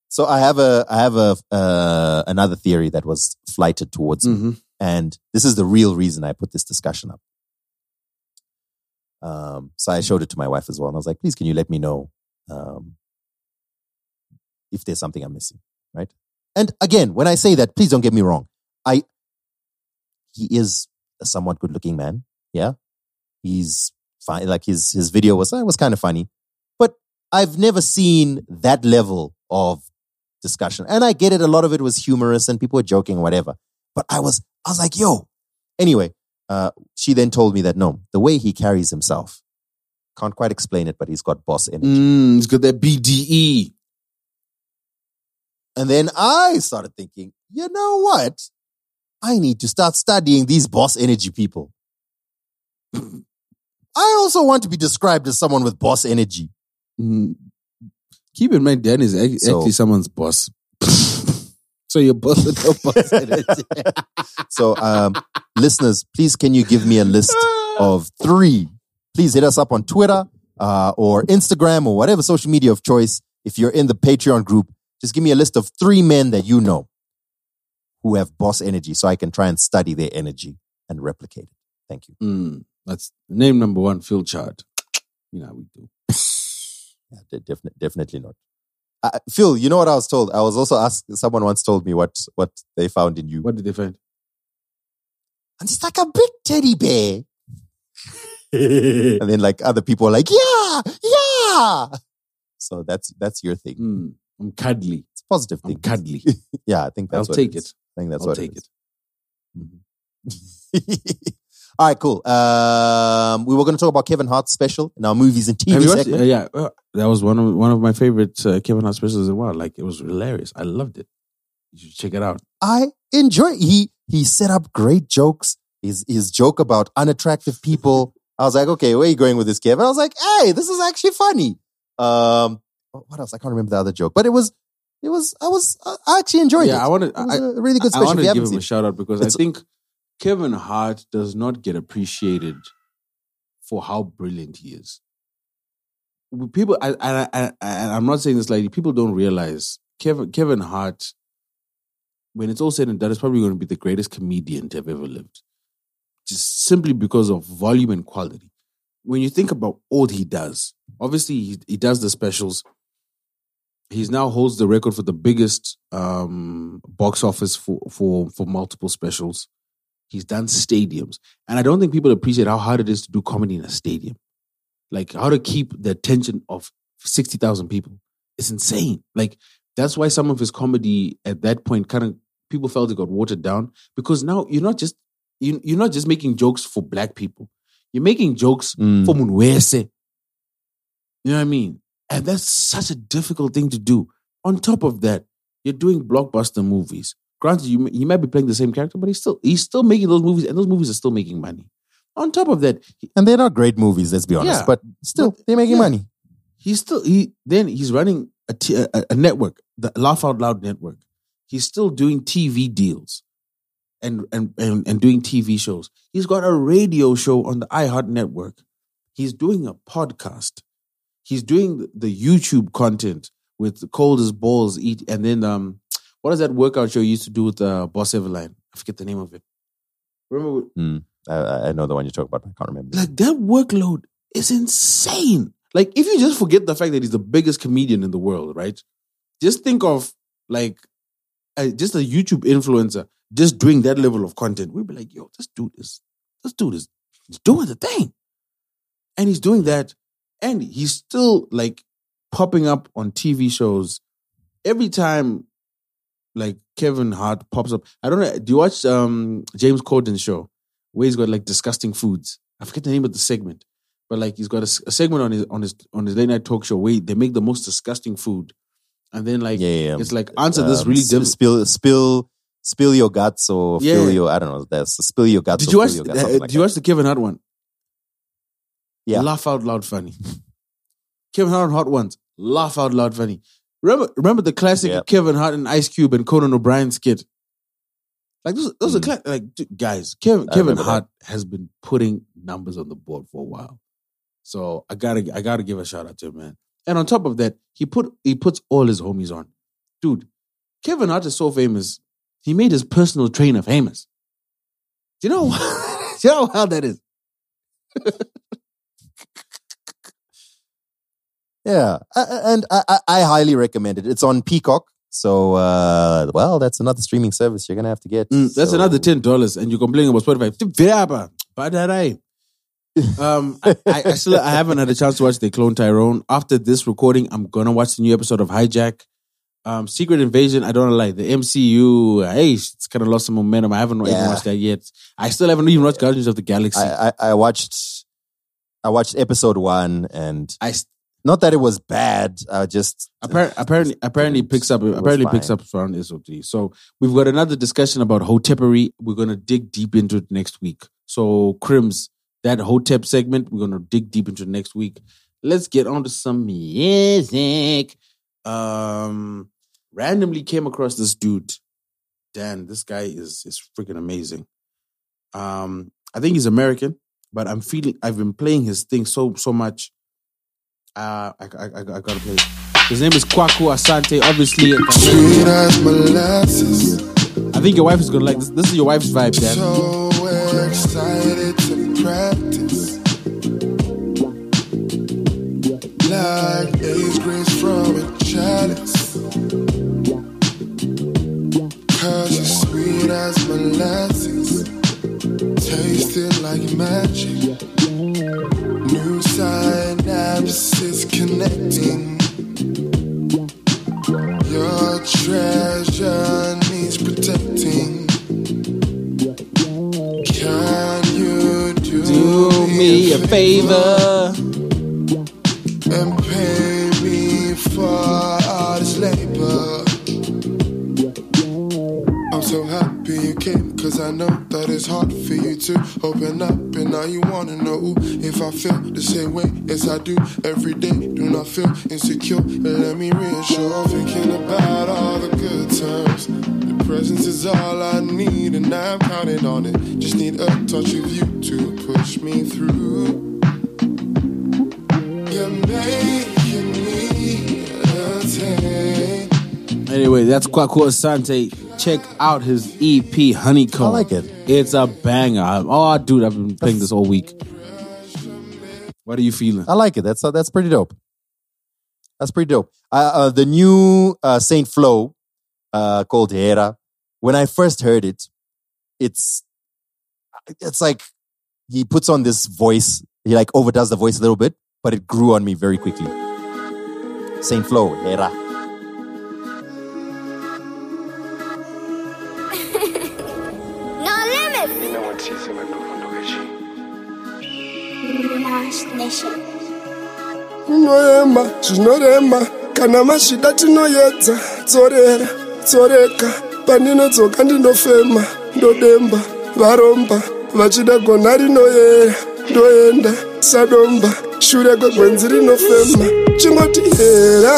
so I have a I have a uh, another theory that was flighted towards me, Mhm. and this is the real reason I put this discussion up. Um, so I showed it to my wife as well, and I was like, "Please, can you let me know um, if there's something I'm missing?" Right? And again, when I say that, please don't get me wrong. I he is a somewhat good-looking man. Yeah, he's fine. Like his his video was uh, was kind of funny, but I've never seen that level of discussion. And I get it. A lot of it was humorous and people were joking, whatever. But I was I was like, yo. Anyway, uh, she then told me that no, the way he carries himself, can't quite explain it, but he's got boss energy. Mm, it's got that BDE. And then I started thinking, you know what? I need to start studying these boss energy people. I also want to be described as someone with boss energy. Mm. Keep in mind, Dan is ac- So- actually someone's boss. so your boss with no boss energy. So, um, listeners, please can you give me a list of three? Please hit us up on Twitter uh, or Instagram or whatever social media of choice. If you're in the Patreon group, just give me a list of three men that you know who have boss energy so I can try and study their energy and replicate it. Thank you. Mm, that's name number one, Phil Chart. You know how we do. Yeah, definitely, definitely not. Uh, Phil, you know what I was told? I was also asked, someone once told me what, what they found in you. What did they find? And it's like a big teddy bear. and then like other people are like, yeah, yeah. So that's, that's your thing. Mm, I'm cuddly. It's a positive I'm cuddly. Yeah, I think that's I'll take is. it. I think that's I'll what take it. is. All right, cool. Um, we were going to talk about Kevin Hart's special in our movies and TV watched? segment. Uh, yeah, uh, that was one of one of my favorite uh, Kevin Hart specials in a while. Like it was hilarious. I loved it. You should check it out. I enjoy. He he set up great jokes. His his joke about unattractive people. I was like, okay, where are you going with this, Kevin? I was like, hey, this is actually funny. Um, Oh, what else? I can't remember the other joke, but it was it was I was I actually enjoyed yeah, it. Yeah, I wanted. it was I, a really good I special. wanted to give him a shout out because It's- I think Kevin Hart does not get appreciated for how brilliant he is. People, I, I, I, I, I'm not saying this like people don't realize Kevin Kevin Hart. When it's all said and done, is probably going to be the greatest comedian to have ever lived, just simply because of volume and quality. When you think about all he does, obviously he, he does the specials. He's now holds the record for the biggest um, box office for, for for multiple specials. He's done stadiums, and I don't think people appreciate how hard it is to do comedy in a stadium. Like how to keep the attention of sixty thousand people. It's insane. Like that's why some of his comedy at that point kind of people felt it got watered down because now you're not just you, you're not just making jokes for black people. You're making jokes Mm. for Munwese. You know what I mean? And that's such a difficult thing to do. On top of that, you're doing blockbuster movies. Granted, you you might be playing the same character, but he's still he's still making those movies, and those movies are still making money. On top of that, he- and they're not great movies. Let's be honest, Yeah. but still But- they're making yeah. money. he's still he then he's running a, t- a, a network, the Laugh Out Loud network. He's still doing TV deals and, and and and doing TV shows. He's got a radio show on the iHeart network. He's doing a podcast. He's doing the- YouTube content with Cold as Balls Eat, and then um, what is that workout show you used to do with uh, Boss Everline? I forget the name of it. Remember, I, I know the one you talk about. I can't remember. like that workload is insane. Like if you just forget the fact that he's the biggest comedian in the world, right? Just think of like uh, just a YouTube influencer just doing that level of content. We'd be like, yo, this dude is this dude is he's doing the thing, and he's doing that, and he's still like popping up on TV shows every time. Like Kevin Hart pops up. I don't know. Do you watch um James Corden's show where he's got like disgusting foods? I forget the name of the segment, but like he's got a segment on his on his on his late night talk show where they make the most disgusting food, and then like yeah, yeah, it's like answer this Um, really s- dim. spill spill spill your guts or Yeah. fill your I don't know. That's spill your guts. Did or you watch? guts, uh, like did you that. watch the Kevin Hart one? Yeah. Laugh out loud funny. Kevin Hart hot ones. Laugh out loud funny. Remember, remember the classic Yeah. Kevin Hart and Ice Cube and Conan O'Brien skit. Like those, those are Mm. cla- like dude, guys. Kevin I Kevin remember that. Hart has been putting numbers on the board for a while, so I gotta I gotta give a shout out to him, man. And on top of that, he put he puts all his homies on, dude. Kevin Hart is so famous. He made his personal trainer famous. Do you know? do you know how that is? Yeah, I- I- and I, I, I highly recommend it. It's on Peacock. So, uh, well, that's another streaming service you're gonna have to get. Mm, that's So- another ten dollars, and you're complaining about Spotify. Badarai. Um, I, I, I still I haven't had a chance to watch the Clone Tyrone. After this recording, I'm gonna watch the new episode of Hijack. Um, Secret Invasion, I don't like the MCU. Hey, it's kind of lost some momentum. I haven't even watched that yet. I still haven't even watched Guardians of the Galaxy. I, I, I, I watched I watched episode one and s- not that it was bad. I just appar- apparently apparently picks up apparently picks up around SOT. So we've got another discussion about Hotepery. We're gonna dig deep into it next week. So Crims, that Hotep segment, we're gonna dig deep into next week. Let's get on to some music. Um, randomly came across this dude. Dan, this guy is is freaking amazing. Um, I think he's American, but I'm feeling I've been playing his thing so so much. Uh, I, I, I, I gotta play. His name is Kwaku Asante. Obviously, Sweet as molasses, I think your wife is gonna like this. This is your wife's vibe, Dan. so excited to practice. Like A's grace from a chalice. Cause you're sweet as molasses, tasted like magic. New synapses connecting. Your treasure needs protecting. Can you do, Do me a favor. and pay me for so happy you came, cause I know that it's hard for you to open up. And now you wanna know if I feel the same way as I do every day. Do not feel insecure, let me reassure. Thinking about all the good times. The presence is all I need, and I'm counting on it. Just need a touch of you to push me through. Anyway, that's Kwaku Asante. Check out his EP Honeycomb. I like it. It's a banger. Oh, dude, I've been playing this all week. What are you feeling? I like it. That's uh, that's pretty dope. That's pretty dope. Uh, uh, the new uh, Saint Floew uh, called Hera. When I first heard it, it's it's like he puts on this voice. He like overdoes the voice a little bit, but it grew on me very quickly. Saint Floew Hera. Zvinoema zvinorema kana masvida tinoedza dzorera dzoreka pandinodzoka ndinofema ndodemba varomba vachida gona rinoyera ndoenda sadomba. Shure kwegwenzi rinofema chingoti hera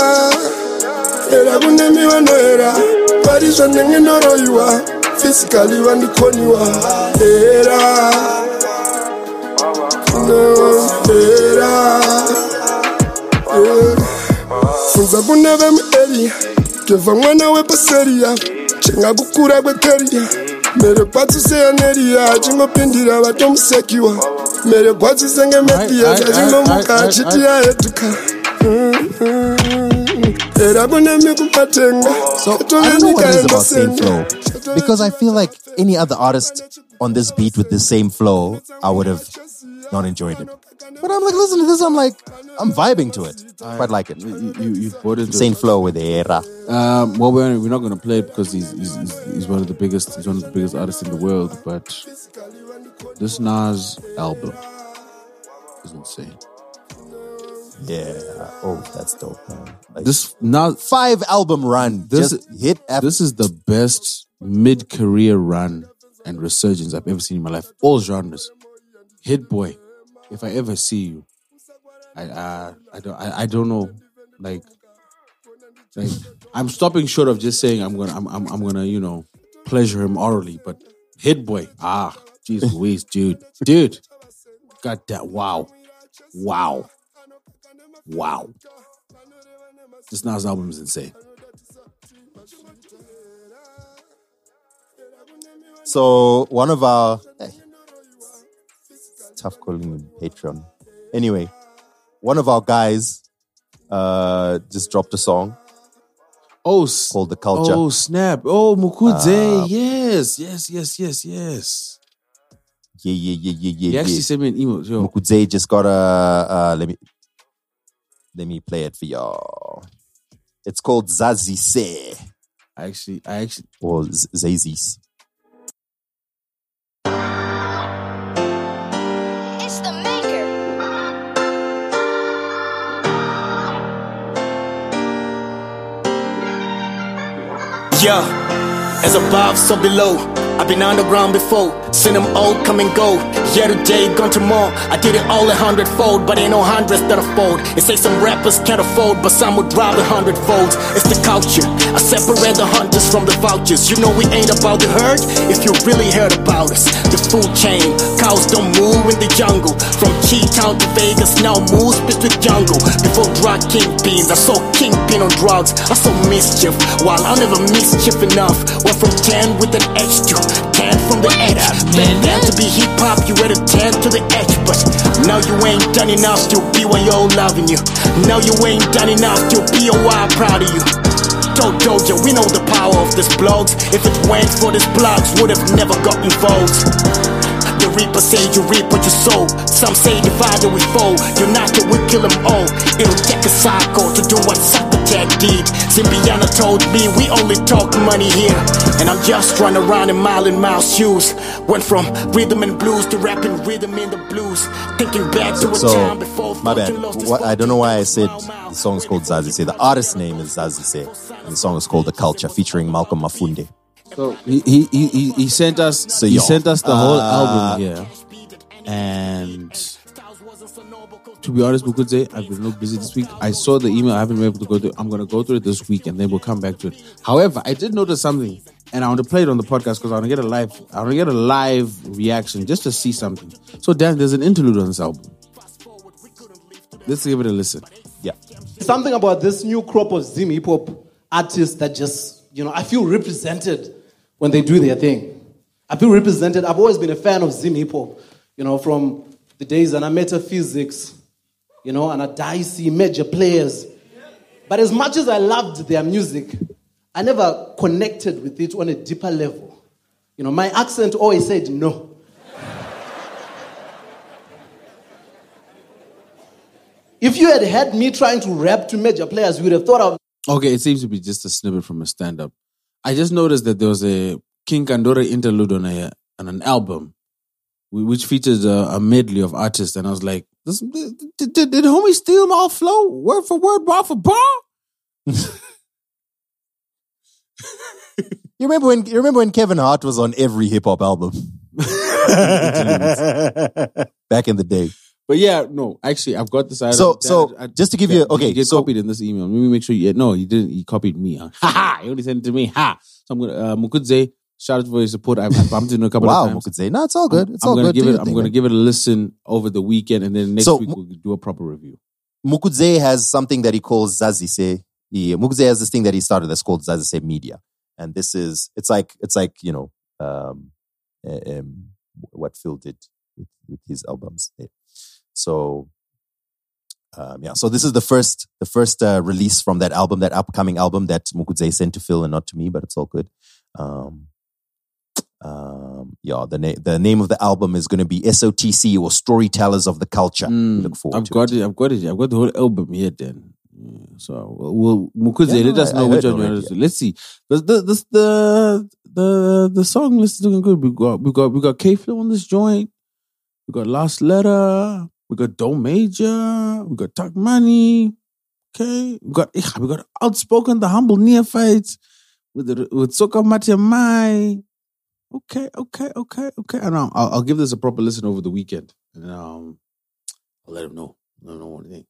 hera kunemiwa nohera pari zvanenge ndoroyiwa fisikali vandikoniwa hera funza mwana mere achingopindira vatomusekiwa mere achiti era kune mikumatenga because I feel like any other artist on this beat with the same flow, I would have not enjoyed it. But I'm like, listen to this. I'm like, I'm vibing to it. Quite like it. You, you, you bought into Saint Floew with Hera. Um, well, we're, we're not going to play it because he's, he's, he's, he's one of the biggest. He's one of the biggest artists in the world. But this Nas album is insane. Yeah. Oh, that's dope, man. Like, This Nas, five album run. This- just hit after this is the best mid-career run and resurgence I've ever seen in my life. All genres. Hit boy, if I ever see you, I uh, I don't I, I don't know like like I'm stopping short of just saying I'm gonna I'm I'm, I'm gonna you know pleasure him orally, but hit boy ah jeez Louise dude dude god that wow wow wow this Nas album is insane. So one of our it's tough calling him Patreon. Anyway, one of our guys uh just dropped a song Oh, called The Culture. Oh snap! Oh Mukudze, Uh, yes, yes, yes, yes, yes. Yeah, yeah, yeah, yeah, yeah. He actually yeah. sent me an email. Yo, Mukudze just got a uh let me let me play it for y'all. It's called Zazie Se I actually, I actually, or Zazis. Yeah, as above, so below. I've been underground before, seen them all come and go. Yeah, today, gone tomorrow. I did it all a hundredfold, but ain't no hundreds that afford. It say some rappers can't afford, but some would rather hundredfold. It's the culture. I separate the hunters from the vultures. You know we ain't about the herd. If you really heard about us, the food chain. Cows don't move in the jungle. From Keytown to Vegas, now moves with jungle. Before drug kingpins, I saw kingpin on drugs. I saw mischief, while I never mischief enough. Went from 10 with an H to 10 from the edge. Back then to be hip hop, you had a 10 to the edge. But now you ain't done enough to be why you're loving you. Now you ain't done enough to be a why proud of you. Told Doja, we know the power of this blogs. If it went for these blogs, would have never got involved. The reaper say you reap what you sow. Some say divided we fall. United we kill them all. It'll take a cycle to do what Socrates did. Zimbiana told me we only talk money here. And I'm just running around in mile and mile shoes. Went from rhythm and blues to rapping rhythm in the blues. Thinking back to a So, time before my bad. What, I don't know why I said the song is called Zazie Se. The artist's name is Zazie Se. And the song is called The Culture, featuring Malcolm Mafunde. So he, he, he, he, he sent us, So, he sent us the whole uh, album here. And to be honest, we could say I've been a little busy this week. I saw the email. I haven't been able to go through. I'm going to go through it this week, and then we'll come back to it. However, I did notice something, and I want to play it on the podcast because I want to get a live. I want to get a live reaction just to see something. So, Dan, there's an interlude on this album. Let's give it a listen. Yeah. Something about this new crop of Zim hip hop artists that just, you know, I feel represented when they do their thing. I feel represented. I've always been a fan of Zim hip hop, you know, from the days and I metaphysics, you know, and a dicey major players. But as much as I loved their music, I never connected with it on a deeper level. You know, my accent always said no. If you had had me trying to rap to major players, you would have thought of Okay, it seems to be just a snippet from a stand up. I just noticed that there was a King Kandora interlude on, a, on an album which features a, a medley of artists, and I was like, this, did, did, did homie steal my flow word for word, bar for bar? You remember when you remember when Kevin Hart was on every hip hop album back in the day. But yeah, no, actually, I've got this. I, So- I- so, I- just to give you- okay, he so- copied in this email. Let me make sure you. No, he didn't. He copied me. Huh? Ha ha! He only sent it to me. Ha! So I'm gonna uh, Mukudze. Shout out for your support. I've, I've bumped into a couple Wow, of times. Mukudze. No, it's all good. It's I'm all gonna good. give it. I'm gonna give it a listen over the weekend, and then next So, week we'll do a proper review. Mukudze has something that he calls Zazise. He, Mukudze has this thing that he started that's called Zazise Media. And this is, it's like, it's like, you know, um, um, what Phil did with, with his albums. So, um, yeah, so this is the first, the first uh, release from that album, that upcoming album that Mukudze sent to Phil and not to me, but it's all good. Um, um, yeah, the name the name of the album is going to be SOTC or Storytellers of the Culture. We look forward I've got it. I've got it. I've got the whole album here. Then, Yeah, so we'll, Yeah, let us know I which one you want to. Let's see. The the the, the song list is looking good. We got we got we got K Flow on this joint. We got Last Letter. We got Do Major. We got Talk Money. Okay, we got we got Outspoken, the humble neophytes with with Soka Mai. Okay, okay, okay, okay. And I'll, I'll give this a proper listen over the weekend, and um, I'll let him know. Let him know what think.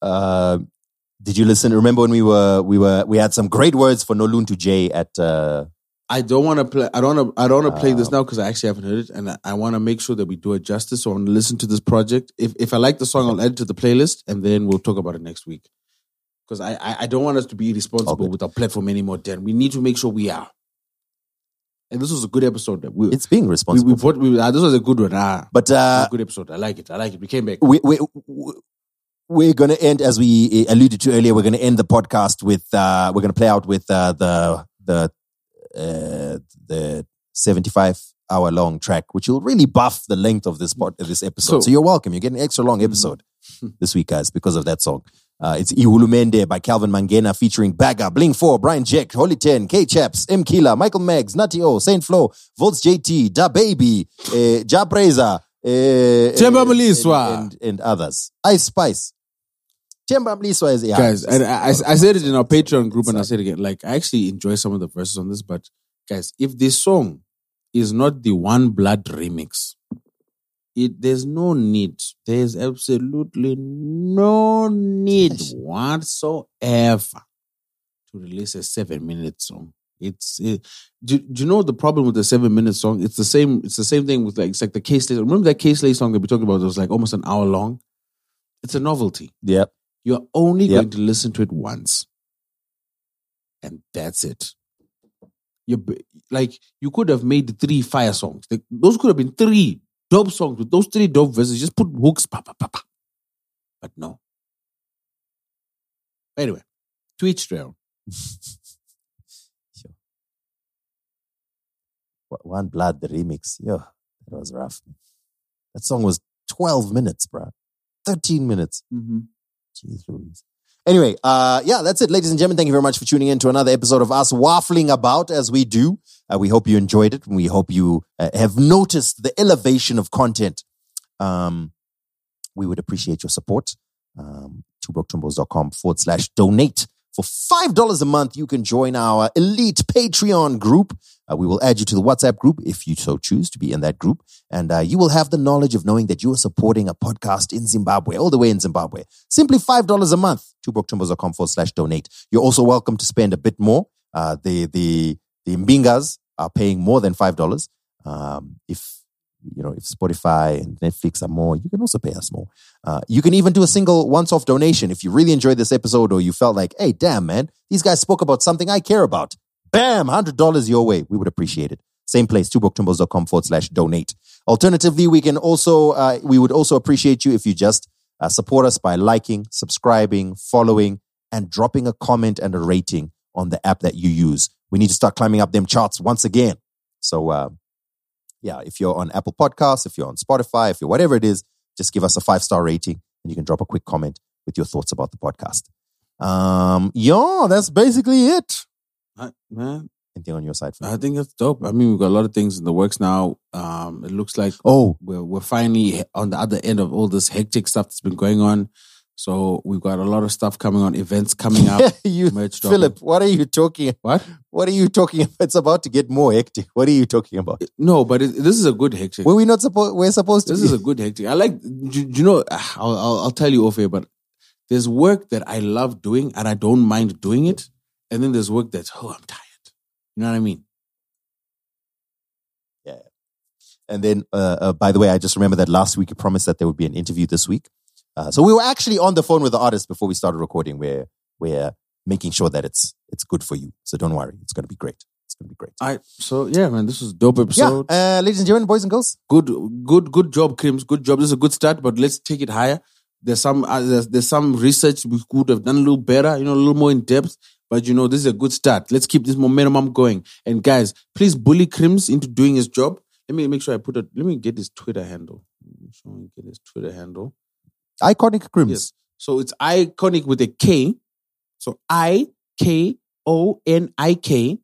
Uh, did you listen? Remember when we were we were we had some great words for Noluntu Jay at uh, I don't want to play. I don't. Wanna, I don't want to play this now because I actually haven't heard it, and I, I want to make sure that we do it justice. So I want to listen to this project. If if I like the song, I'll add it to the playlist, and then we'll talk about it next week. Because I, I I don't want us to be irresponsible with our platform anymore. Dan, we need to make sure we are. And this was a good episode. We, it's being responsible. we put. We, ah, this was a good one. Ah, but uh, a good episode. I like it. I like it. We came back. we we we're going to end as we alluded to earlier. We're going to end the podcast with uh, we're going to play out with uh, the the uh, the seventy five hour long track, which will really buff the length of this pod, this episode. So, So- you're welcome. You get an extra long episode this week, guys, because of that song. Uh, it's Ihulumende by Calvin Mangena featuring Bagger, Bling 4, Brian Jack, Holy 10, K Chaps, M Killer, Michael Magz, Nutty O, Saint Floew, Voltz JT, DaBaby, uh, Jah Prayzah, uh, uh, and, and, and others. Ice Spice. Temba Mliswa is yeah, guys, and I, I, I said it in our Patreon group, and I said it again. Like, I actually enjoy some of the verses on this, but guys, if this song is not the One Blood remix, it there's no need. There's absolutely no need whatsoever to release a seven-minute song. It's it, do, do you know the problem with the seven-minute song? It's the same. It's the same thing with like it's like the Case Lay. Remember that Case Lay song that we talked about? It was like almost an hour long. It's a novelty. Yep. You're only Yep. going to listen to it once. And that's it. You like you could have made three fire songs. Like, those could have been three dope songs with those three dope verses. Just put hooks, pa, pa, pa, pa. But no. Anyway, to each their own. One Blood, the remix. Yeah, that was rough. That song was 12 minutes, bro. 13 minutes. Mm-hmm. Jeez Louise. Anyway, uh, yeah, that's it, ladies and gentlemen. Thank you very much for tuning in to another episode of us waffling about as we do. Uh, we hope you enjoyed it. We hope you uh, have noticed the elevation of content. Um, we would appreciate your support. Um, twobroketwimbos.com forward slash donate. For $5 a month, you can join our elite Patreon group. Uh, we will add you to the WhatsApp group if you so choose to be in that group. And uh, you will have the knowledge of knowing that you are supporting a podcast in Zimbabwe, all the way in Zimbabwe. Simply $5 a month. to Twobroketwimbos.com forward slash donate. You're also welcome to spend a bit more. Uh, the, the, the Mbingas are paying more than $5. Um, if you know, if Spotify and Netflix are more, you can also pay us more. Uh, you can even do a single once-off donation if you really enjoyed this episode or you felt like, hey, damn, man, these guys spoke about something I care about. Bam, $100 your way. We would appreciate it. Same place, twobroketwimbos.com forward slash donate. Alternatively, we can also, uh, we would also appreciate you if you just uh, support us by liking, subscribing, following, and dropping a comment and a rating on the app that you use. We need to start climbing up them charts once again. So, uh, yeah, if you're on Apple Podcasts, if you're on Spotify, if you're whatever it is, just give us a five star rating and you can drop a quick comment with your thoughts about the podcast. Um, yeah, that's basically it. I, man, Anything on your side? I think it's dope. I mean, we've got a lot of things in the works now. Um, it looks like oh, we're we're finally on the other end of all this hectic stuff that's been going on. So we've got a lot of stuff coming on, events coming up. you. Philip, what are you talking? What? What are you talking about? It's about to get more hectic. What are you talking about? No, but it, this is a good hectic. Were we not supposed? We're supposed to. This is a good hectic. I like. Do, do you know? I'll, I'll I'll tell you off here, but there's work that I love doing and I don't mind doing it, and then there's work that's oh I'm tired. You know what I mean? Yeah. And then, uh, uh, by the way, I just remember that last week you promised that there would be an interview this week. Uh, so we were actually on the phone with the artist before we started recording. We're we're making sure that it's it's good for you. So don't worry, it's going to be great. It's going to be great. I so yeah, man. This was a dope episode. Yeah, uh, ladies and gentlemen, boys and girls. Good, good, good job, Crims. Good job. This is a good start, but let's take it higher. There's some uh, there's, there's some research we could have done a little better, you know, a little more in depth. But you know, this is a good start. Let's keep this momentum going. And guys, please bully Crims into doing his job. Let me make sure I put it. Let me get his Twitter handle. Make me get his Twitter handle. Iconic Crims. Yes. So it's iconic with a K. So I K O N I K.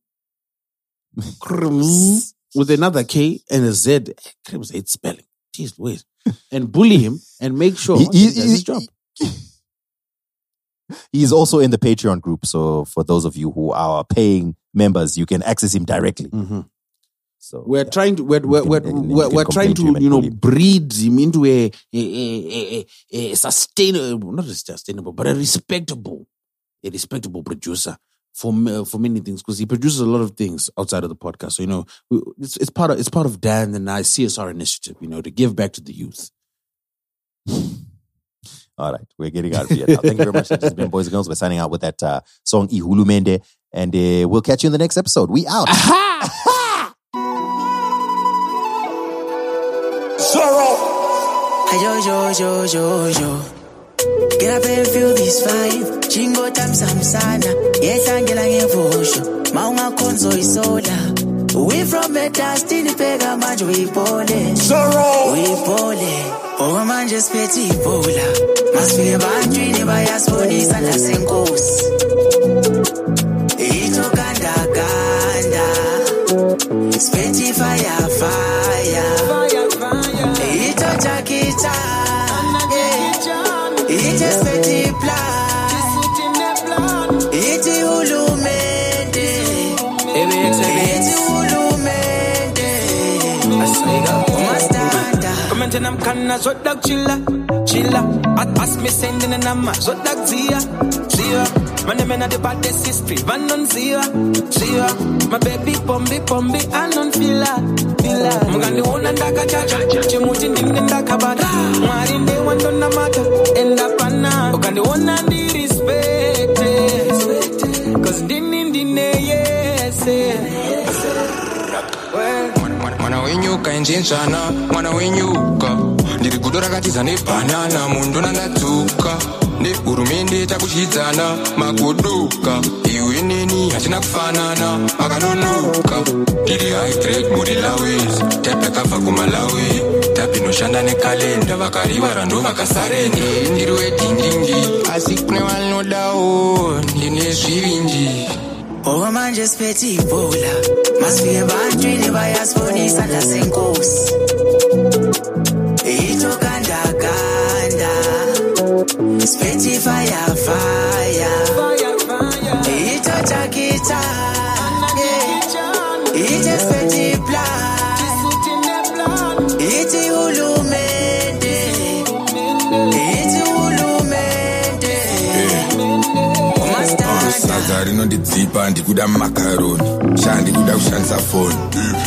Crims with another K and a Z. Crims it's spelling. Jeez, wait. And bully him and make sure He- he, he- does his he- job. He's also in the Patreon group. So for those of you who are paying members, you can access him directly. Mm-hmm. So We're trying to we're we're, we're, we're, we're trying to him to and you know breed him into a a, a, a, a sustainable not a sustainable but a respectable a respectable producer for for many things because he produces a lot of things outside of the podcast. So you know it's it's part of it's part of Dan and I CSR initiative. You know to give back to the youth. All right, we're getting out of here now. Thank you very much. This has been Boys and Girls. We're signing out with that uh, song Ihulu Mende. And uh, we'll catch you in the next episode. We out. sorrow. Ay, yo, yo, yo, yo, yo. Get up and feel this vibe. Chingo tamsamsana. Yethangela ngevusho. Mawungakhonzo isola. We from the dust in ibheka manje uyibhole. Sorrow. Uyibhole. Oh manje siphethe ibhola. Masifike ebantwini bayasibona isandla senkosi. Ito ganda ganda. Spent fire fire. Jakita ite siphethe iplan ithi hulumende ithi hulumende umastanda Komente namkhana zoda chilla. At as me sending a nama zoda kuzia Zia? Mane mena the baddest history. Van on zia. Zia. My baby pombi pombi anon fila. Fila. Mugandi wona ndaka chacha Chimuti ndinde ndaka bada. Mwari nde wando na mata Enda pana Mugandi wona ndi respect Cause ndini ndine eh, yes eh. mwana wenyuka enjinjana mwana wenyuka ndiri gudo rakatiza nebhanana mundu nandatsuka nehurumende takuchidzana magodoka. Iwe neni hatina kufanana makanonoka. Ndiri high grade muri lawes type yakabva kumalawi. Tabhinoshanda nekalenda vakarivara ndo vakasareni ndiri wedhindindi asi kune vanodawo ndine zvirinji. Okwamanje siphethe ibhola masifike ebantwini bayasibonisa nasenkosi siphethe ifayafaya ito jakita ite siphethe iplan ithi hulumende ithi hulumende sadza rinondidzipa ndikuda makaroni sha ndikuda kushandisa foni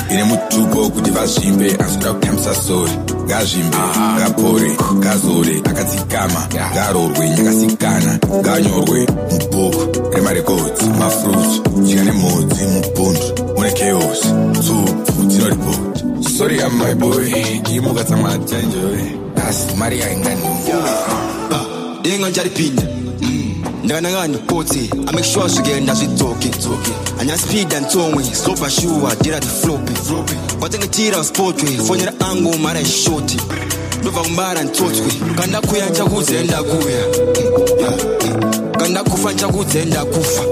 ine mutubo wokuti vazvimbe asi kuda kutamisa sori. Ngazvimbe ngapore ngazore akatsikama ngarorwe nyakasikana nganyorwe mubhuku remarekodzi mafruits dya nemhodzi mubhundu une chaos tsupfu dzinoribhoti sori yamaiboi imukatsamwadzanjove asi mari yainganiwo dingo charipinda mm ndakanangani potsi amake sure zvike ndazvidzoke anyasipida ntsomwe sopa shuwa dira tiflope kwatengetira spotwe fonera angu mara ishoti ndobva kumbara ntsotswe kandakuya nchakudze ndakuya kandakufa nchakudze ndakufa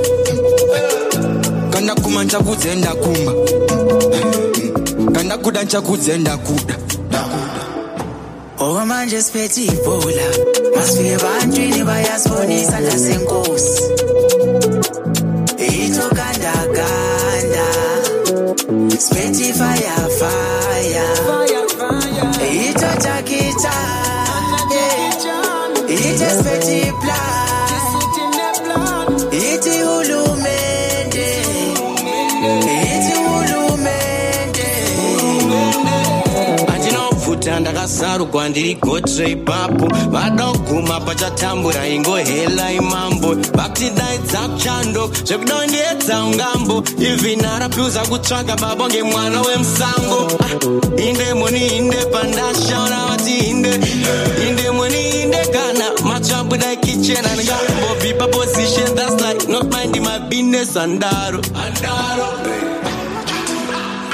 kandakuma nchakudze ndakumba kandakuda nchakudze ndakuda okwamanje siphethe ibhola masifike ebantwini bayasibonisa nasenkosi ito gandaganda siphethe ifayafaya ito jakita ite siphethe iplan ndakazarugwa ndiri gotre ipapo. Vada kuguma pachatambura ingohela imambo. Vakutidaidza kuchando zvekudondiedza ungambo. Ivhini arapyuza kutsvaga baba ngemwana wemusango. Ah, inde moni inde pandashaura vati inde. Inde moni inde kana. Matsvabuda kichena ndingambobipa position thats like not minding my business andaro. Andaro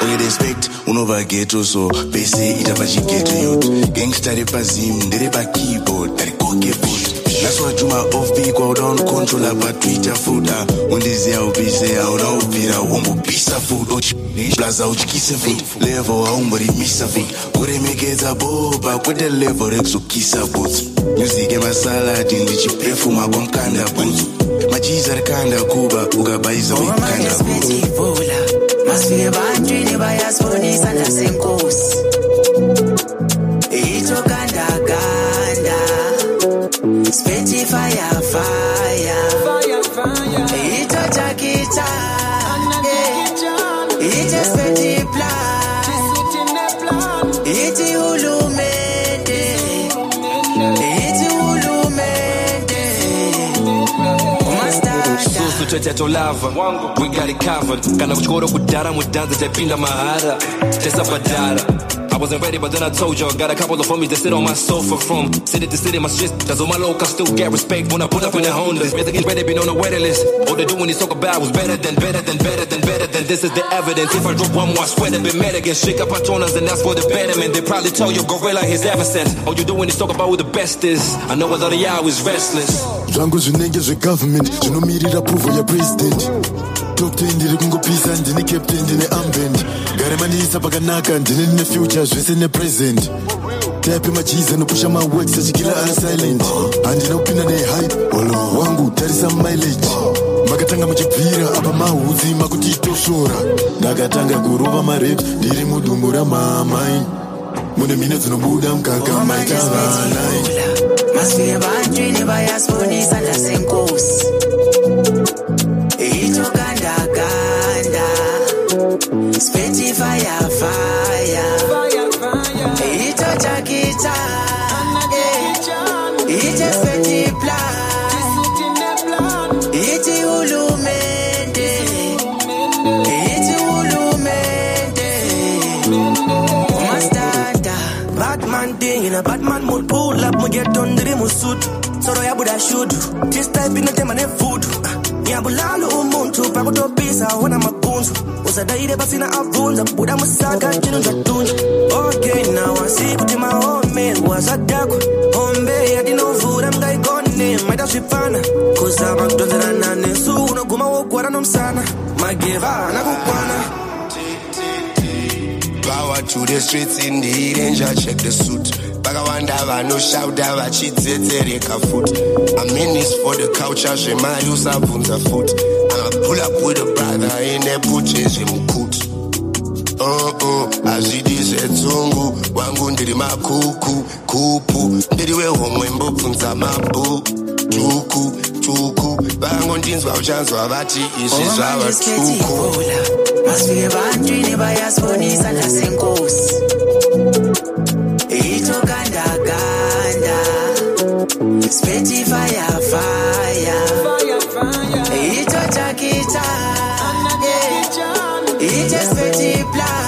Only respect unova ghetto so pese ita pachigeto youth gangster repazim ndere pakeyboard darikoke boot That's why Juma off beat go down controller pa Twitter footer undiziya ubise aura upira wombopisa food plaza uchikise food. Level aumborimisa food. Kuremekeza boba kwete level rekuzokisa boots music emasaladi ndichiprefuma kwamkanda boots machiza rikanda kuba ukabayiza uikanda boots ibhola masifike ebantwini bayasibonisa nasenkosi ito gandaganda siphethe ifayafaya ito susu twetatolava we got it covered. Kana kuchikoro kudhara mudhanza taipinda mahara. Tesabhadhara wasn't ready, but then I told y'all. Got a couple of homies that sit on my sofa from city to city, my shit. That's all my local still get respect when I put up in the. Better get ready, been on the waiting list. All they doing is talk about was better than, better than, better than, better than. This is the evidence. If I drop one more, I swear they've been mad again. Shake up patronas, and that's for the betterment. They probably tell you gorilla his ever since. All you doing is talk about who the best is. I know a lot of y'all is restless. zvangu zvinenge zvegovernment zvinomirira pruvo yapresident dokta ndiri kungopisa ndine captain ndine ambend gare mandiisa pakanaka ndine ne future zvese nepresent taipe machiza nopusha maworks achikira ari silent. Handina kupinda nehype wangu tarisa mileage. Makatanga muchibvira apa mahudzi makutitosvora ndakatanga kurova marep ndiri mudumbu ramamai mune mhino dzinobuda mukaka maita vanai masifike ebantwini bayasibonisa speti fayafaya itojakita ite speti plan. Iti hulumende. Iti hulumende. Mastanda. Batman thing in a batman mood. Pull up mu get on ndiri musutu soro yabuda shudu this type inotema nevudu ngiyabulala umuntu pakutopisa wona mabhunzu. Usadaire pasina abvunza buda musaka chinonza tunja okay now asi kuti mahome wazadakwa hombe yatinovhura mngaigone maita zvipfana kuzama kudonzerana nesu unoguma wogwara nomsana. Mageva anakukwana Power to the streets in the danger, check the suit. Vakawanda vanoshauta vachidzedzereka futi. I'm in this for the culture, zvemari usabvunza futi. I'ma pull up with a brother in a puche zvemukuti. Uh uh, hazvidi zvedzungu, wangu ndiri makuku, kupu. Ndiri wehomwe mbobvunza mabu, tuku, tuku. Vangondinzwa uchanzwa vati izvi zvava tuku. masifike ebantwini bayasibonisa nasenkosi speti fire fire. Hicho cha kicha hicho speti plan